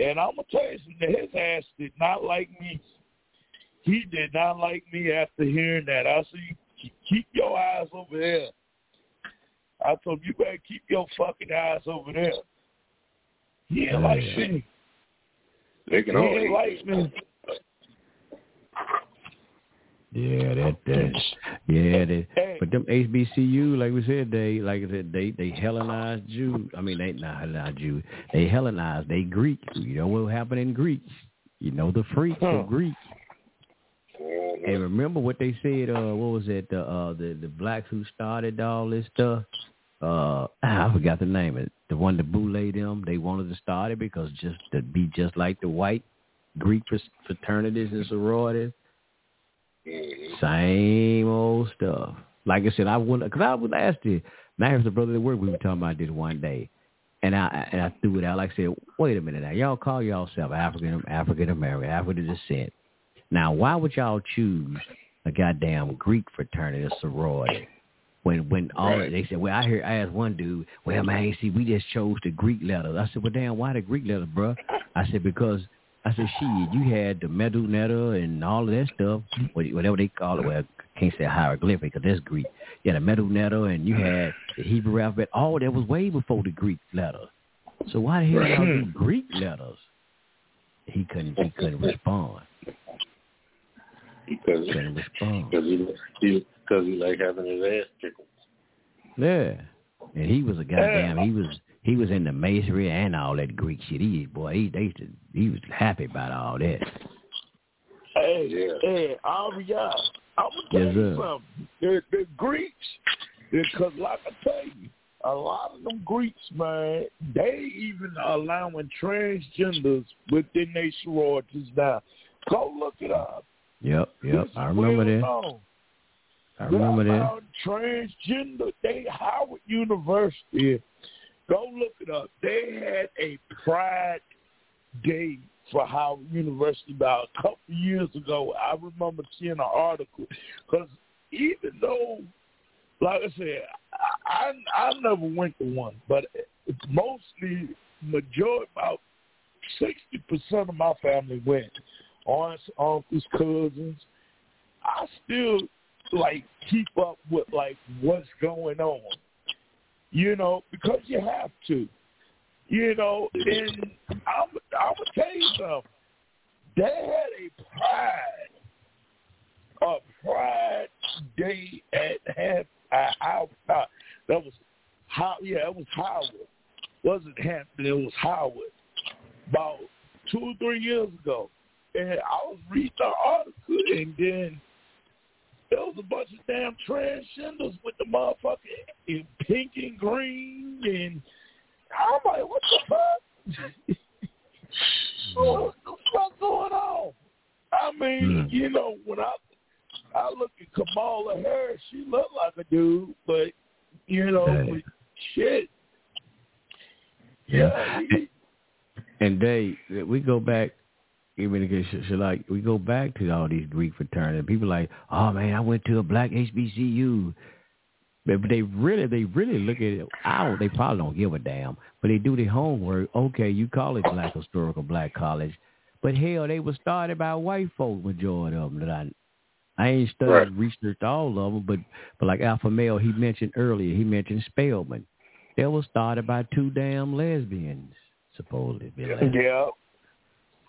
And I'm gonna tell you something, his ass did not like me. He did not like me after hearing that. I said, you keep- keep your eyes over there. I told him, you better keep your fucking eyes over there. He ain't like me. They can all ain't hate like me. Yeah, that that yeah, that Hey. but them HBCU, like we said, they like I said, they they Hellenized Jew. I mean, they not Hellenized Jew. They Hellenized. They Greek. You know what happened in Greek? You know the freaks Huh. of Greek. And remember what they said? Uh, what was it? The uh, the the blacks who started all this stuff. Uh, I forgot the name. of It the one that boule them. They wanted to start it because just to be just like the white Greek fraternities and sororities. Same old stuff. Like I said, I would because I was asked you. Now here's the brother that work we were talking about this one day, and I and I threw it out. Like I said, wait a minute now, y'all call yourself African African American, African descent. Now, why would y'all choose a goddamn Greek fraternity or sorority? When when all Right. they said, well, I hear I asked one dude, well, man, see, we just chose the Greek letters. I said, well, damn, why the Greek letters, bro? I said because I said, shit, you had the medu netta and all of that stuff, whatever they call it. Well, I can't say hieroglyphic because that's Greek. You had the medu netta and you had the Hebrew alphabet. All that was way before the Greek letters. So why the hell y'all do Greek letters? He couldn't. He couldn't respond. Because Couldn't respond. because he he because he like having his ass tickled. Yeah, and he was a goddamn. He was he was in the masonry and all that Greek shit. He boy, he they used to, he was happy about all that. Hey, Yeah. hey, Aria, I'm gonna tell Yes, you something. The, the Greeks, because like I tell you, a lot of them Greeks, man, they even allowing transgenders within their sororities now. Go look it up. Yep, yep. I remember that. I remember that. Transgender. They Howard University. Go look it up. They had a Pride Day for Howard University about a couple years ago. I remember seeing an article because even though, like I said, I I never went to one, but it's mostly majority about sixty percent of my family went. Aunts, uncles, cousins. I still like keep up with like what's going on. You know, because you have to. You know, and I'm I'm gonna tell you something. They had a pride, a pride day at half. Uh, how uh, that was how? Yeah, it was Howard. Wasn't Hampton? It was Howard. About two or three years ago, and I was reading the article, and then there was a bunch of damn transgenders with the motherfucker in pink and green, and I'm like, what the fuck? what the fuck going on? I mean, Hmm. you know, when I I look at Kamala Harris. She looked like a dude, but you know, Hey. shit. Yeah. Yeah, And they, we go back, even so like we go back to all these Greek fraternities. People like, oh man, I went to a black HBCU. But they really, they really look at it. I. They probably don't give a damn, but they do their homework. Okay, you call it black historical black college, but hell, they were started by white folk. Majority of them that I, I ain't studied Right. researched all of them, but but like Alpha Male, he mentioned earlier, he mentioned Spelman. They was started by two damn lesbians, supposedly. yeah, Yeah.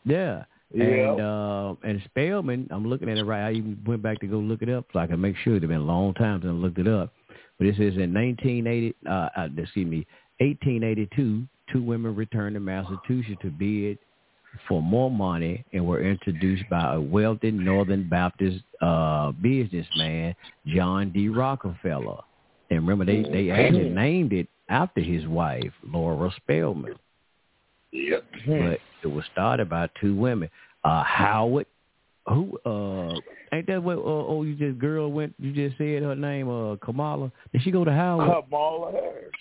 Yeah. And uh, and Spelman, I'm looking at it right. I even went back to go look it up so I can make sure. It's been a long time since I looked it up. But it says in 1980, uh, uh, excuse me, 1882, two women returned to Massachusetts to bid for more money and were introduced by a wealthy Northern Baptist uh, businessman, John D. Rockefeller. And remember, they they actually named it after his wife, Laura Spelman Yep. but it was started by two women. Uh Howard, who uh ain't that what uh, oh you just girl went you just said her name uh Kamala. Did she go to Howard? Kamala Harris.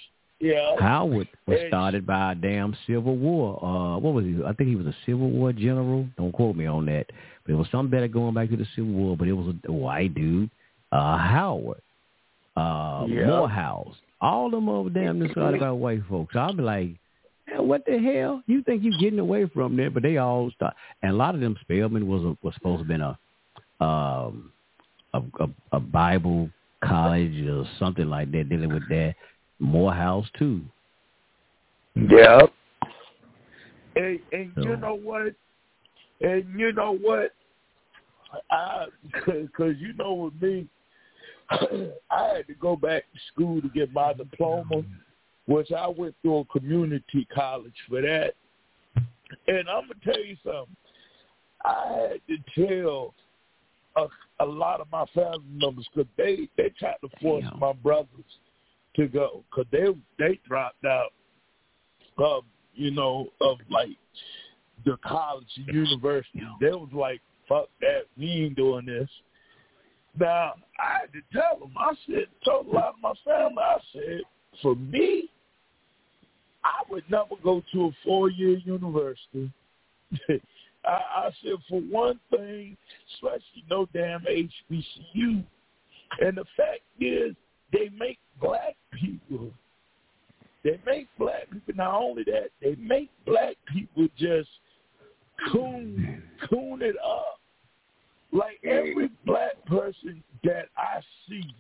Yeah. Howard was started by a damn Civil War. Uh what was he? I think he was a Civil War general. Don't quote me on that. But it was something better going back to the Civil War, but it was a white dude. Uh Howard. Uh Yeah. Morehouse. All of them over damn near started by white folks. I'll be like, "Man, what the hell? You think you're getting away from there, But they all start, and a lot of them Spelman was a, was supposed to have been a um a, a, a Bible college or something like that dealing with that. Morehouse too. Yep. And and you know what? And you know what? I because you know with me, I had to go back to school to get my diploma, which I went through a community college for that. And I'm gonna tell you something. I had to tell a, a lot of my family members because they they tried to force Damn. my brothers to go because they they dropped out of you know of like the college and university. They was like, "Fuck that, we ain't doing this." Now I had to tell them. I said, told a lot of my family. I said, for me, I would never go to a four-year university. I, I said, for one thing, especially no damn HBCU. And the fact is, they make black people. They make black people. Not only that, they make black people just coon coon it up. Like every black person that I see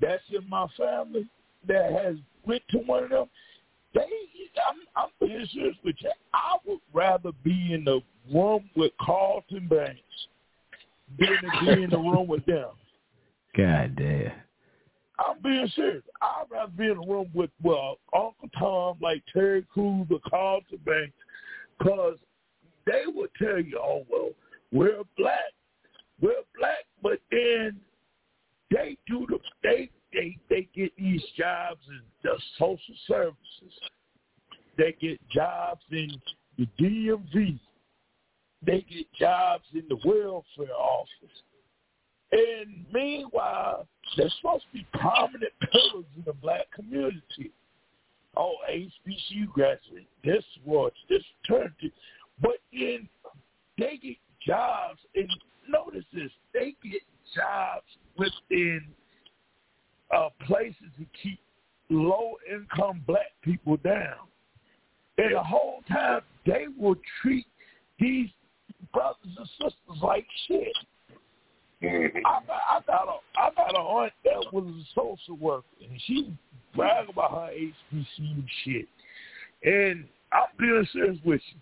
that's in my family that has went to one of them, they I'm I'm being serious with you. I would rather be in the room with Carlton Banks than to be in the room with them. God damn. I'm being serious. I'd rather be in a room with well Uncle Tom, like Terry Crews or Carlton Banks, because they would tell you, oh well, we're black, we're black, but then they do the they they they get these jobs in the social services. They get jobs in the DMV. They get jobs in the welfare office. And meanwhile, they're supposed to be prominent pillars in the black community. Oh, HBCU graduate, this sports, this fraternity. But then they get jobs, and notice this, they get jobs within uh, places to keep low-income black people down. And the whole time, they will treat these brothers and sisters like shit. I got, I got a I got an aunt that was a worker, and she brag about her HBCU shit. And I'm being serious with you.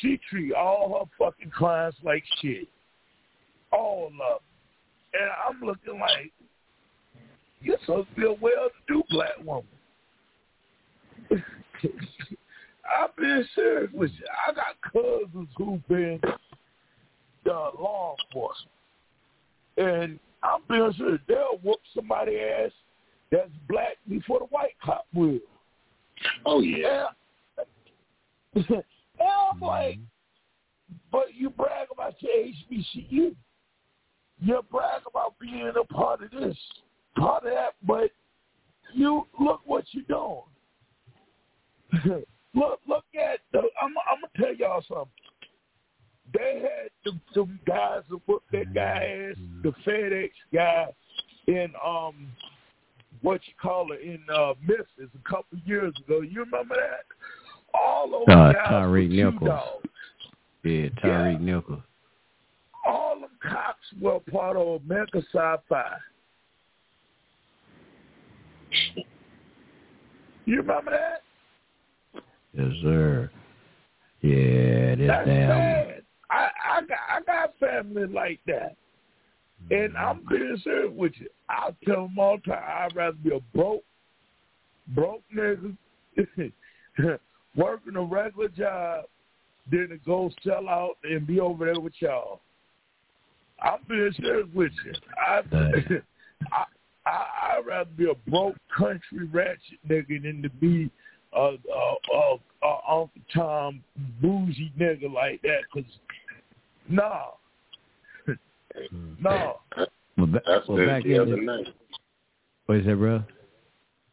She treat all her fucking clients like shit, all of them. And I'm looking like you're supposed to be a well-to-do black woman. I'm being serious with you. I got cousins who've been the law enforcement. And I'm being serious. They'll whoop somebody ass that's black before the white cop will. Oh yeah. And, and I'm like, but you brag about your HBCU. you brag about being a part of this, part of that, but you look what you're doing. look, look at the. I'm, I'm gonna tell y'all something. They had them, them guys that whooped that guy ass, the FedEx guy in um what you call it in uh Memphis a couple of years ago. You remember that? All those Uh, Tyreek Nichols. dogs. Yeah, Tyreek Nichols. All them cops were part of America Sci-Fi. You remember that? Yes, sir. Yeah, this That's damn. sad. I, I got I got family like that. And I'm being serious with you. I tell them all the time, I'd rather be a broke, broke nigga working a regular job than to go sell out and be over there with y'all. I'm being serious with you. I, I, I I'd rather be a broke country ratchet nigga than to be a, a, a, a Uncle Tom bougie nigga like that. Cause nah, Mm. no. Well, ba- I said well, it back the other the, night. what is that, bro?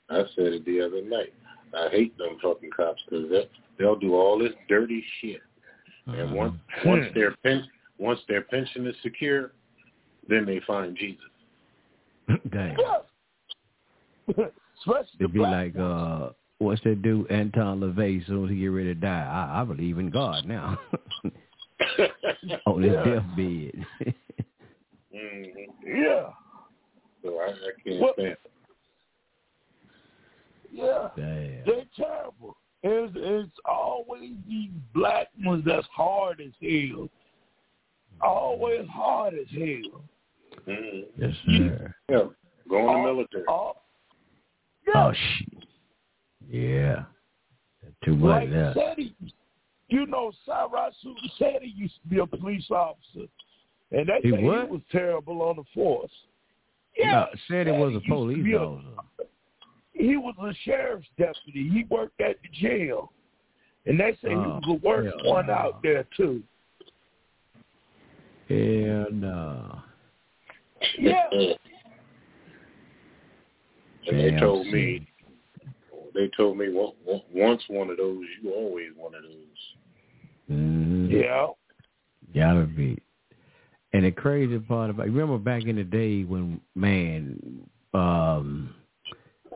I said it the other night. I hate them fucking cops because they, they'll do all this dirty shit, and uh-huh. once once hmm. their pen once their pension is secure, then they find Jesus. Damn. Especially It'd be like uh what's that dude, Anton LaVey, as soon as he get ready to die. I, I believe in God now. On his Yeah. deathbed. Hmm Yeah, So I, I can't What- stand. it. yeah. Damn. They're terrible. It's, it's always these black ones that's hard as hell. Always hard as hell. Mhm. Yes, sir. Yeah, go in the military. Oh, Oh shit. Yeah. Too much like there. said you know, Sarasu said he used to be a police officer, and they He say what? he was terrible on the force. No, Yeah, said it was a police be a- officer. He was a sheriff's deputy. He worked at the jail, and they say he Oh, was the worst hell one no. out there too. Hell no. Yeah. And they told me, they told me "Well, well, once one of those, you always one of those. Mm-hmm. Yeah. Gotta be. And the crazy part about remember back in the day when man, um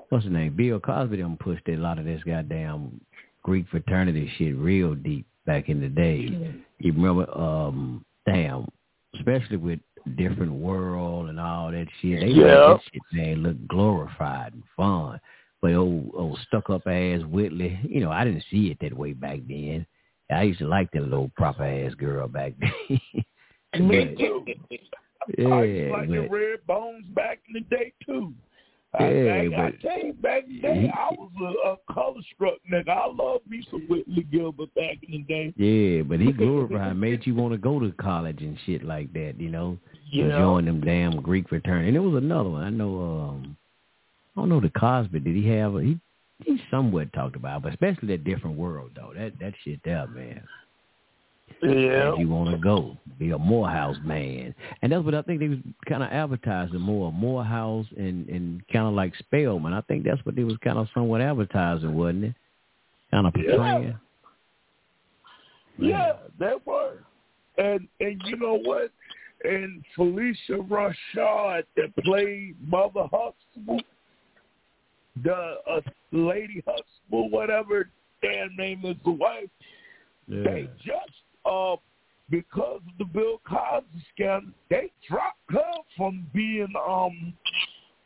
what's his name? Bill Cosby them pushed a lot of this goddamn Greek fraternity shit real deep back in the day. You remember um damn, especially with different world and all that shit. They made Yeah. that shit man look glorified and fun. But old old stuck up ass Whitley, you know, I didn't see it that way back then. I used to like that little proper ass girl back then. Me too. yeah, I used to like the red bones back in the day too. Yeah, I, I but- tell you, back in the day, I was a, a color struck nigga. I loved me some Whitley Gilbert back in the day. Yeah, but he glorified, made you want to go to college and shit like that, you know. Yeah. Join them damn Greek fraternity. And there was another one. I know um I don't know the Cosby. Did he have a he he somewhat talked about, but especially that different world though. That that shit there, man. Yeah. Made you want to go. Be a Morehouse man. And that's what I think they was kinda advertising more. Morehouse and, and kinda like Spelman. I think that's what they was kinda somewhat advertising, wasn't it? Kinda Yeah. portraying. Yeah, they were. And and you know what? And Phylicia Rashad that played Mother Huxtable, the uh, Lady Huxtable, whatever damn name is the wife, yeah. they just uh because of the Bill Cosby scandal, they dropped her from being um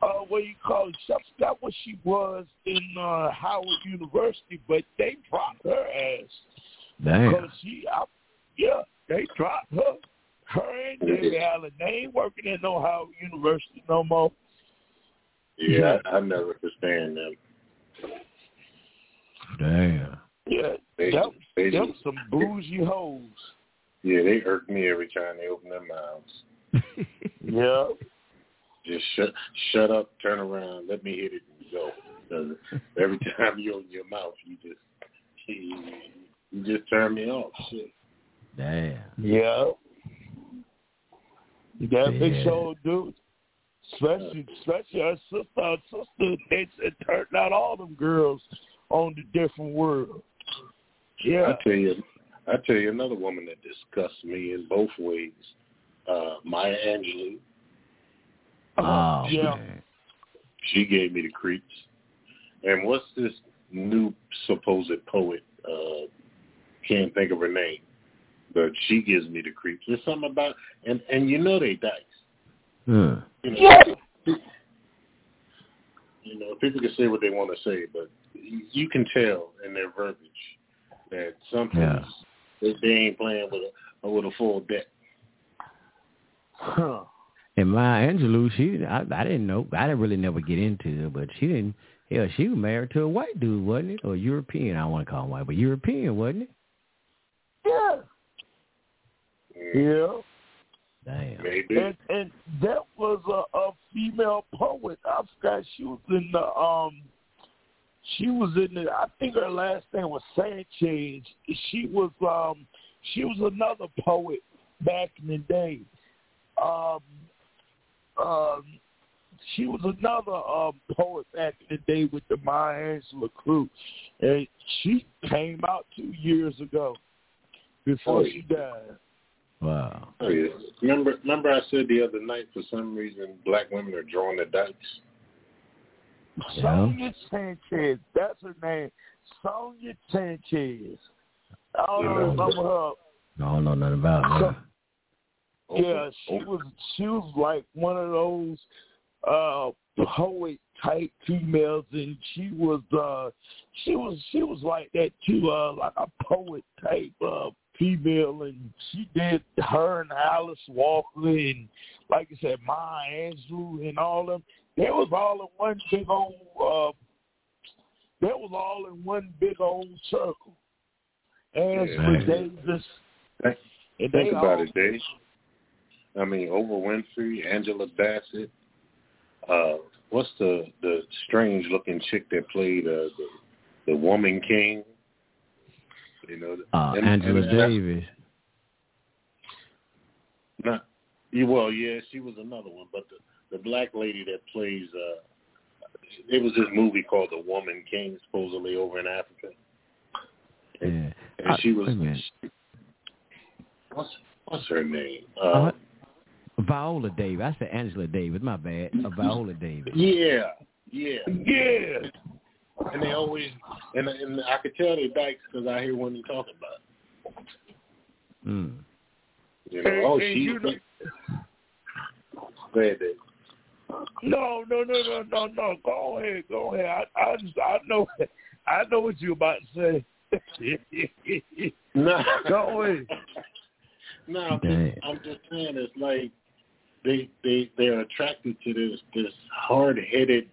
uh what do you call it? She forgot what she was in uh Howard University, but they dropped her ass. Damn. Because she, I, yeah, they dropped her. Her and David Allen, they ain't working at no Howard University no more. Yeah, I, I never understand them. Damn. Yeah, They, them, they, them some bougie hoes. yeah, they irk me every time they open their mouths. Yeah. Just shut, shut up, turn around, let me hit it and go. 'Cause every time you open your mouth, you just you, you just turn me off. Shit. Damn. Yeah. That Yeah. they sure do. Especially, especially her sister. Her sister, they it turned out all them girls on the different world. Yeah. I tell you, I tell you another woman that disgusts me in both ways. Uh, Maya Angelou. Oh, yeah. man. She gave me the creeps. And what's this new supposed poet? Uh, can't think of her name, but she gives me the creeps. There's something about and and you know they dykes. Hmm. You know, Yeah. you know, people can say what they want to say, but you you can tell in their verbiage that something Yeah. they, they ain't playing with a with a full deck. Huh. And Maya Angelou, she I, I didn't know. I didn't really never get into it, but she didn't. Yeah, she was married to a white dude, wasn't it? Or European? I don't want to call him white, but European, wasn't it? Yeah. Yeah. Damn. Maybe. And and that was a, a female poet. I forgot she was in the um she was in the I think her last name was Sanchez. She was um she was another poet back in the day. Um um she was another um poet back in the day with the Maya Angelou crew. And she came out two years ago before Oh, she died. Wow. Oh yeah. Remember remember I said the other night for some reason black women are drawing the dykes. Yeah. Sonia Sanchez, that's her name. Sonia Sanchez. I don't Yeah. remember her. I don't know nothing about her. Yeah, she was she was like one of those uh poet type females and she was uh she was she was like that too, uh like a poet type uh female and she did her and Alice Walker and like I said, Maya Angelou and all them. They was all in one big old uh they was all in one big old circle. As Yeah. Davis Think, and think they about all, it, Dave. I mean, Oprah Winfrey, Angela Bassett. Uh, what's the the strange looking chick that played uh, the the Woman King? You know, Uh, and- Angela and Davis. Not, well, yeah, she was another one, but the the black lady that plays. uh It was this movie called The Woman King, supposedly over in Africa, Yeah. and she was. wait a minute. What's what's her name? Uh, Uh, Viola Davis. I said Angela Davis. My bad. Uh, Viola Davis. yeah, yeah. Yeah. And they always, and and I could tell they dykes because I hear women talking about it. Mm. You know, And- oh, and she. you know- Go ahead, Dave. No, no, no, no, no, no. Go ahead, go ahead. I, I, just, I know, I know what you're about to say. No, Go ahead. No, I'm just, I'm just saying it's like they they they're attracted to this this hard headed,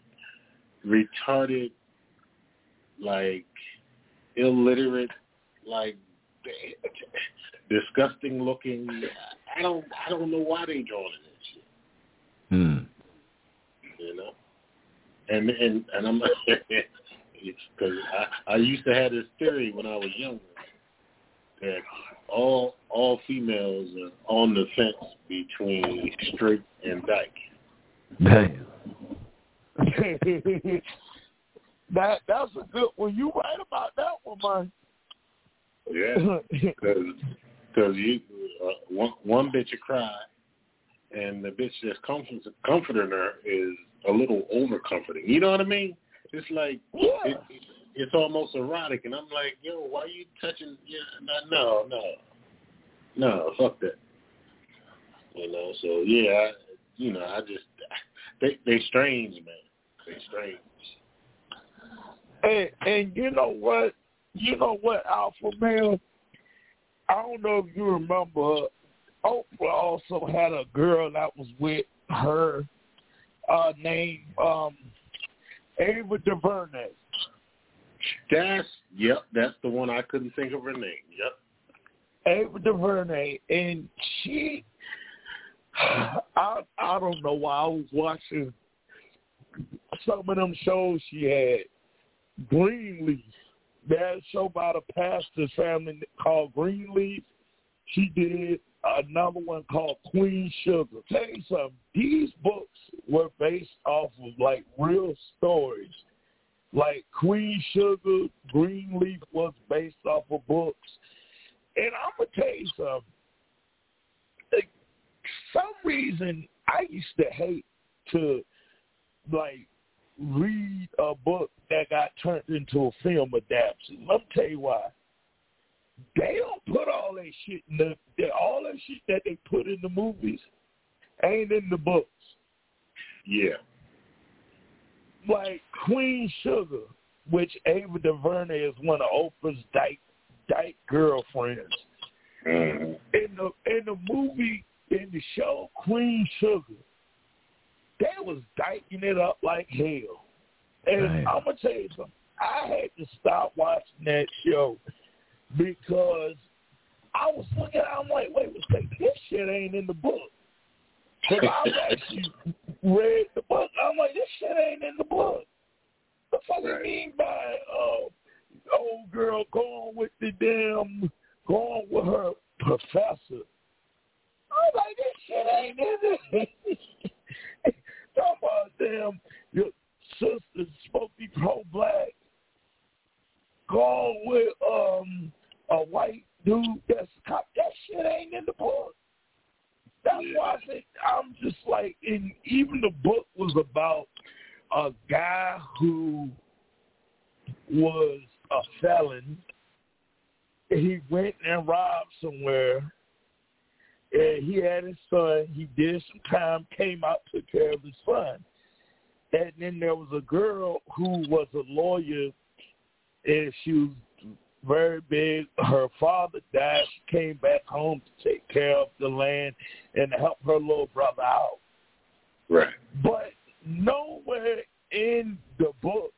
retarded, like illiterate, like disgusting looking. I don't I don't know why they drawing that shit. Hmm. You know, and and and I'm because I I used to have this theory when I was younger that all all females are on the fence between straight and dyke. Damn. that that's a good one. You right about that one, man. Yeah, because you uh, one one bitch will cry, and the bitch that's comfort, comforting her is a little over comforting. You know what I mean? It's like Yeah. it, it's almost erotic, and I'm like, yo, why are you touching? Yeah, no, no, no, fuck that. You know, so yeah, I, you know, I just they they strange, man. They strange. And and you know what? You know what, Alpha Male? I don't know if you remember. Oprah also had a girl that was with her, uh, named um, Ava DuVernay. That's yep, that's the one I couldn't think of her name. Yep. Ava DuVernay, and she, I I don't know why I was watching some of them shows she had. Greenleaf, that show about a pastor's family called Greenleaf. She did, another one called Queen Sugar. Tell you something, these books were based off of like real stories. Like Queen Sugar, Greenleaf was based off of books. And I'm gonna tell you something. Like, some reason I used to hate to like read a book that got turned into a film adaptation. Let me tell you why. They don't put all that shit in the, the all that shit that they put in the movies ain't in the books. Yeah. Like Queen Sugar, which Ava DuVernay is one of Oprah's dyke dyke girlfriends. Mm-hmm. In the in the movie in the show Queen Sugar, they was dyking it up like hell. And Right. I'm gonna tell you something. I had to stop watching that show because I was looking. At I'm like, wait a second, this shit ain't in the book. Because I've actually read the book. I'm like, this shit ain't in the book. The fuck you mean by uh, old girl going with the damn going with her professor? I'm like, this shit ain't in it. Talk about damn your sister supposed to be pro black. Going with um a white dude that's cop. That shit ain't in the book. That's why I said I'm just like, and even the book was about a guy who was a felon. He went and robbed somewhere, and he had his son. He did some time, came out, took care of his son. And then there was a girl who was a lawyer, and she was very big. Her father died. She came back home to take care of the land and help her little brother out. Right. But nowhere in the book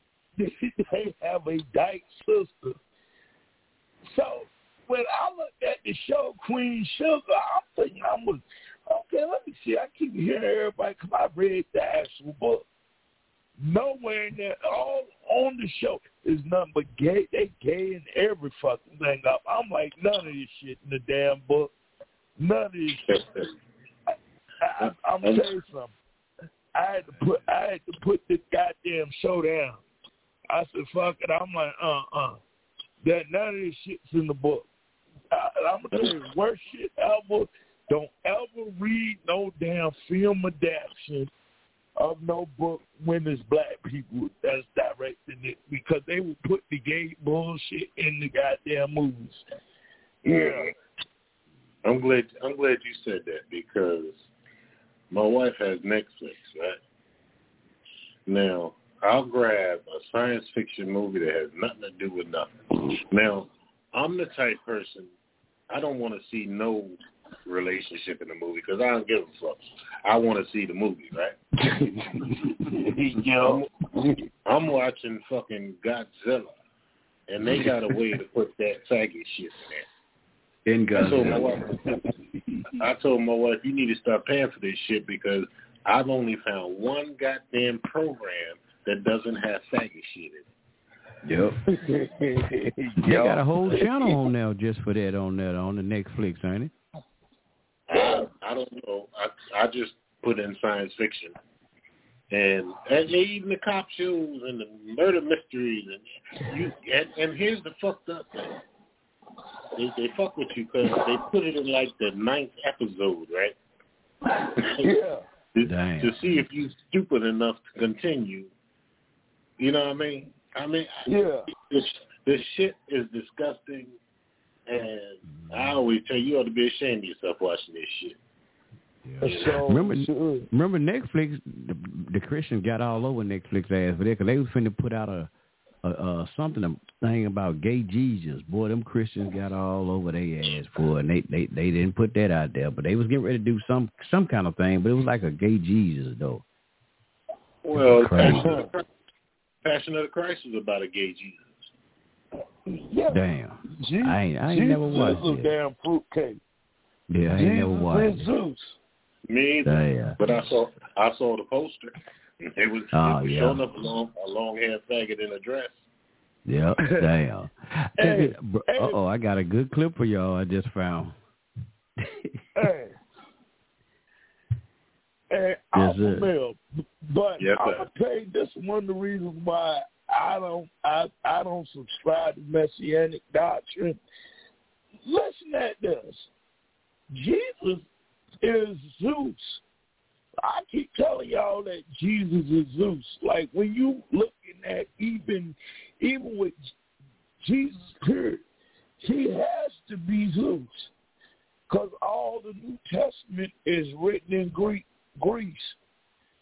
did they have a dyke sister. So when I looked at the show Queen Sugar, I'm thinking I'm was okay. Let me see. I keep hearing everybody come. I read the actual book. Nowhere in there, all on the show is nothing but gay. They gay in every fucking thing up. I'm like none of this shit in the damn book. None of this shit. I, I, I'm gonna tell you something. I had to put I had to put this goddamn show down. I said, "Fuck it." I'm like, "Uh, uh." That none of this shit's in the book. I, I'm gonna tell you, worst shit ever. Don't ever read no damn film adaptation of no book when it's black people that's directing it because they will put the gay bullshit in the goddamn movies. Yeah. I'm glad. I'm glad you said that because my wife has Netflix, right? Now I'll grab a science fiction movie that has nothing to do with nothing. Now I'm the type person I don't want to see no relationship in the movie because I don't give a fuck. I want to see the movie, right? Yo. I'm, I'm watching fucking Godzilla, and they got a way to put that faggot shit in there. In I told Godzilla. wife, I told my wife, you need to start paying for this shit because I've only found one goddamn program that doesn't have faggot shit in it. Yep. They got a whole channel on there just for that on that on the Netflix, ain't it? I, I don't know. I I just put in science fiction, and and even the cop shows and the murder mysteries, and you and, and here's the fucked up thing. They they fuck with you because they put it in like the ninth episode, right? Yeah. to, Damn. to see if you stupid enough to continue. You know what I mean? I mean, Yeah. this this shit is disgusting, and mm-hmm. I always tell you, you ought to be ashamed of yourself watching this shit. So, Remember, sure. remember Netflix? The, the Christians got all over Netflix ass for that because they was finna put out a, a, a something a thing about gay Jesus. Boy, them Christians got all over their ass for it. And they they they didn't put that out there, but they was getting ready to do some some kind of thing. But it was like a gay Jesus though. Well, Crazy. Passion of, the, Christ- Passion of the Christ was about a gay Jesus. Yeah. Damn. Jesus, I ain't- I ain't Jesus never watched is it. damn fruitcake. Yeah, I ain't Jesus never watched. it. Zeus. Me either. Damn. But I saw I saw the poster. It was, Oh, it was yeah. showing up a long a long haired faggot in a dress. Yep. Damn. Hey, Uh oh, I got a good clip for y'all. I just found. hey. Hey, Yes, Alpha sir. male. But Yes, I'm sir. gonna tell you this is one of the reasons why I don't I I don't subscribe to messianic doctrine. Listen at this. Jesus is Zeus. I keep telling y'all that Jesus is Zeus. Like when you looking at even even with Jesus period, he has to be Zeus. Because all the New Testament is written in Greek Greece.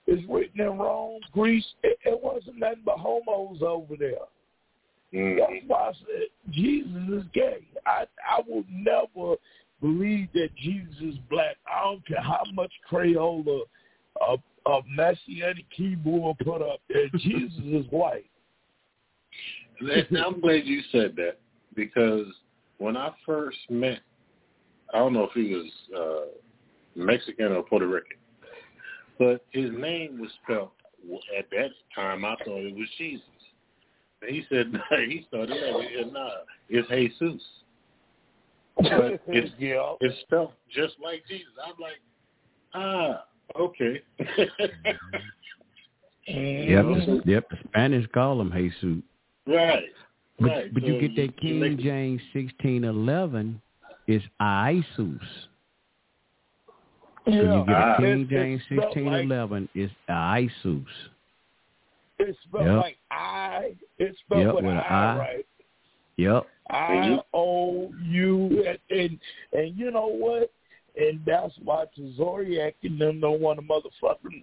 It's written in Rome, Greece. It, it wasn't nothing but homos over there. Mm-hmm. That's why I said Jesus is gay. I I will never believe that Jesus is black. I don't care how much Crayola a, a messianic keyboard put up there. Jesus is white. I'm glad you said that because when I first met, I don't know if he was uh, Mexican or Puerto Rican, but his name was spelled at that time. I thought it was Jesus. And he said he started that. "Nah, it's Jesus." But it's yeah. it's spelled just like Jesus. I'm like, ah, okay. Yep, the- yep. The Spanish call him Jesus. right. But, right. but you get that King make- James sixteen eleven is Isus. So you get a. King It's- James sixteen eleven like- is Isus. It's spelled Yep. like I. It's spelled Yep, with, with an an I, I. right? Yep. I O U and, and and you know what? And that's why Zoriak and them don't want to motherfucking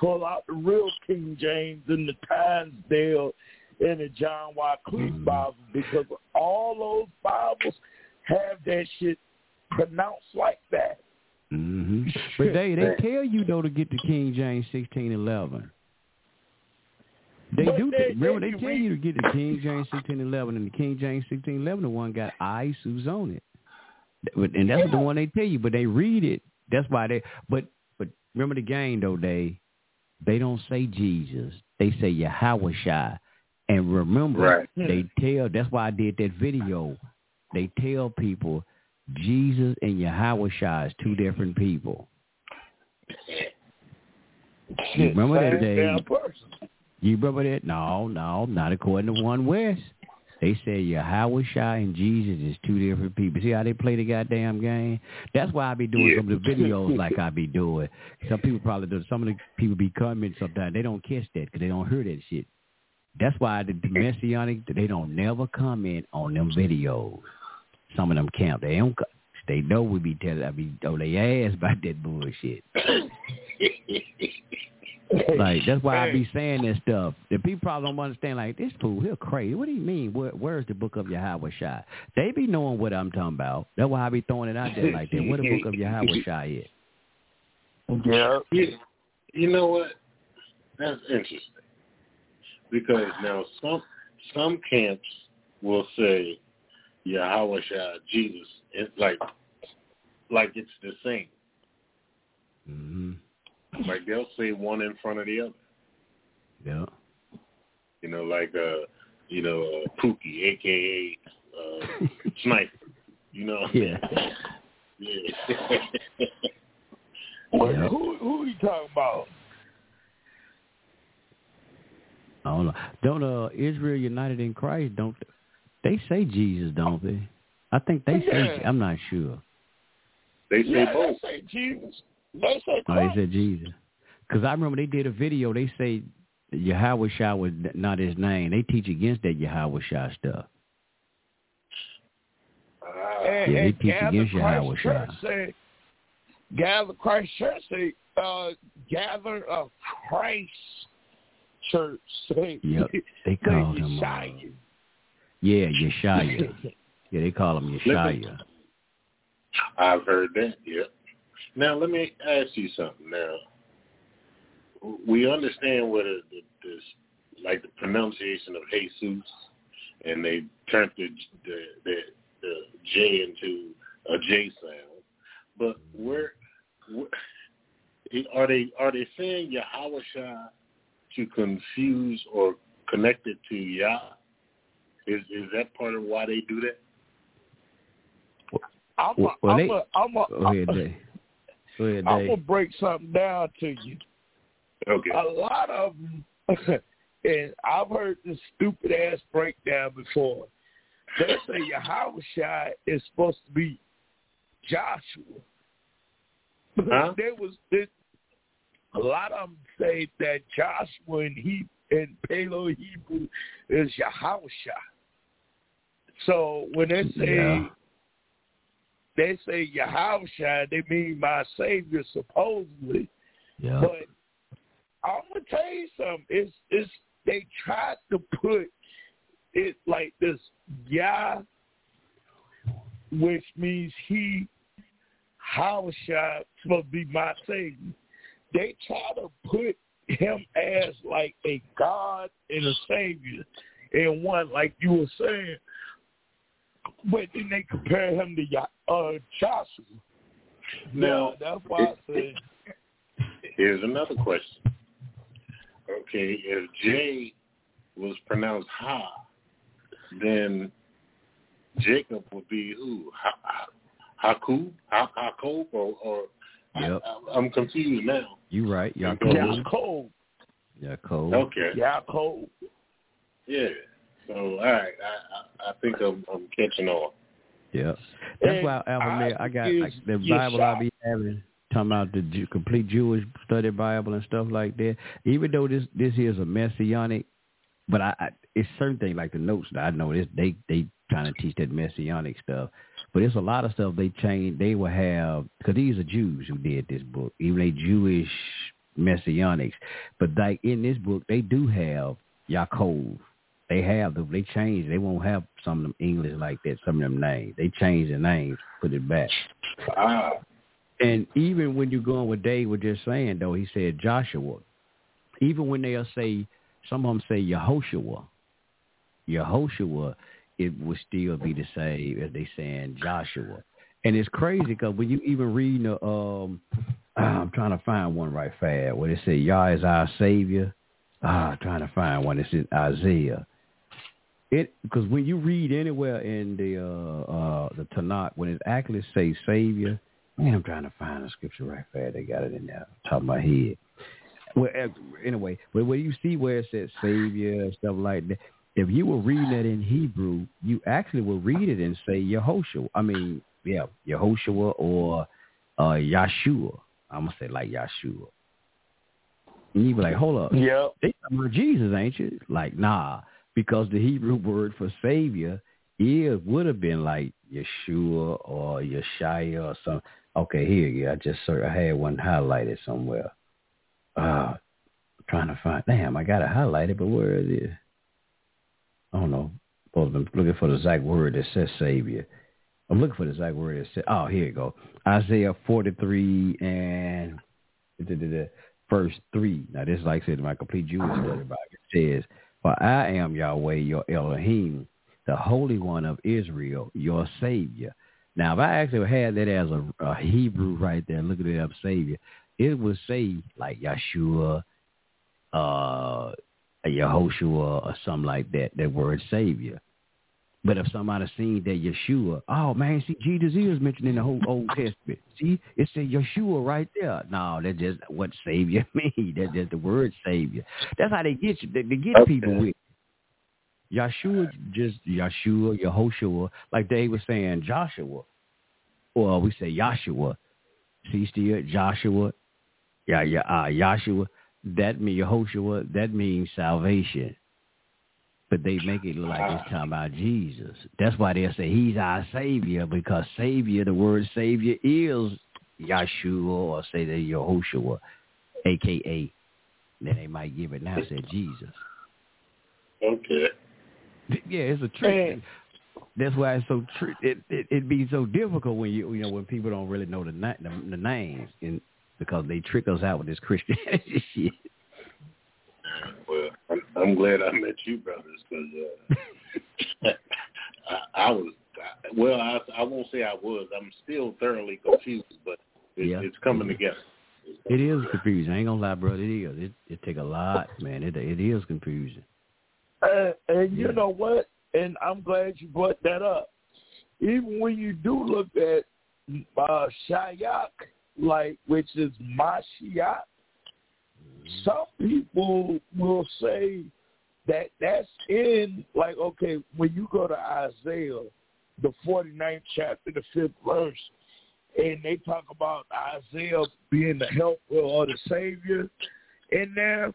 pull out the real King James and the Tyndale and the John Wycliffe Mhm. Bible because all those Bibles have that shit pronounced like that. hmm But they they tell you though to get the King James sixteen eleven. They But do. they- remember, they they tell you to get the King James sixteen eleven, and the King James sixteen eleven, the one got Isus on it, But- and that's the one they tell you. But they read it. That's why they. But but remember the game though. They they don't say Jesus. They say Yahweh And remember, Right. they tell. That's why I did that video. They tell people Jesus and Yahweh is two different people. You remember that day? You remember that? No, no, not according to One West. They say Yahweh Shai and Jesus is two different people. See how they play the goddamn game? That's why I be doing Yeah. some of the videos like I be doing. Some people probably do. Some of the people be commenting sometimes. They don't catch that because they don't hear that shit. That's why the, the messianic they don't never comment on them videos. Some of them camp. They don't. They know we be telling. I be on their ass about that bullshit. Like that's why I be saying this stuff. The people probably don't understand. Like this fool, he'll crazy. What do you mean? Where, where's the book of Yahweh Shai? They be knowing what I'm talking about. That's why I be throwing it out there like that. What the book of Yahweh Shai is? Yeah. You, you know what? That's interesting because now some some camps will say Yahweh Shai, Jesus. It's like like it's the same. hmm Like they'll say one in front of the other. Yeah. You know, like uh, you know, uh, Pookie, aka uh, Sniper. You know. Yeah. Yeah. Well, Yeah. Who who you talking about? I don't know. Don't uh Israel United in Christ? Don't they say Jesus? Don't they? I think they say. Yeah. I'm not sure. they say Yeah, both. they say Jesus. They say Oh, they said Jesus. Because I remember they did a video. They say Yahweh Shai was not his name. They teach against that Yahweh Shai stuff. Ah, and, Yeah, they and teach Gather against Yahweh Christ Church say, Gather Christ Church say, uh, Gather of Christ Church say, Yep, they call him. Uh, Yeshaya. yeah, Yeshaya. yeah, they call him Yeshaya. I've heard that. Yeah. Now let me ask you something. Now we understand what it, the, this, like the pronunciation of Jesus, and they turned the the the, the J into a J sound. But where, where are they? Are they saying Yahweh Shai to confuse or connect it to Yah? Is is that part of why they do that? I'm Well, a, well, I'm they- a, I'm a, Go ahead, Dave. Go ahead, I'm gonna break something down to you. Okay. A lot of them, and I've heard this stupid ass breakdown before. They say Yahushua is supposed to be Joshua. Huh? There was this, a lot of them say that Joshua in he in Paleo Hebrew is Yahushua. So when they say Yeah. They say Yahushua, they mean my Savior supposedly. Yeah. But I'm gonna tell you something. It's it's they tried to put it like this Yah, which means he, Hawashai, supposed to be my savior. They try to put him as like a God and a savior in one, like you were saying. But then they compare him to Yah, uh, Joshua. Now, Yeah, that's why I said Here's another question. Okay, if J was pronounced Ha, then Jacob would be who? Ha, ha, Haku? Ha, Hakob? Or, or Yep. I, am confused now. You're right. Yaakov. Yaakov. Yaakov. Okay. Yaakov. Yeah. So, all right. I, I, I think I'm, I'm catching on. Yeah. That's And why Alpha I Male, I got like, the Bible I shot. be having talking about the Jew, complete Jewish study Bible and stuff like that. Even though this this is a messianic, but I, I it's certain things like the notes that I know this they they trying to teach that messianic stuff. But it's a lot of stuff they change. They will have because these are Jews who did this book, even they Jewish messianics. But like in this book, they do have Yaakov. They have the they change. They won't have some of them English like that. Some of them names they change the names, put it back. Ah. And even when you're going with Dave was just saying though, he said Joshua. Even when they'll say some of them say Yehoshua, Yehoshua, it would still be the same as they saying Joshua. And it's crazy because when you even read the um, I'm trying to find one right fast where they say Yah is our Savior. Ah, I'm trying to find one. It's in Isaiah. It because when you read anywhere in the uh uh the Tanakh when it actually says Savior, man, I'm trying to find a scripture right there. They got it in there, top of my head. Well, anyway, but when you see where it says Savior and stuff like that, if you were reading that in Hebrew, you actually would read it and say Yehoshua. I mean, yeah, Yehoshua or uh Yahshua. I'm gonna say like Yahshua. And you be like, hold up, Yeah. they talking about Jesus, ain't you? Like, nah, because the Hebrew word for Savior is would have been like Yeshua or Yeshaya or something. Okay, here, yeah, I just sort I had one highlighted somewhere. Uh, trying to find. Damn, I got it highlighted, but where is it? I don't know. Be looking for the exact word that says Savior. I'm looking for the exact word that says. Oh, here you go. Isaiah 43 and da, verse 3. Now, this is like I said, my complete Jewish study Bible. Says, For I am Yahweh, your Elohim, the Holy One of Israel, your Savior. Now, if I actually had that as a, a Hebrew right there, look at it up, Savior, it would say like Yeshua, uh, Yehoshua, or something like that, that word Savior. But if somebody seen that Yeshua, oh man, see Jesus is mentioned in the whole Old Testament. See, it said Yeshua right there. No, that's just what Savior means. That's just the word Savior. That's how they get you. They, they get Okay. people with. Yeshua, just Yeshua, Yehoshua, like Dave was saying, Joshua. Or we say Yahshua. See still, Joshua, yeah, yeah, uh, Yahshua. That means Yehoshua. That means salvation. But they make it look like it's talking about Jesus. That's why they say he's our Savior because Savior, the word Savior is Yahshua or say that Yehoshua, a.k.a. Then they might give it now say Jesus. Okay. Yeah, it's a trick. That's why it's so tri- it, it it be so difficult when you you know when people don't really know the na- the, the names and because they trick us out with this Christianity shit. Well, I'm, I'm glad I met you, brothers, because uh, I, I was. I, well, I, I won't say I was. I'm still thoroughly confused, but it, Yeah. it's coming together. It is confusing. I ain't gonna lie, brother. It is. It it take a lot, man. It it is confusing. And, and you Yeah. know what? And I'm glad you brought that up. even when you do look at uh, Shayak, like which is Mashiach, some people will say that that's in like okay when you go to Isaiah, the 49th chapter, the fifth verse, and they talk about Isaiah being the helper or the savior, in there,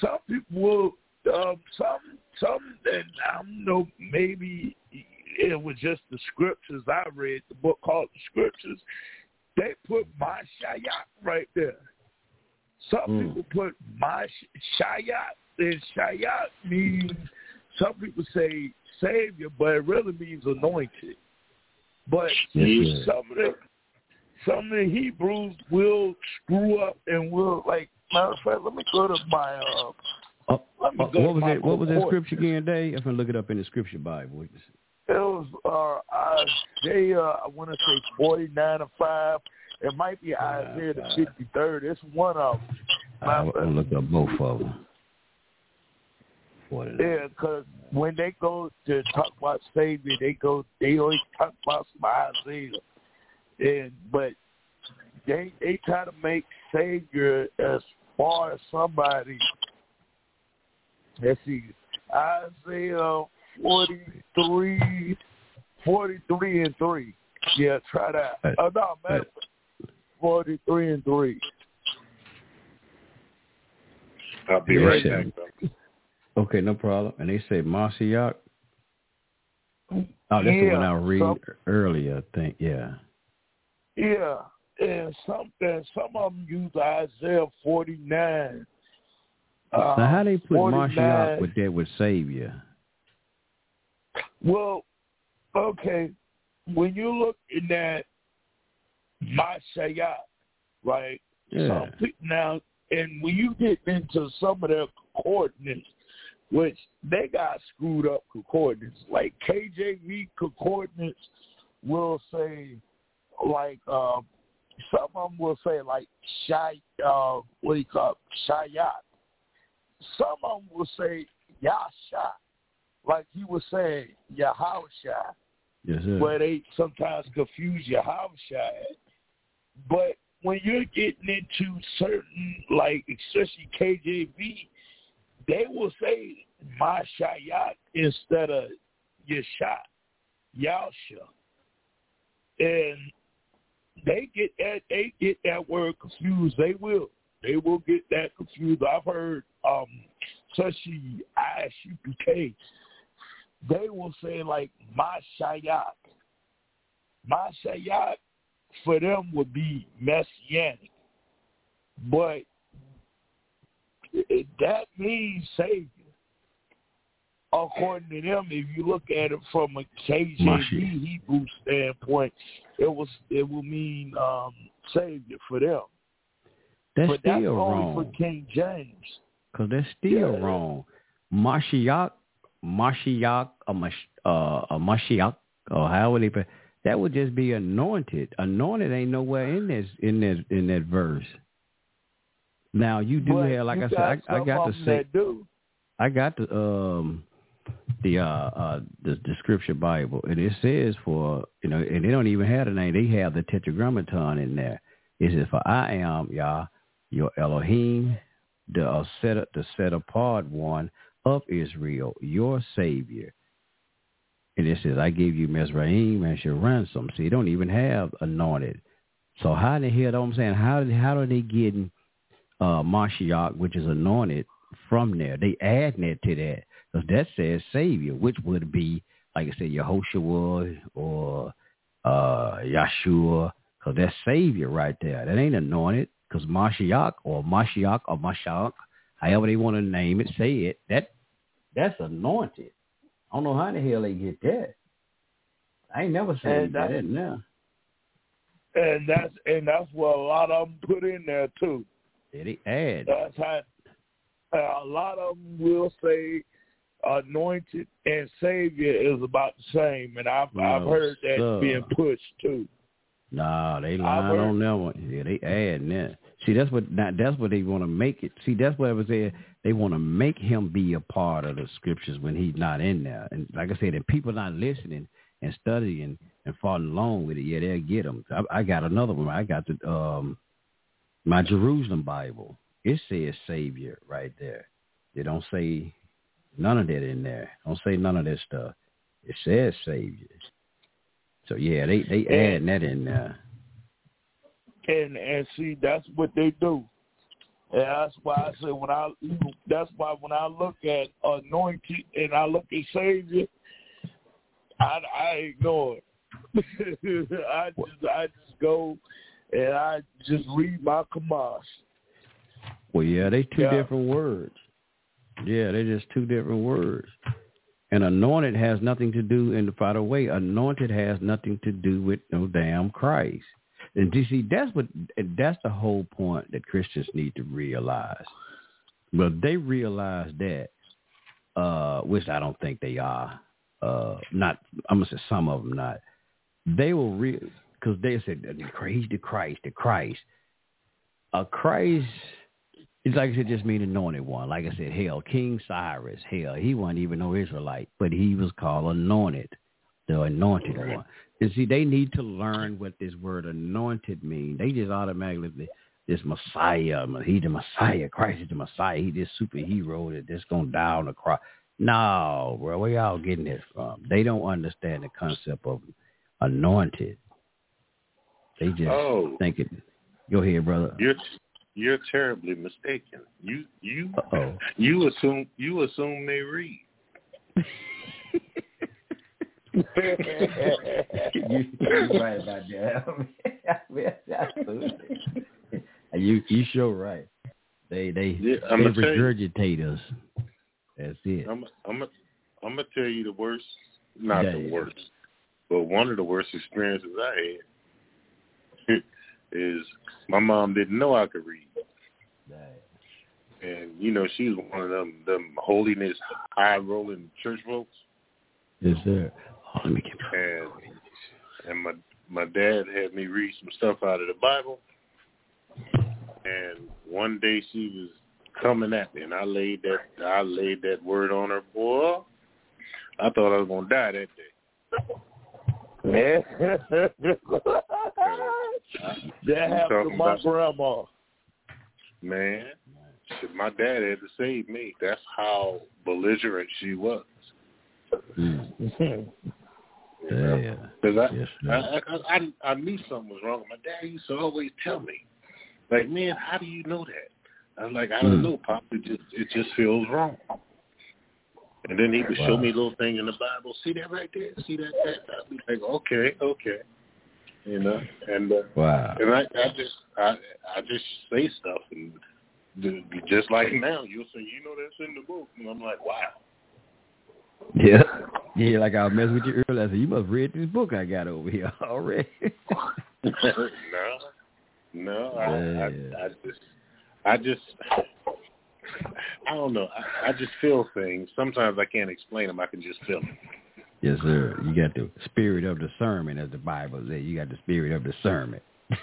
some people will um, some some and I don't know maybe it was just the scriptures I read, the book called the Scriptures. They put my Shayak right there. Some Mm. people put my Shayak, and Shayak means some people say savior, but it really means anointed. But sir. some of the some of the Hebrews will screw up and will like matter of fact, let me go to my uh Oh, let me oh, go what was that? What was that scripture again, Dave? I'm gonna look it up in the scripture Bible. It was uh Isaiah I wanna say forty nine or five. It might be Isaiah the 53rd. It's one of them. I'm look up both of them. Yeah, because when they go to talk about Savior, they go they always talk about some Isaiah, and but they they try to make Savior as far as somebody. Let's see, Isaiah forty three, forty three and three. Yeah, try that. Oh no, matter 43 and 3. I'll be right back. Okay, no problem. And they say Marciac. Oh, that's yeah, the one I read some, earlier, I think. Yeah. Yeah. And some, and some of them use Isaiah 49. Uh, now, how they put uh, Marciac with that with Savior? Well, okay. When you look in that, Mashiach, right? Yeah. Pe- now, and when you get into some of their coordinates, which they got screwed up coordinates, like KJV coordinates will say, like, uh, some of them will say, like, Shai, uh, what do you call it? Shayat. Some of them will say, Yasha, like he was saying, Yahusha Yes, sir. where they sometimes confuse house But when you're getting into certain, like especially KJV, they will say Mashayat instead of Yesha, Yasha, and they get that they get that word confused. They will, they will get that confused. I've heard um, especially ISUPK they will say like my shayak. My shayak for them would be messianic. But that means savior. According to them, if you look at it from a KJV Hebrew standpoint, it was it will mean um, savior for them. That's but that's still only wrong. for King James. Because that's still Yeah. wrong. Mashiach, Mashiach, a, Mash, uh, a Mashiach, or however they put that would just be anointed. Anointed ain't nowhere in this in that in that verse. Now you do But have, like I said, I, I got to say. I got the um the uh uh the, the scripture Bible and it says for you know and they don't even have the name they have the tetragrammaton in there. It says for I am Yah your Elohim the uh, set the set apart one of Israel your savior. And it says I gave you Mizraim as your ransom. So you don't even have anointed. So how in the hell? I'm saying how how are they getting uh Mashiach, which is anointed, from there. They add that to that because that says Savior, which would be like I said, Yehoshua or uh Yahshua, because that's Savior right there. That ain't anointed because Mashiach or Mashiach or Mashiach, however they want to name it, say it. That that's anointed. I don't know how the hell they get that. I ain't never seen that. that- No. And that's and that's what a lot of them put in there too. They add. That's how uh, a lot of them will say anointed and savior is about the same, and I've I've No, heard that sir. being pushed too. Nah, they lying on that one. Yeah, they adding that. See, that's what that's what they want to make it. See, that's what I was saying. They want to make him be a part of the scriptures when he's not in there. And like I said, if people not listening, and studying and and follow along with it, yeah, they'll get them. I, I got another one. I got the um my Jerusalem Bible. It says Savior right there. They don't say none of that in there. Don't say none of that stuff. It says Savior. So yeah, they they add that in there. And and see, that's what they do. And that's why I say when I that's why when I look at anointed and I look at Savior, I I ignore it. I just I just go and I just read my commerce. Well, yeah, they two Yeah. different words. Yeah, they're just two different words. And anointed has nothing to do, in the the way, anointed has nothing to do with no damn Christ. And you see, that's what that's the whole point that Christians need to realize. Well, they realize that, uh, which I don't think they are. Uh, not I'm gonna say some of them not. They will re because they said praise the Christ, the Christ. A Christ it's like I said, just mean anointed one. Like I said, hell, King Cyrus, hell, he wasn't even no Israelite, but he was called anointed, the anointed one. And see, they need to learn what this word anointed means. They just automatically, this Messiah, he the Messiah, Christ is the Messiah, he this superhero that just gonna die on the cross. No, bro, where y'all getting this from? They don't understand the concept of anointed. They just Oh. thinking. Go ahead, brother. You're you're terribly mistaken. You you Uh-oh. you assume you assume they read. you, you're right about that. I mean, absolutely. you you sure right. They they Yeah, they I'ma you. regurgitate us. That's it. I'm I'm a, I'm gonna tell you the worst, not Yeah, the worst, but one of the worst experiences I had is my mom didn't know I could read, and you know she's one of them them holiness high rolling church folks, Yes, sir. Oh, let me get and and my my dad had me read some stuff out of the Bible, and one day she was coming at me, and I laid that I laid that word on her, boy. I thought I was gonna die that day. Man, that happened to my grandma. Man, my dad had to save me. That's how belligerent she was. Hmm. Yeah. Because I, Yes, I, I, I, I knew something was wrong. My dad used to always tell me, like, man, how do you know that? I was like, I don't Hmm. know, Pop. It just, it just feels wrong. And then he would show Wow. me little thing in the Bible. See that right there? See that? that? I'd be like, okay, okay, you know. And uh, Wow. and I, I just, I, I just say stuff, and just like now, you'll say, you know, that's in the book, and I'm like, wow. Yeah. Yeah, like I was messing with you earlier. I said, you must read this book I got over here already. no, no, I, Yeah. I, I just, I just, I don't know. I, I just feel things. Sometimes I can't explain them. I can just feel them. yes, sir. You got the spirit of discernment, as the Bible says. You got the spirit of discernment.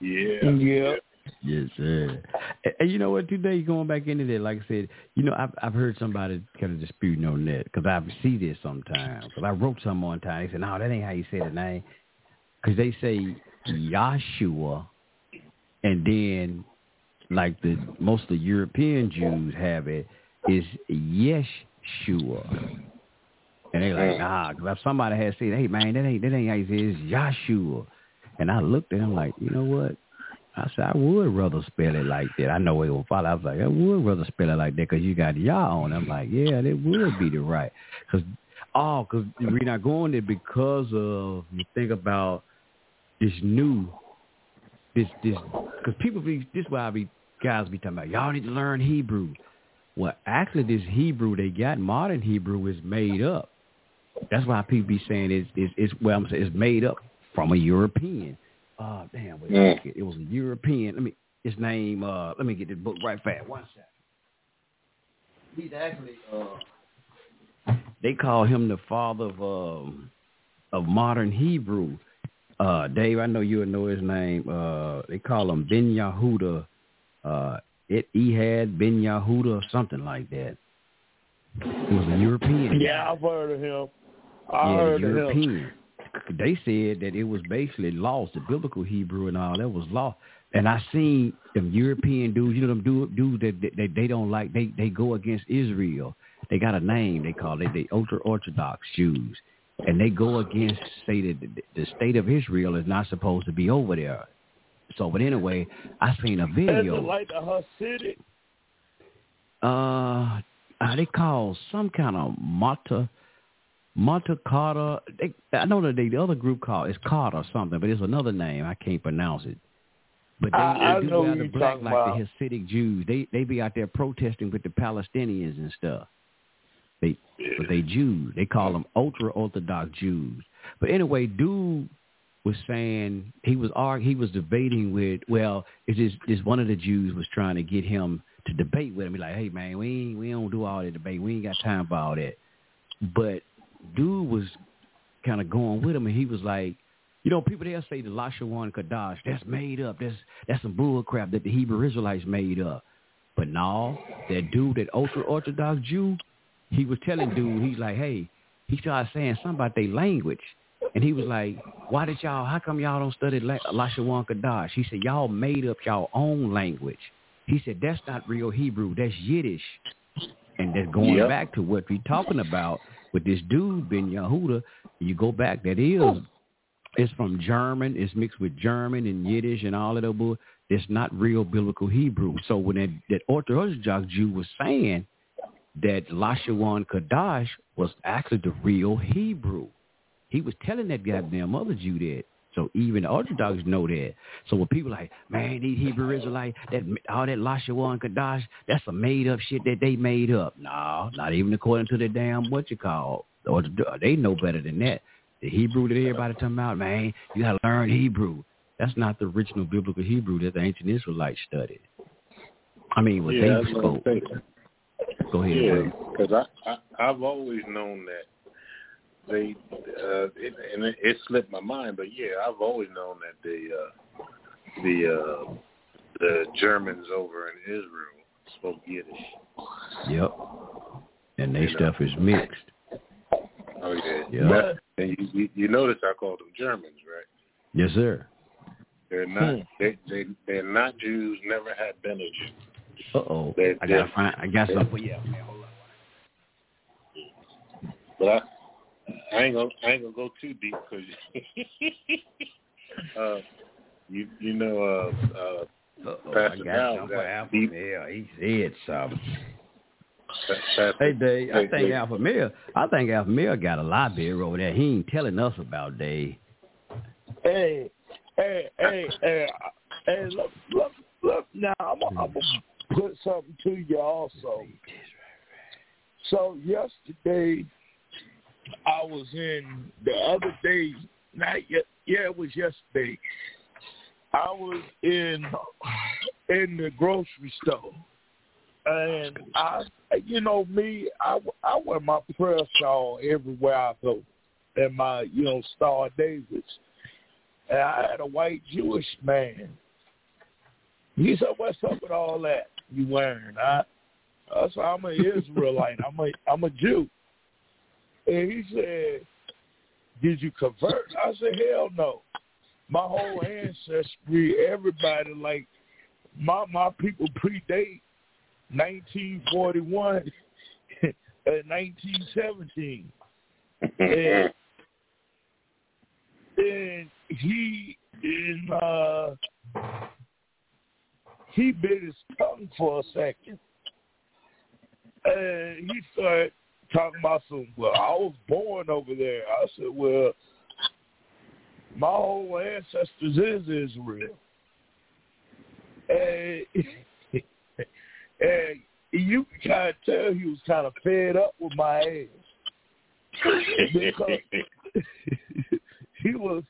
Yeah. Yeah. Yes, sir. And, and you know what? Today, going back into that, like I said, you know, I've I've heard somebody kind of disputing on that because I see this sometimes. Because I wrote something one time. They said, "No, that ain't how you say the name." Because they say Yahshua, and then like the most of the European Jews have it is Yeshua. And they like, mm. nah, because if somebody had said, hey, man, that ain't, that ain't how you say it. It's Yahshua. And I looked at him like, you know what? I said, I would rather spell it like that. I know it will follow. I was like, I would rather spell it like that because you got Yah on. it." I'm like, yeah, that would be the right. Because, oh, because we're not going there because of, you think about this new, this, this, because people be, this is why I be, guys be talking about, y'all need to learn Hebrew. Well, actually, this Hebrew they got, modern Hebrew, is made up. That's why people be saying it's it's, it's well, I'm saying it's made up from a European. Oh damn, wait, Mm. it was a European. Let me his name. Uh, let me get this book right fast. One second. He's actually uh, they call him the father of um of modern Hebrew. Uh, Dave, I know you'll know his name. Uh, they call him Ben Yahuda. Uh, it Ehad Ben Yahuda or something like that. He was a European. Yeah, I've heard of him. I yeah, heard the of him. They said that it was basically lost, the biblical Hebrew and all that was lost. And I seen them European dudes, you know them dudes, dudes that, that, that they don't like. They they go against Israel. They got a name. They call it the ultra orthodox Jews, and they go against say that the, state of Israel is not supposed to be over there. So, but anyway, I seen a video. it like the Hasidic? uh, uh, they call some kind of Mata, Carter. They, I know that they, the other group called it's Carter or something, but it's another name. I can't pronounce it. But they, I- I they do know got the black like about. the Hasidic Jews. They they be out there protesting with the Palestinians and stuff. They but they Jews. They call them ultra orthodox Jews. But anyway, dude was saying he was arg- he was debating with well, it's just this one of the Jews was trying to get him to debate with him. He like, hey man, we ain't, we don't do all that debate. We ain't got time for all that. But dude was kind of going with him, and he was like, you know, people they'll say the Lashawan Kadash, that's made up. That's that's some bull crap that the Hebrew Israelites made up. But no, that dude, that ultra orthodox Jew, he was telling dude, he's like, hey, he started saying something about their language. And he was like, why did y'all, how come y'all don't study La- Lashawan Kadash? He said, y'all made up y'all own language. He said, that's not real Hebrew. That's Yiddish. And that's going Yep. back to what we're talking about with this dude, Ben Yehuda. You go back, that is, it's from German. It's mixed with German and Yiddish and all of that. bull. It's not real biblical Hebrew. So when that, that Orthodox Jew was saying that Lashawan Kadash was actually the real Hebrew, he was telling that goddamn other Jew that. So even the Orthodox know that. So when people like, man, these Hebrew Israelites, that all that Lashawan Kadash, that's a made up shit that they made up. No, not even according to the damn what you call. Or they know better than that. The Hebrew that everybody talking about, man, you gotta learn Hebrew. That's not the original biblical Hebrew that the ancient Israelites studied. I mean, what yeah, they spoke. Go ahead. Yeah, because I, I I've always known that they uh, it, and it, it slipped my mind, but yeah, I've always known that the uh, the uh, the Germans over in Israel spoke Yiddish. Yep. And they You know. stuff is mixed. Oh yeah, Yeah. But- and you, you you notice I called them Germans, right? Yes, sir. They're not Hmm. they they they're not Jews. Never had been a Jew. Uh oh. They- I gotta find. I got something for you. But I, I ain't gonna I ain't gonna go too deep because uh, you you know uh, uh, Uh-oh, I Pastor got Brown something for got Alpha deep. Male. He said something. Pastor, Hey, Dave, I hey, think hey, Alpha Male, I think Alpha Male got a lot library over there. He ain't telling us about, Dave. Hey, hey, hey, hey, hey, look, look, look. Now I'm gonna I'm gonna put something to you also. So yesterday, I was in the other day. Not yet. Yeah, it was yesterday. I was in in the grocery store, and I, you know me, I I wear my prayer shawl everywhere I go, and my you know Star Davis. And I had a white Jewish man. He said, "What's up with all that you wearing?" I, I said, "I'm an Israelite. I'm a I'm a Jew." And he said, "Did you convert?" I said, "Hell no. My whole ancestry, everybody like my my people predate 1941 and 1917." And and he in uh he bit his tongue for a second and he started talking about some well i was born over there. I said well my whole ancestors is israel. And and you can kind of tell he was kind of fed up with my ass. Because he was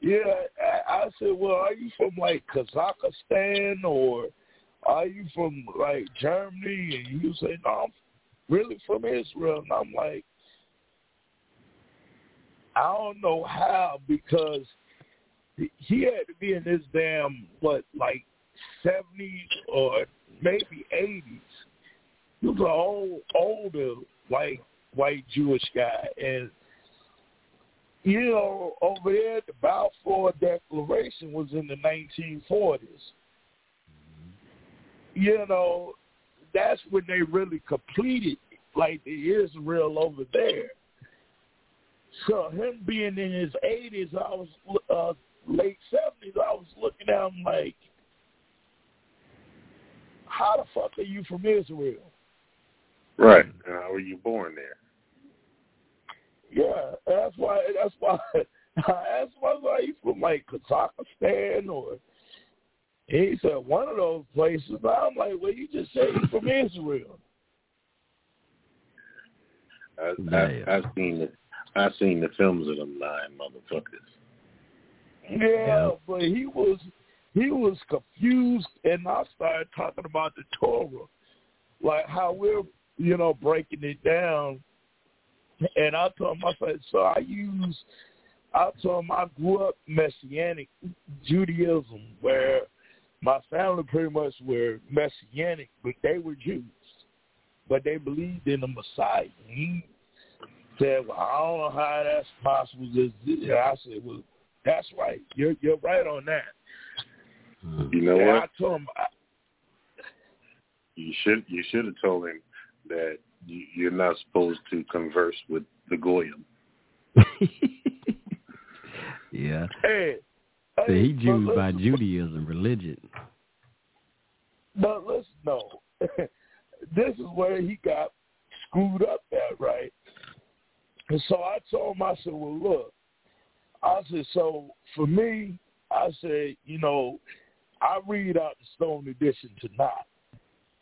yeah I, I said well are you from like kazakhstan or are you from like germany? And you say no i'm really from israel. And i'm like i don't know how because he had to be in this damn what like 70s or maybe 80s he was an old older white white jewish guy. And you know, over there, the Balfour Declaration was in the 1940s. You know, that's when they really completed, like the Israel over there. So him being in his 80s, I was uh, late 70s, I was looking at him like, how the fuck are you from Israel? Right. And how were you born there? Yeah, that's why. That's why I asked my are you from like Kazakhstan or he said one of those places. But I'm like, well, you just said you're from Israel. I, I, I've seen the I've seen the films of them lying motherfuckers. Yeah, yeah, but he was he was confused, and I started talking about the Torah, like how we're you know breaking it down. And I told him, I said, so I use, I told him I grew up Messianic Judaism, where my family pretty much were Messianic, but they were Jews, but they believed in the Messiah. He said, well, I don't know how that's possible. And I said, well, that's right. You're you're right on that. Hmm. You know and what? I told him, I, you should you should have told him that you, you're not supposed to converse with the goyim. yeah. Hey, so he Jews by Judaism religion. But listen, no. this is where he got screwed up at, right? And so I told him, I said, well, look, I said, so for me, I said, you know, I read out the Stone Edition Tanakh.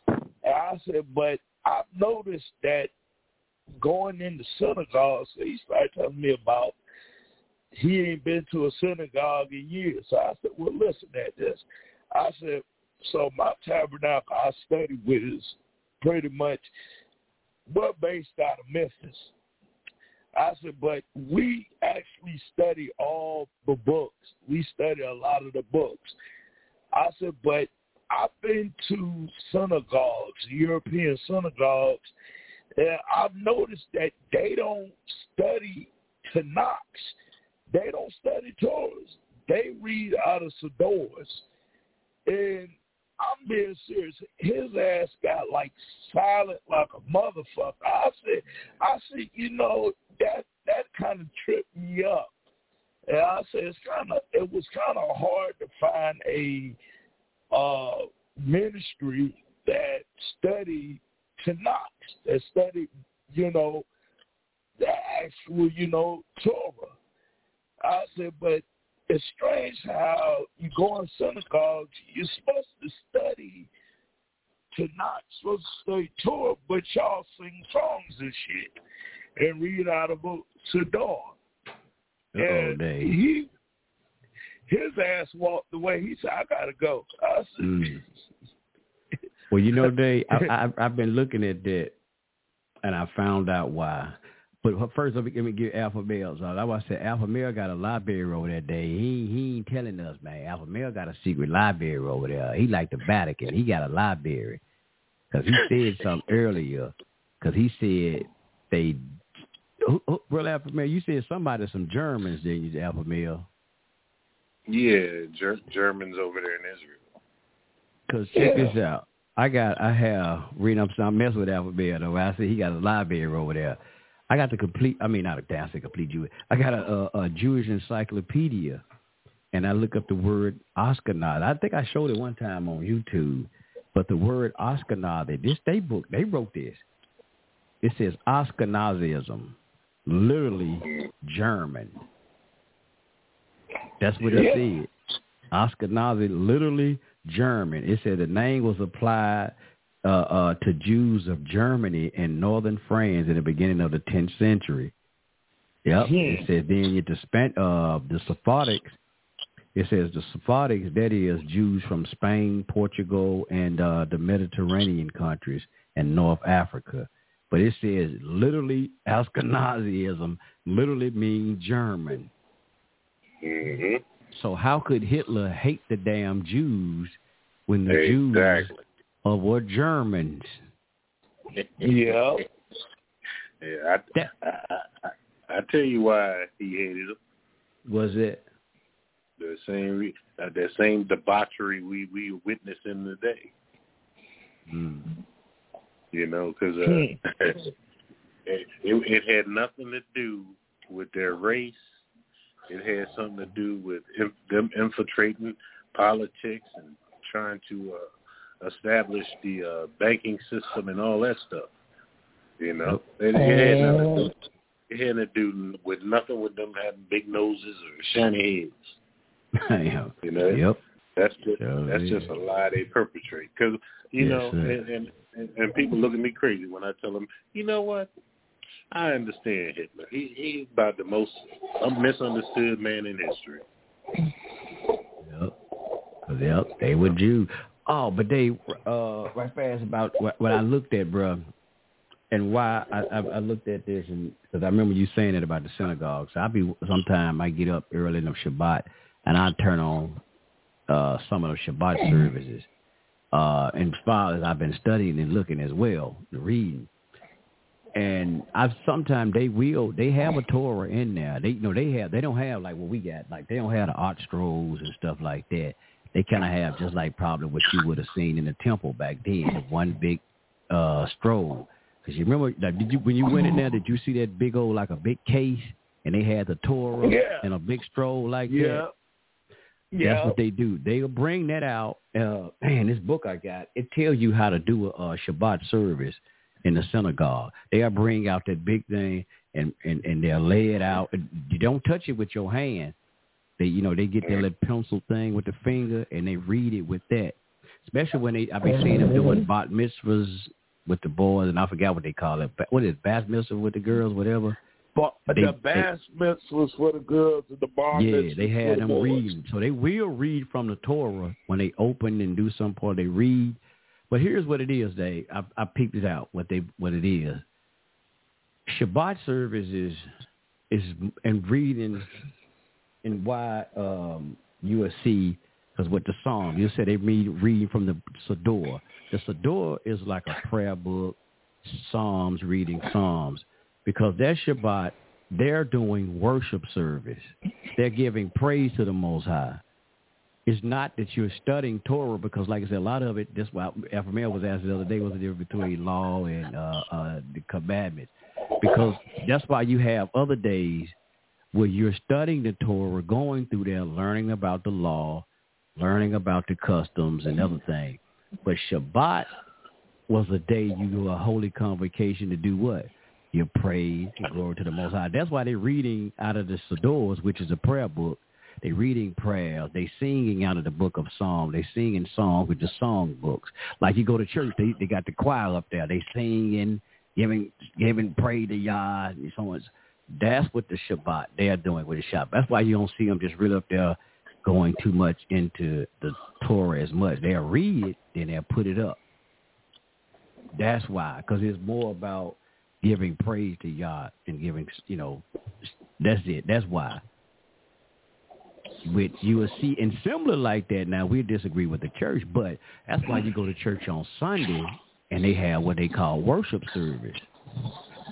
And I said, but I've noticed that going into synagogues, he started telling me about he ain't been to a synagogue in years. So I said, well, listen at this. I said, so my tabernacle I study with is pretty much we're based out of Memphis. I said, but we actually study all the books. We study a lot of the books. I said, but I've been to synagogues, European synagogues, and I've noticed that they don't study Tanakh. They don't study Torahs. They read out of Siddurs. And I'm being serious. His ass got like silent like a motherfucker. I said, I said, you know, that that kind of tripped me up. And I said, it's kind of, it was kind of hard to find a uh, ministry that studied Tanakh, that studied, you know, the actual, you know, Torah. I said, but it's strange how you go in synagogues, you're supposed to study to not supposed to study Torah, but y'all sing songs and shit and read out of a Siddur. And Dave. he, his ass walked away. He said, I got to go. I said, Mm. Well, you know, Dave, I, I, I've been looking at that, and I found out why. But first, let me, let me give Alpha Male. So that's why I said Alpha Male got a library over there, Dave. He he ain't telling us, man. Alpha Male got a secret library over there. He like the Vatican. He got a library because he said something earlier. Because he said they. Who, who, well, Alpha Male, you said somebody, some Germans, didn't you, Alpha Male? Yeah, Ger- Germans over there in Israel. Cause check Yeah. this out. I got I have reading up some mess with Alpha Bear though. I said he got a library over there. I got the complete I mean not a damn complete Jewish. I got a, a, a Jewish encyclopedia and I look up the word Ashkenaz. I think I showed it one time on YouTube. But the word Ashkenazi, this they book they wrote this. It says Ashkenazim, literally German. That's what it Yeah. said. Ashkenazi, literally German. It said the name was applied uh, uh, to Jews of Germany and northern France in the beginning of the 10th century. Yep. It Hmm. says then you the uh, the Sephardics. It says the Sephardics, that is Jews from Spain, Portugal, and uh, the Mediterranean countries and North Africa. But it says literally Ashkenazim literally means German. hmm So how could Hitler hate the damn Jews when the Jews Exactly. uh, were Germans? yeah. Yeah, I, That- I, I, I tell you why he hated them. Was it the same re- uh, that same debauchery we we witness witnessing today? Mm. You know, because uh, it, it it had nothing to do with their race. It had something to do with in, them infiltrating politics and trying to uh, establish the uh, banking system and all that stuff. You know, it, it had nothing. To do, it had to do with nothing with them having big noses or shiny heads. yeah. You know, Yep. that's just Sure that's is. just a lie they perpetrate. Because you Yes, know, and, and and and people look at me crazy when I tell them, you know what? I understand Hitler. He he's about the most misunderstood man in history. Yep. Yep. They were Jews. Oh, but they uh right fast about what, what I looked at, bruh, and why I, I, I looked at this, and because I remember you saying it about the synagogue. So I be sometime I get up early in the Shabbat, and I turn on uh some of the Shabbat services. Uh, and far as I've been studying and looking as well, reading, and I've sometimes they will they have a Torah in there. They you know they have they don't have like what we got like they don't have the art scrolls and stuff like that. They kind of have just like probably what you would have seen in the temple back then, the one big uh scroll. Because you remember, like, did you when you went in there? Did you see that big old like a big case and they had the Torah Yeah. and a big scroll like Yeah. that? Yeah. That's what they do. They'll bring that out. Uh, man, this book I got, it tells you how to do a, a Shabbat service in the synagogue. They'll bring out that big thing and, and, and they'll lay it out. You don't touch it with your hand. They, you know, they get their little pencil thing with the finger and they read it with that. Especially when they, I've been seeing them doing mm-hmm. bat mitzvahs with the boys, and I forgot what they call it. What is it, bat mitzvah with the girls, whatever? But They- the bass was for the girls and the bar Yeah, mitzvahs they had the them boys. reading. So they will read from the Torah when they open and do some part. They read. But here's what it is, Dave. I, I peeped it out. What they what it is. Shabbat service is is and reading and why um, see because with the psalm you said they read from the Sador. The Sador is like a prayer book, Psalms reading Psalms because that Shabbat they're doing worship service. They're giving praise to the Most High. It's not that you're studying Torah because, like I said, a lot of it. That's why Alpha Male was asked the other day, what's the difference between law and uh, uh, the commandments? Because that's why you have other days where you're studying the Torah, going through there, learning about the law, learning about the customs and other things. But Shabbat was a day you do a holy convocation to do what? You praise and glory to the Most High. That's why they're reading out of the Sadors, which is a prayer book. They're reading prayers. They're singing out of the book of Psalms. They singing songs with the song books. Like you go to church, they they got the choir up there. They singing, giving giving praise to Yah and so on. That's what the Shabbat they are doing with the Shabbat. That's why you don't see them just really up there going too much into the Torah as much. They'll read it, then they'll put it up. That's why, because it's more about giving praise to Yah and giving, you know, that's it. That's why. Which you will see, and similar like that. Now we disagree with the church, but that's why you go to church on Sunday and they have what they call worship service.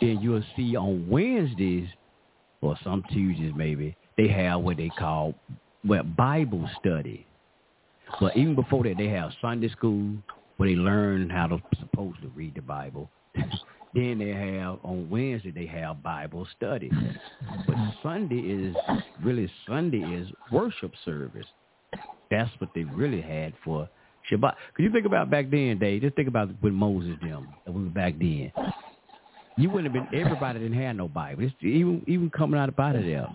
Then you'll see on Wednesdays or some Tuesdays maybe they have what they call well Bible study. But even before that, they have Sunday school where they learn how to supposed to read the Bible. then they have on Wednesday they have Bible study. But Sunday is really Sunday is worship service. That's what they really had for Shabbat. Could you think about back then, Dave. Just think about when Moses them. We were back then. You wouldn't have been. Everybody didn't have no Bible. It's, even even coming out of out of there.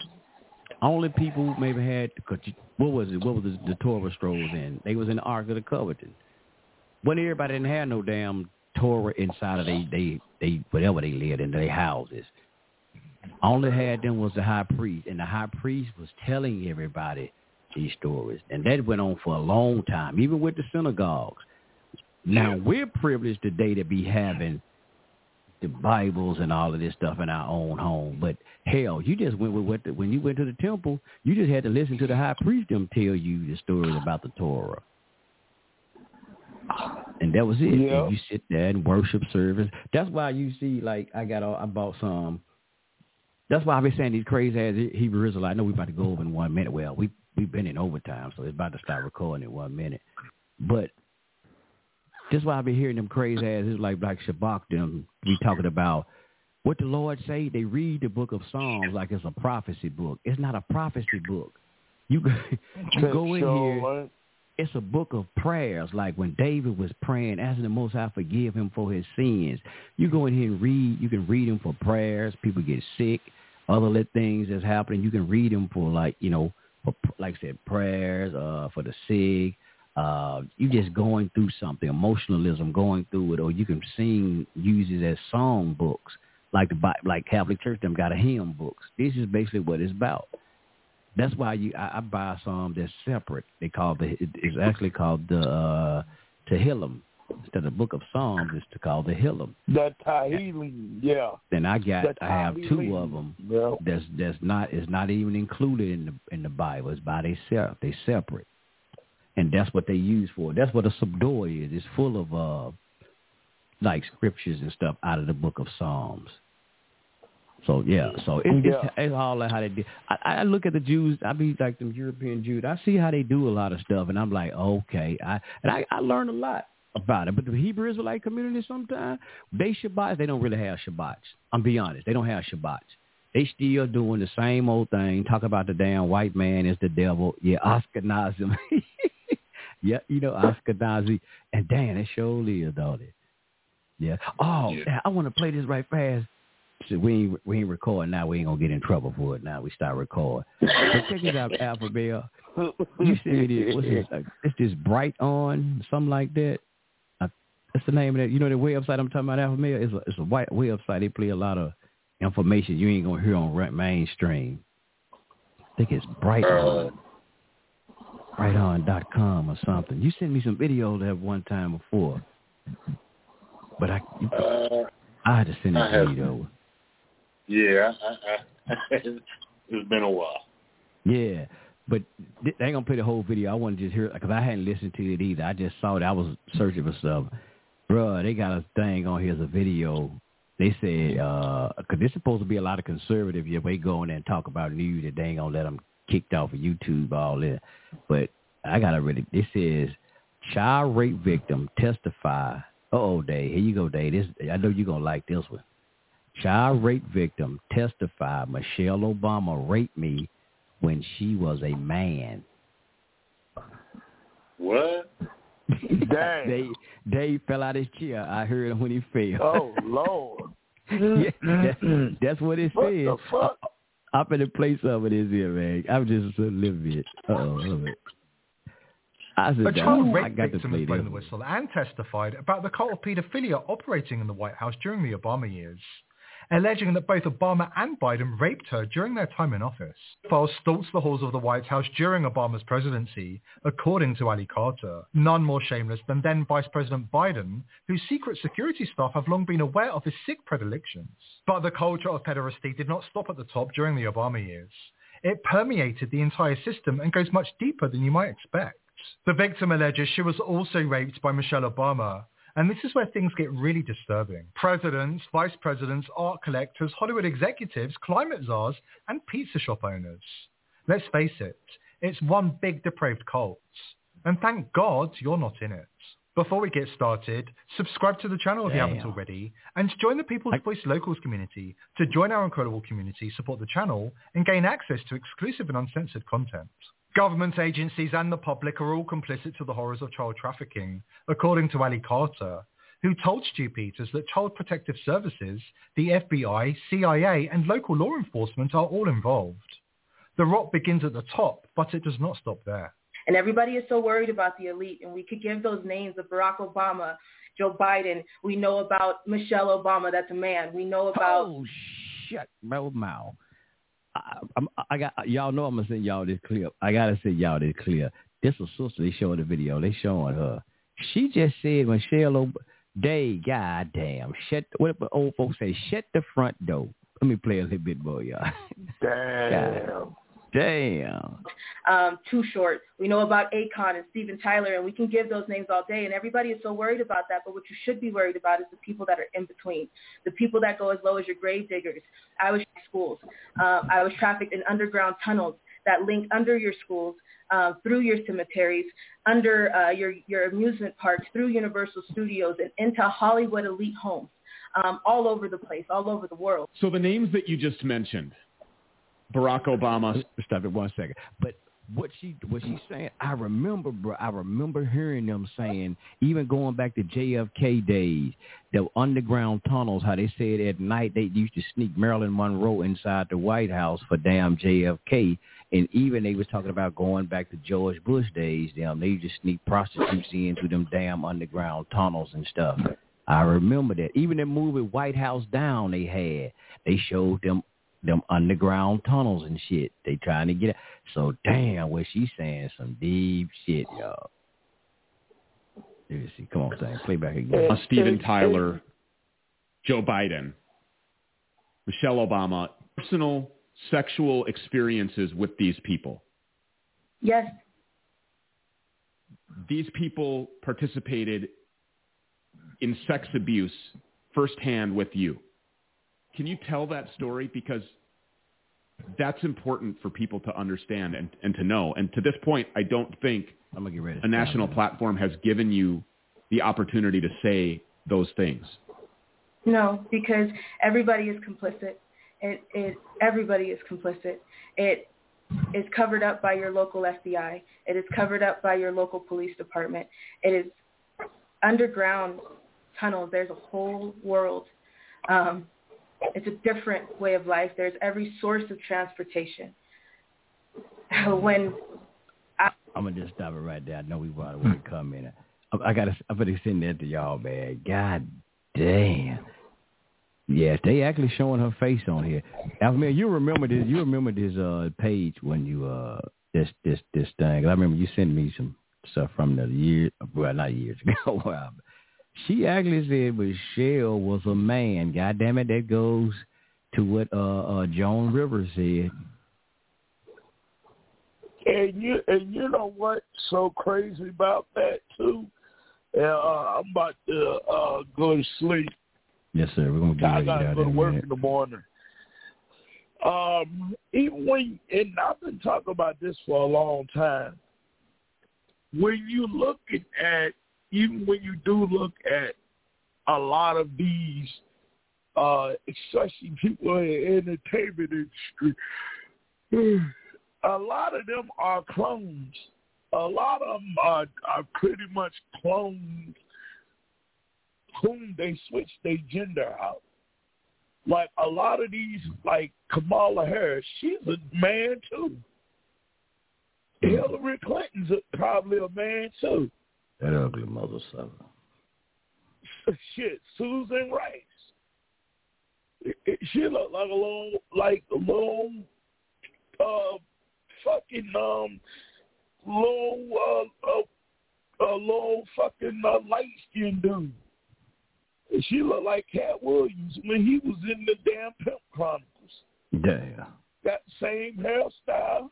Only people maybe had. Cause what was it? What was the, the Torah scrolls in? They was in the Ark of the Covenant. When everybody didn't have no damn Torah inside of they they they whatever they lived in their houses. Only had them was the high priest, and the high priest was telling everybody these stories, and that went on for a long time, even with the synagogues. Now we're privileged today to be having the Bibles and all of this stuff in our own home, but hell, you just went with what the, when you went to the temple, you just had to listen to the high priest them tell you the stories about the Torah. And that was it. Yeah. And you sit there and worship service. That's why you see, like, I got, all, I bought some That's why I've been saying these crazy ass Hebrew Israelites. I know we're about to go over in one minute. Well, we we've been in overtime, so it's about to start recording in one minute. But that's why I've been hearing them crazy ass is like like Shabak them be talking about what the Lord say. They read the book of Psalms like it's a prophecy book. It's not a prophecy book. You go, you go in here. It's a book of prayers, like when David was praying, asking the Most High forgive him for his sins. You go in here and read. You can read them for prayers. People get sick, other little things that's happening. You can read them for like you know, for like I said, prayers uh, for the sick. Uh, you just going through something, emotionalism, going through it, or you can sing, use it as song books, like the like Catholic Church them got a hymn books. This is basically what it's about. That's why you I, I buy some that's separate. They call the it's actually called the uh, Tehillim. Instead of the Book of Psalms, it's to call the Hillim. The Tehillim, yeah. Then I got I have two of them. Yeah. That's that's not is not even included in the in the Bible. It's by themselves. They separate, and that's what they use for. That's what a Siddur is. It's full of uh like scriptures and stuff out of the Book of Psalms. So yeah, so it, Yeah. it's it's all how they do. I, I look at the Jews. I be like them European Jews. I see how they do a lot of stuff, and I'm like, okay. I and I, I learn a lot about it. But the Hebrew Israelite community, sometimes they Shabbats, they don't really have Shabbats. I'm be honest, they don't have Shabbats. They still doing the same old thing. Talk about the damn white man is the devil. Yeah, Oscar. yeah, you know Ashkenazi. And damn, that surely is, don't it? Yeah. Oh, I want to play this right fast. So we ain't, we ain't recording now. We ain't gonna get in trouble for it now. We start recording. But check it out, Alpha Bell. You it. What's it? Like, it's this Brighteon something like that. Uh, that's the name of that. You know the website I'm talking about, Alpha Bell. It's a it's a white website. They play a lot of information you ain't gonna hear on mainstream. I think it's Brighteon. Brighteon.com or something. You sent me some video that one time before, but I Uh, I had to send it to you though. yeah, I, I, it's been a while. Yeah, but th- they ain't gonna play the whole video. I want to just hear it because I hadn't listened to it either. I just saw it. I was searching for stuff. Bruh, they got a thing on here as a video. They said, uh 'cause there's supposed to be a lot of conservative here. They go in there and talk about news that they ain't gonna let them kicked off of YouTube, all that. But I gotta really. This is child rape victim testify. Oh, Dave, here you go, Dave. This I know you're gonna like this one. Child rape victim testify Michelle Obama raped me when she was a man. What? Dang. Dave, Dave fell out his chair. I heard him when he fell. Oh Lord. yeah, that- that's what it What says. the fuck? I'm in the place of it is here, man. I'm just a little bit. Uh-oh. I said, A child "Damn, I rape got victim play has blown the whistle and testified about the cult of paedophilia operating in the White House during the Obama years, alleging that both Obama and Biden raped her during their time in office. Files stalks the halls of the White House during Obama's presidency, according to Ali Carter, none more shameless than then Vice President Biden, whose secret security staff have long been aware of his sick predilections. But the culture of pederasty did not stop at the top during the Obama years. It permeated the entire system and goes much deeper than you might expect. The victim alleges she was also raped by Michelle Obama. And this is where things get really disturbing. Presidents, vice presidents, art collectors, Hollywood executives, climate czars, and pizza shop owners. Let's face it, it's one big depraved cult. And thank God you're not in it. Before we get started, subscribe to the channel if you haven't already, and join the People's Voice Locals community to join our incredible community, support the channel, and gain access to exclusive and uncensored content. Government agencies and the public are all complicit to the horrors of child trafficking, according to Ali Carter, who told Stu Peters that Child Protective Services, the FBI, CIA, and local law enforcement are all involved. The rot begins at the top, but it does not stop there. And everybody is so worried about the elite. And we could give those names of Barack Obama, Joe Biden. We know about Michelle Obama. That's a man. We know about Oh, shut my mouth. I, I'm, I got y'all know I'm gonna send y'all this clip. I gotta send y'all this clip. This is sister. They showing the video. They showing her. She just said Michelle Ob- Day, goddamn, shut. What the old folks say? Shut the front door. Let me play a little bit more, y'all. Damn. Damn. Um, Too Short. We know about Akon and Steven Tyler, and we can give those names all day. And everybody is so worried about that. But what you should be worried about is the people that are in between, the people that go as low as your grave diggers. I was schools. Um, I was trafficked in underground tunnels that link under your schools, uh, through your cemeteries, under uh, your your amusement parks, through Universal Studios, and into Hollywood elite homes, um, all over the place, all over the world. So the names that you just mentioned, Barack Obama. Stop it one second. But what she what she's saying, I remember, bro. I remember hearing them saying, even going back to JFK days, the underground tunnels. How they said at night they used to sneak Marilyn Monroe inside the White House for damn JFK, and even they was talking about going back to George Bush days. Damn, they used to sneak prostitutes in through them damn underground tunnels and stuff. I remember that. Even the movie White House Down they had, they showed them them underground tunnels and shit. They trying to get it. So damn, what she's saying some deep shit, y'all. Let me see. Come on, Sam. Play back again. Uh, Steven Tyler, Joe Biden, Michelle Obama, personal sexual experiences with these people. Yes. These people participated in sex abuse firsthand with you. Can you tell that story? Because that's important for people to understand and, and to know. And to this point, I don't think I'm gonna get ready. a national platform has given you the opportunity to say those things. No, because everybody is complicit. It, it, everybody is complicit. It is covered up by your local FBI. It is covered up by your local police department. It is underground tunnels. There's a whole world. Um, it's a different way of life. There's every source of transportation. when I, I'm gonna just stop it right there. I know we brought away a comment. I, I gotta. I'm gonna send that to y'all, man. God damn. Yes, they actually showing her face on here. Alphamir, you remember this? You remember this uh page when you uh this this this thing? I remember you sent me some stuff from the year, well, not years ago. She actually said Michelle was a man. God damn it, that goes to what uh, uh Joan Rivers said. And you and you know what's so crazy about that too? Uh, I'm about to uh, go to sleep. Yes, sir. We're gonna get I gotta go to work minute. in the morning. Um, even when and I've been talking about this for a long time. When you looking at even when you do look at a lot of these, uh, especially people in the entertainment industry, a lot of them are clones. A lot of them are, are pretty much clones whom they switch their gender out. Like a lot of these, like Kamala Harris, she's a man too. Hillary Clinton's a, probably a man too. That ugly mother sucker. Shit, Susan Rice. It- it- She looked like a little, like a little, uh, fucking um, little, uh, uh, a little fucking uh, light skinned dude. And She looked like Katt Williams when he was in the damn Pimp Chronicles. Yeah. That same hairstyle.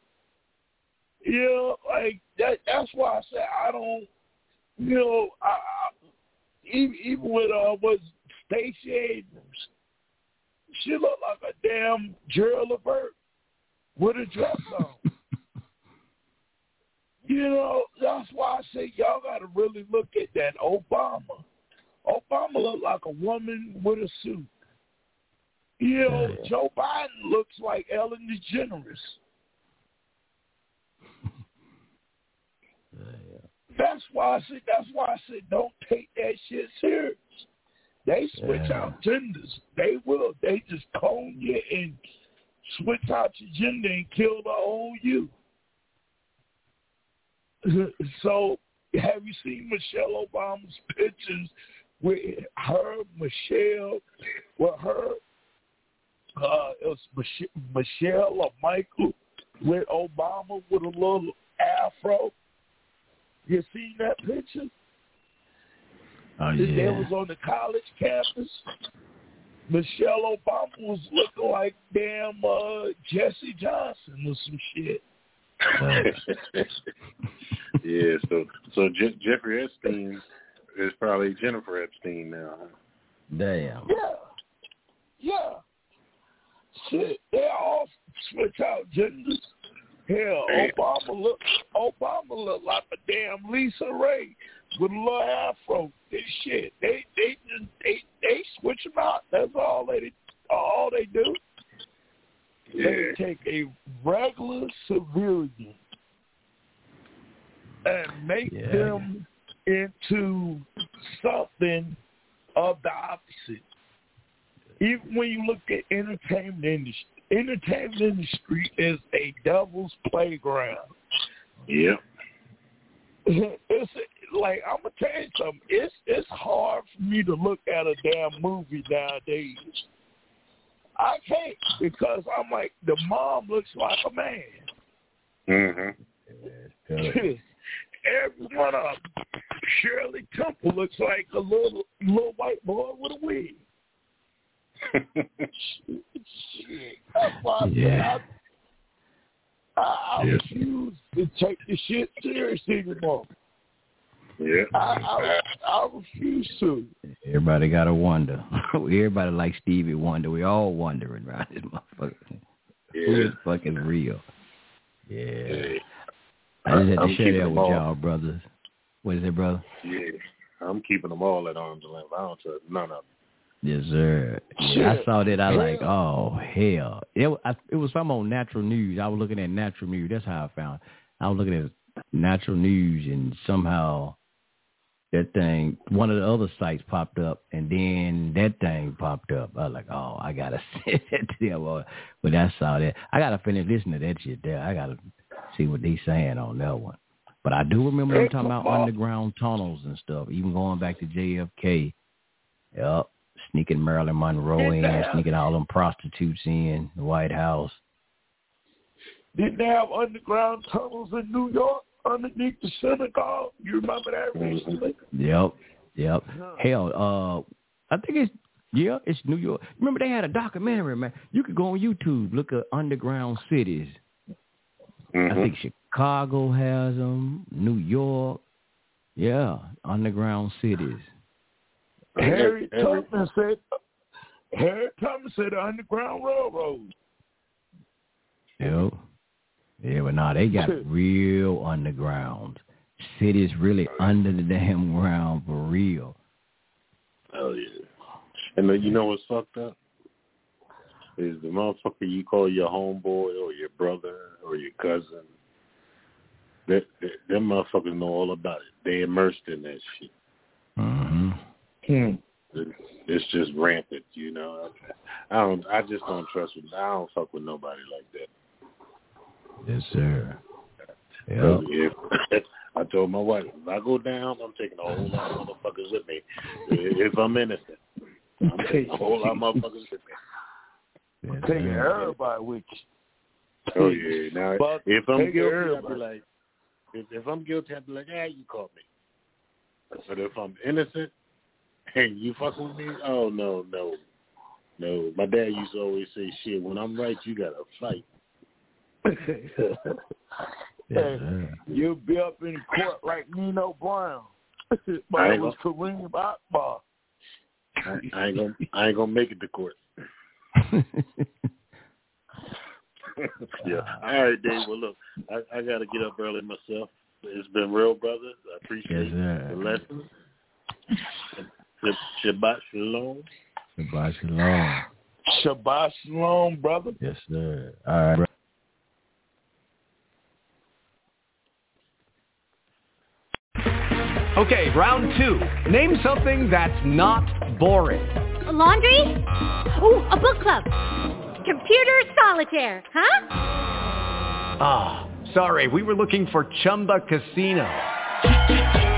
Yeah, like that. That's why I said I don't. You know, I, I even, even with uh, was Stacey Abrams, she looked like a damn Gerald Levert with a dress on. you know, that's why I say y'all got to really look at that Obama. Obama looked like a woman with a suit. You know, Joe Biden looks like Ellen DeGeneres. That's why I said. That's why I said don't take that shit serious. They switch Yeah. out genders. They will. They just clone you and switch out your gender and kill the whole you. So, have you seen Michelle Obama's pictures with her, Michelle, with her, uh, it was Mich- Michelle or Michael with Obama with a little afro? You seen that picture? Oh That yeah. was on the college campus. Michelle Obama was looking like damn uh, Jesse Johnson or some shit. yeah, so so Je- Jeffrey Epstein is probably Jennifer Epstein now. Huh? Damn. Yeah. Yeah. Shit, they all switch out genders. Hell, Obama look Obama look like a damn Lisa Ray with a little afro. This shit, they they just they they switch them out. That's all they all they do. They take a regular civilian and make Yeah. them into something of the opposite. Even when you look at entertainment industry, entertainment industry is a devil's playground. Yep. It's like I'm gonna tell you something. It's it's hard for me to look at a damn movie nowadays. I can't because I'm like the mom looks like a man. Mm-hmm. Every one of them. Shirley Temple looks like a little little white boy with a wig. Shit. That's why I said Yeah. I, I, Yeah. refuse to take the shit serious anymore. Yeah. I, I, I refuse to. Everybody got to wonder. Everybody like Stevie Wonder. We all wondering around this motherfucker. Who Yeah. is fucking real? Yeah. Yeah. I just had to share that with all. y'all, brothers. What is it, brother? Yeah. I'm keeping them all at arm's length. I don't trust none of them. Yes, sir. Yeah, I saw that. I like, oh hell! It I, it was some on natural news. I was looking at natural news. That's how I found. It. I was looking at natural news, and somehow that thing, one of the other sites popped up, and then that thing popped up. I was like, oh, I gotta send that to them. Boy. But I saw that. I gotta finish listening to that shit there. I gotta see what they saying on that one. But I do remember them talking about underground tunnels and stuff, even going back to JFK. Yep. Sneaking Marilyn Monroe in, Yeah. sneaking all them prostitutes in the White House. Didn't they have underground tunnels in New York underneath the synagogue? You remember that recently? Yep. Yep. Huh. Hell, uh I think it's yeah, it's New York. Remember they had a documentary, man. You could go on YouTube, look at underground cities. I Mhm. think Chicago has them, New York. Yeah, underground cities. Harry Every- Tubman said Harry Tubman said the Underground Railroad. Yep. Yeah, but nah, they got real underground. Cities really under the damn ground for real. Oh yeah. And then you know what's fucked up? Is the motherfucker you call your homeboy or your brother or your cousin. That, that them motherfuckers know all about it. They immersed in that shit. hmm Hmm. It's just rampant, you know. I don't. I just don't trust. With, I don't fuck with nobody like that. Yes, sir. Yep. 'Cause If, I told my wife, if I go down, I'm taking a whole lot of motherfuckers with me. If I'm innocent, I'm taking a whole lot of motherfuckers with me. Yes, Taking sir. everybody with you. Oh yeah. Now, But if I'm take guilty, I'll everybody. be like, if, if I'm guilty, I'll be like, ah, you caught me. But if I'm innocent, hey, you fucking with me? Oh no, no, no. My dad used to always say, shit, when I'm right, you gotta fight. Yes, Hey. You'll be up in court like Nino Brown. I but it was Kareem Akbar. I, I ain't gonna, I ain't gonna make it to court. yeah. All right, Dave. Well, look, I, I got to get up early myself. It's been real, brother. I appreciate Yes, the lesson. Sh- Shabbat shalom. Shabbat shalom. Shabbat Shalom, brother. Yes, sir. All right. bro. Okay, round two. Name something that's not boring. A laundry? Ooh, a book club. Computer solitaire, huh? Ah, sorry, we were looking for Chumba Casino.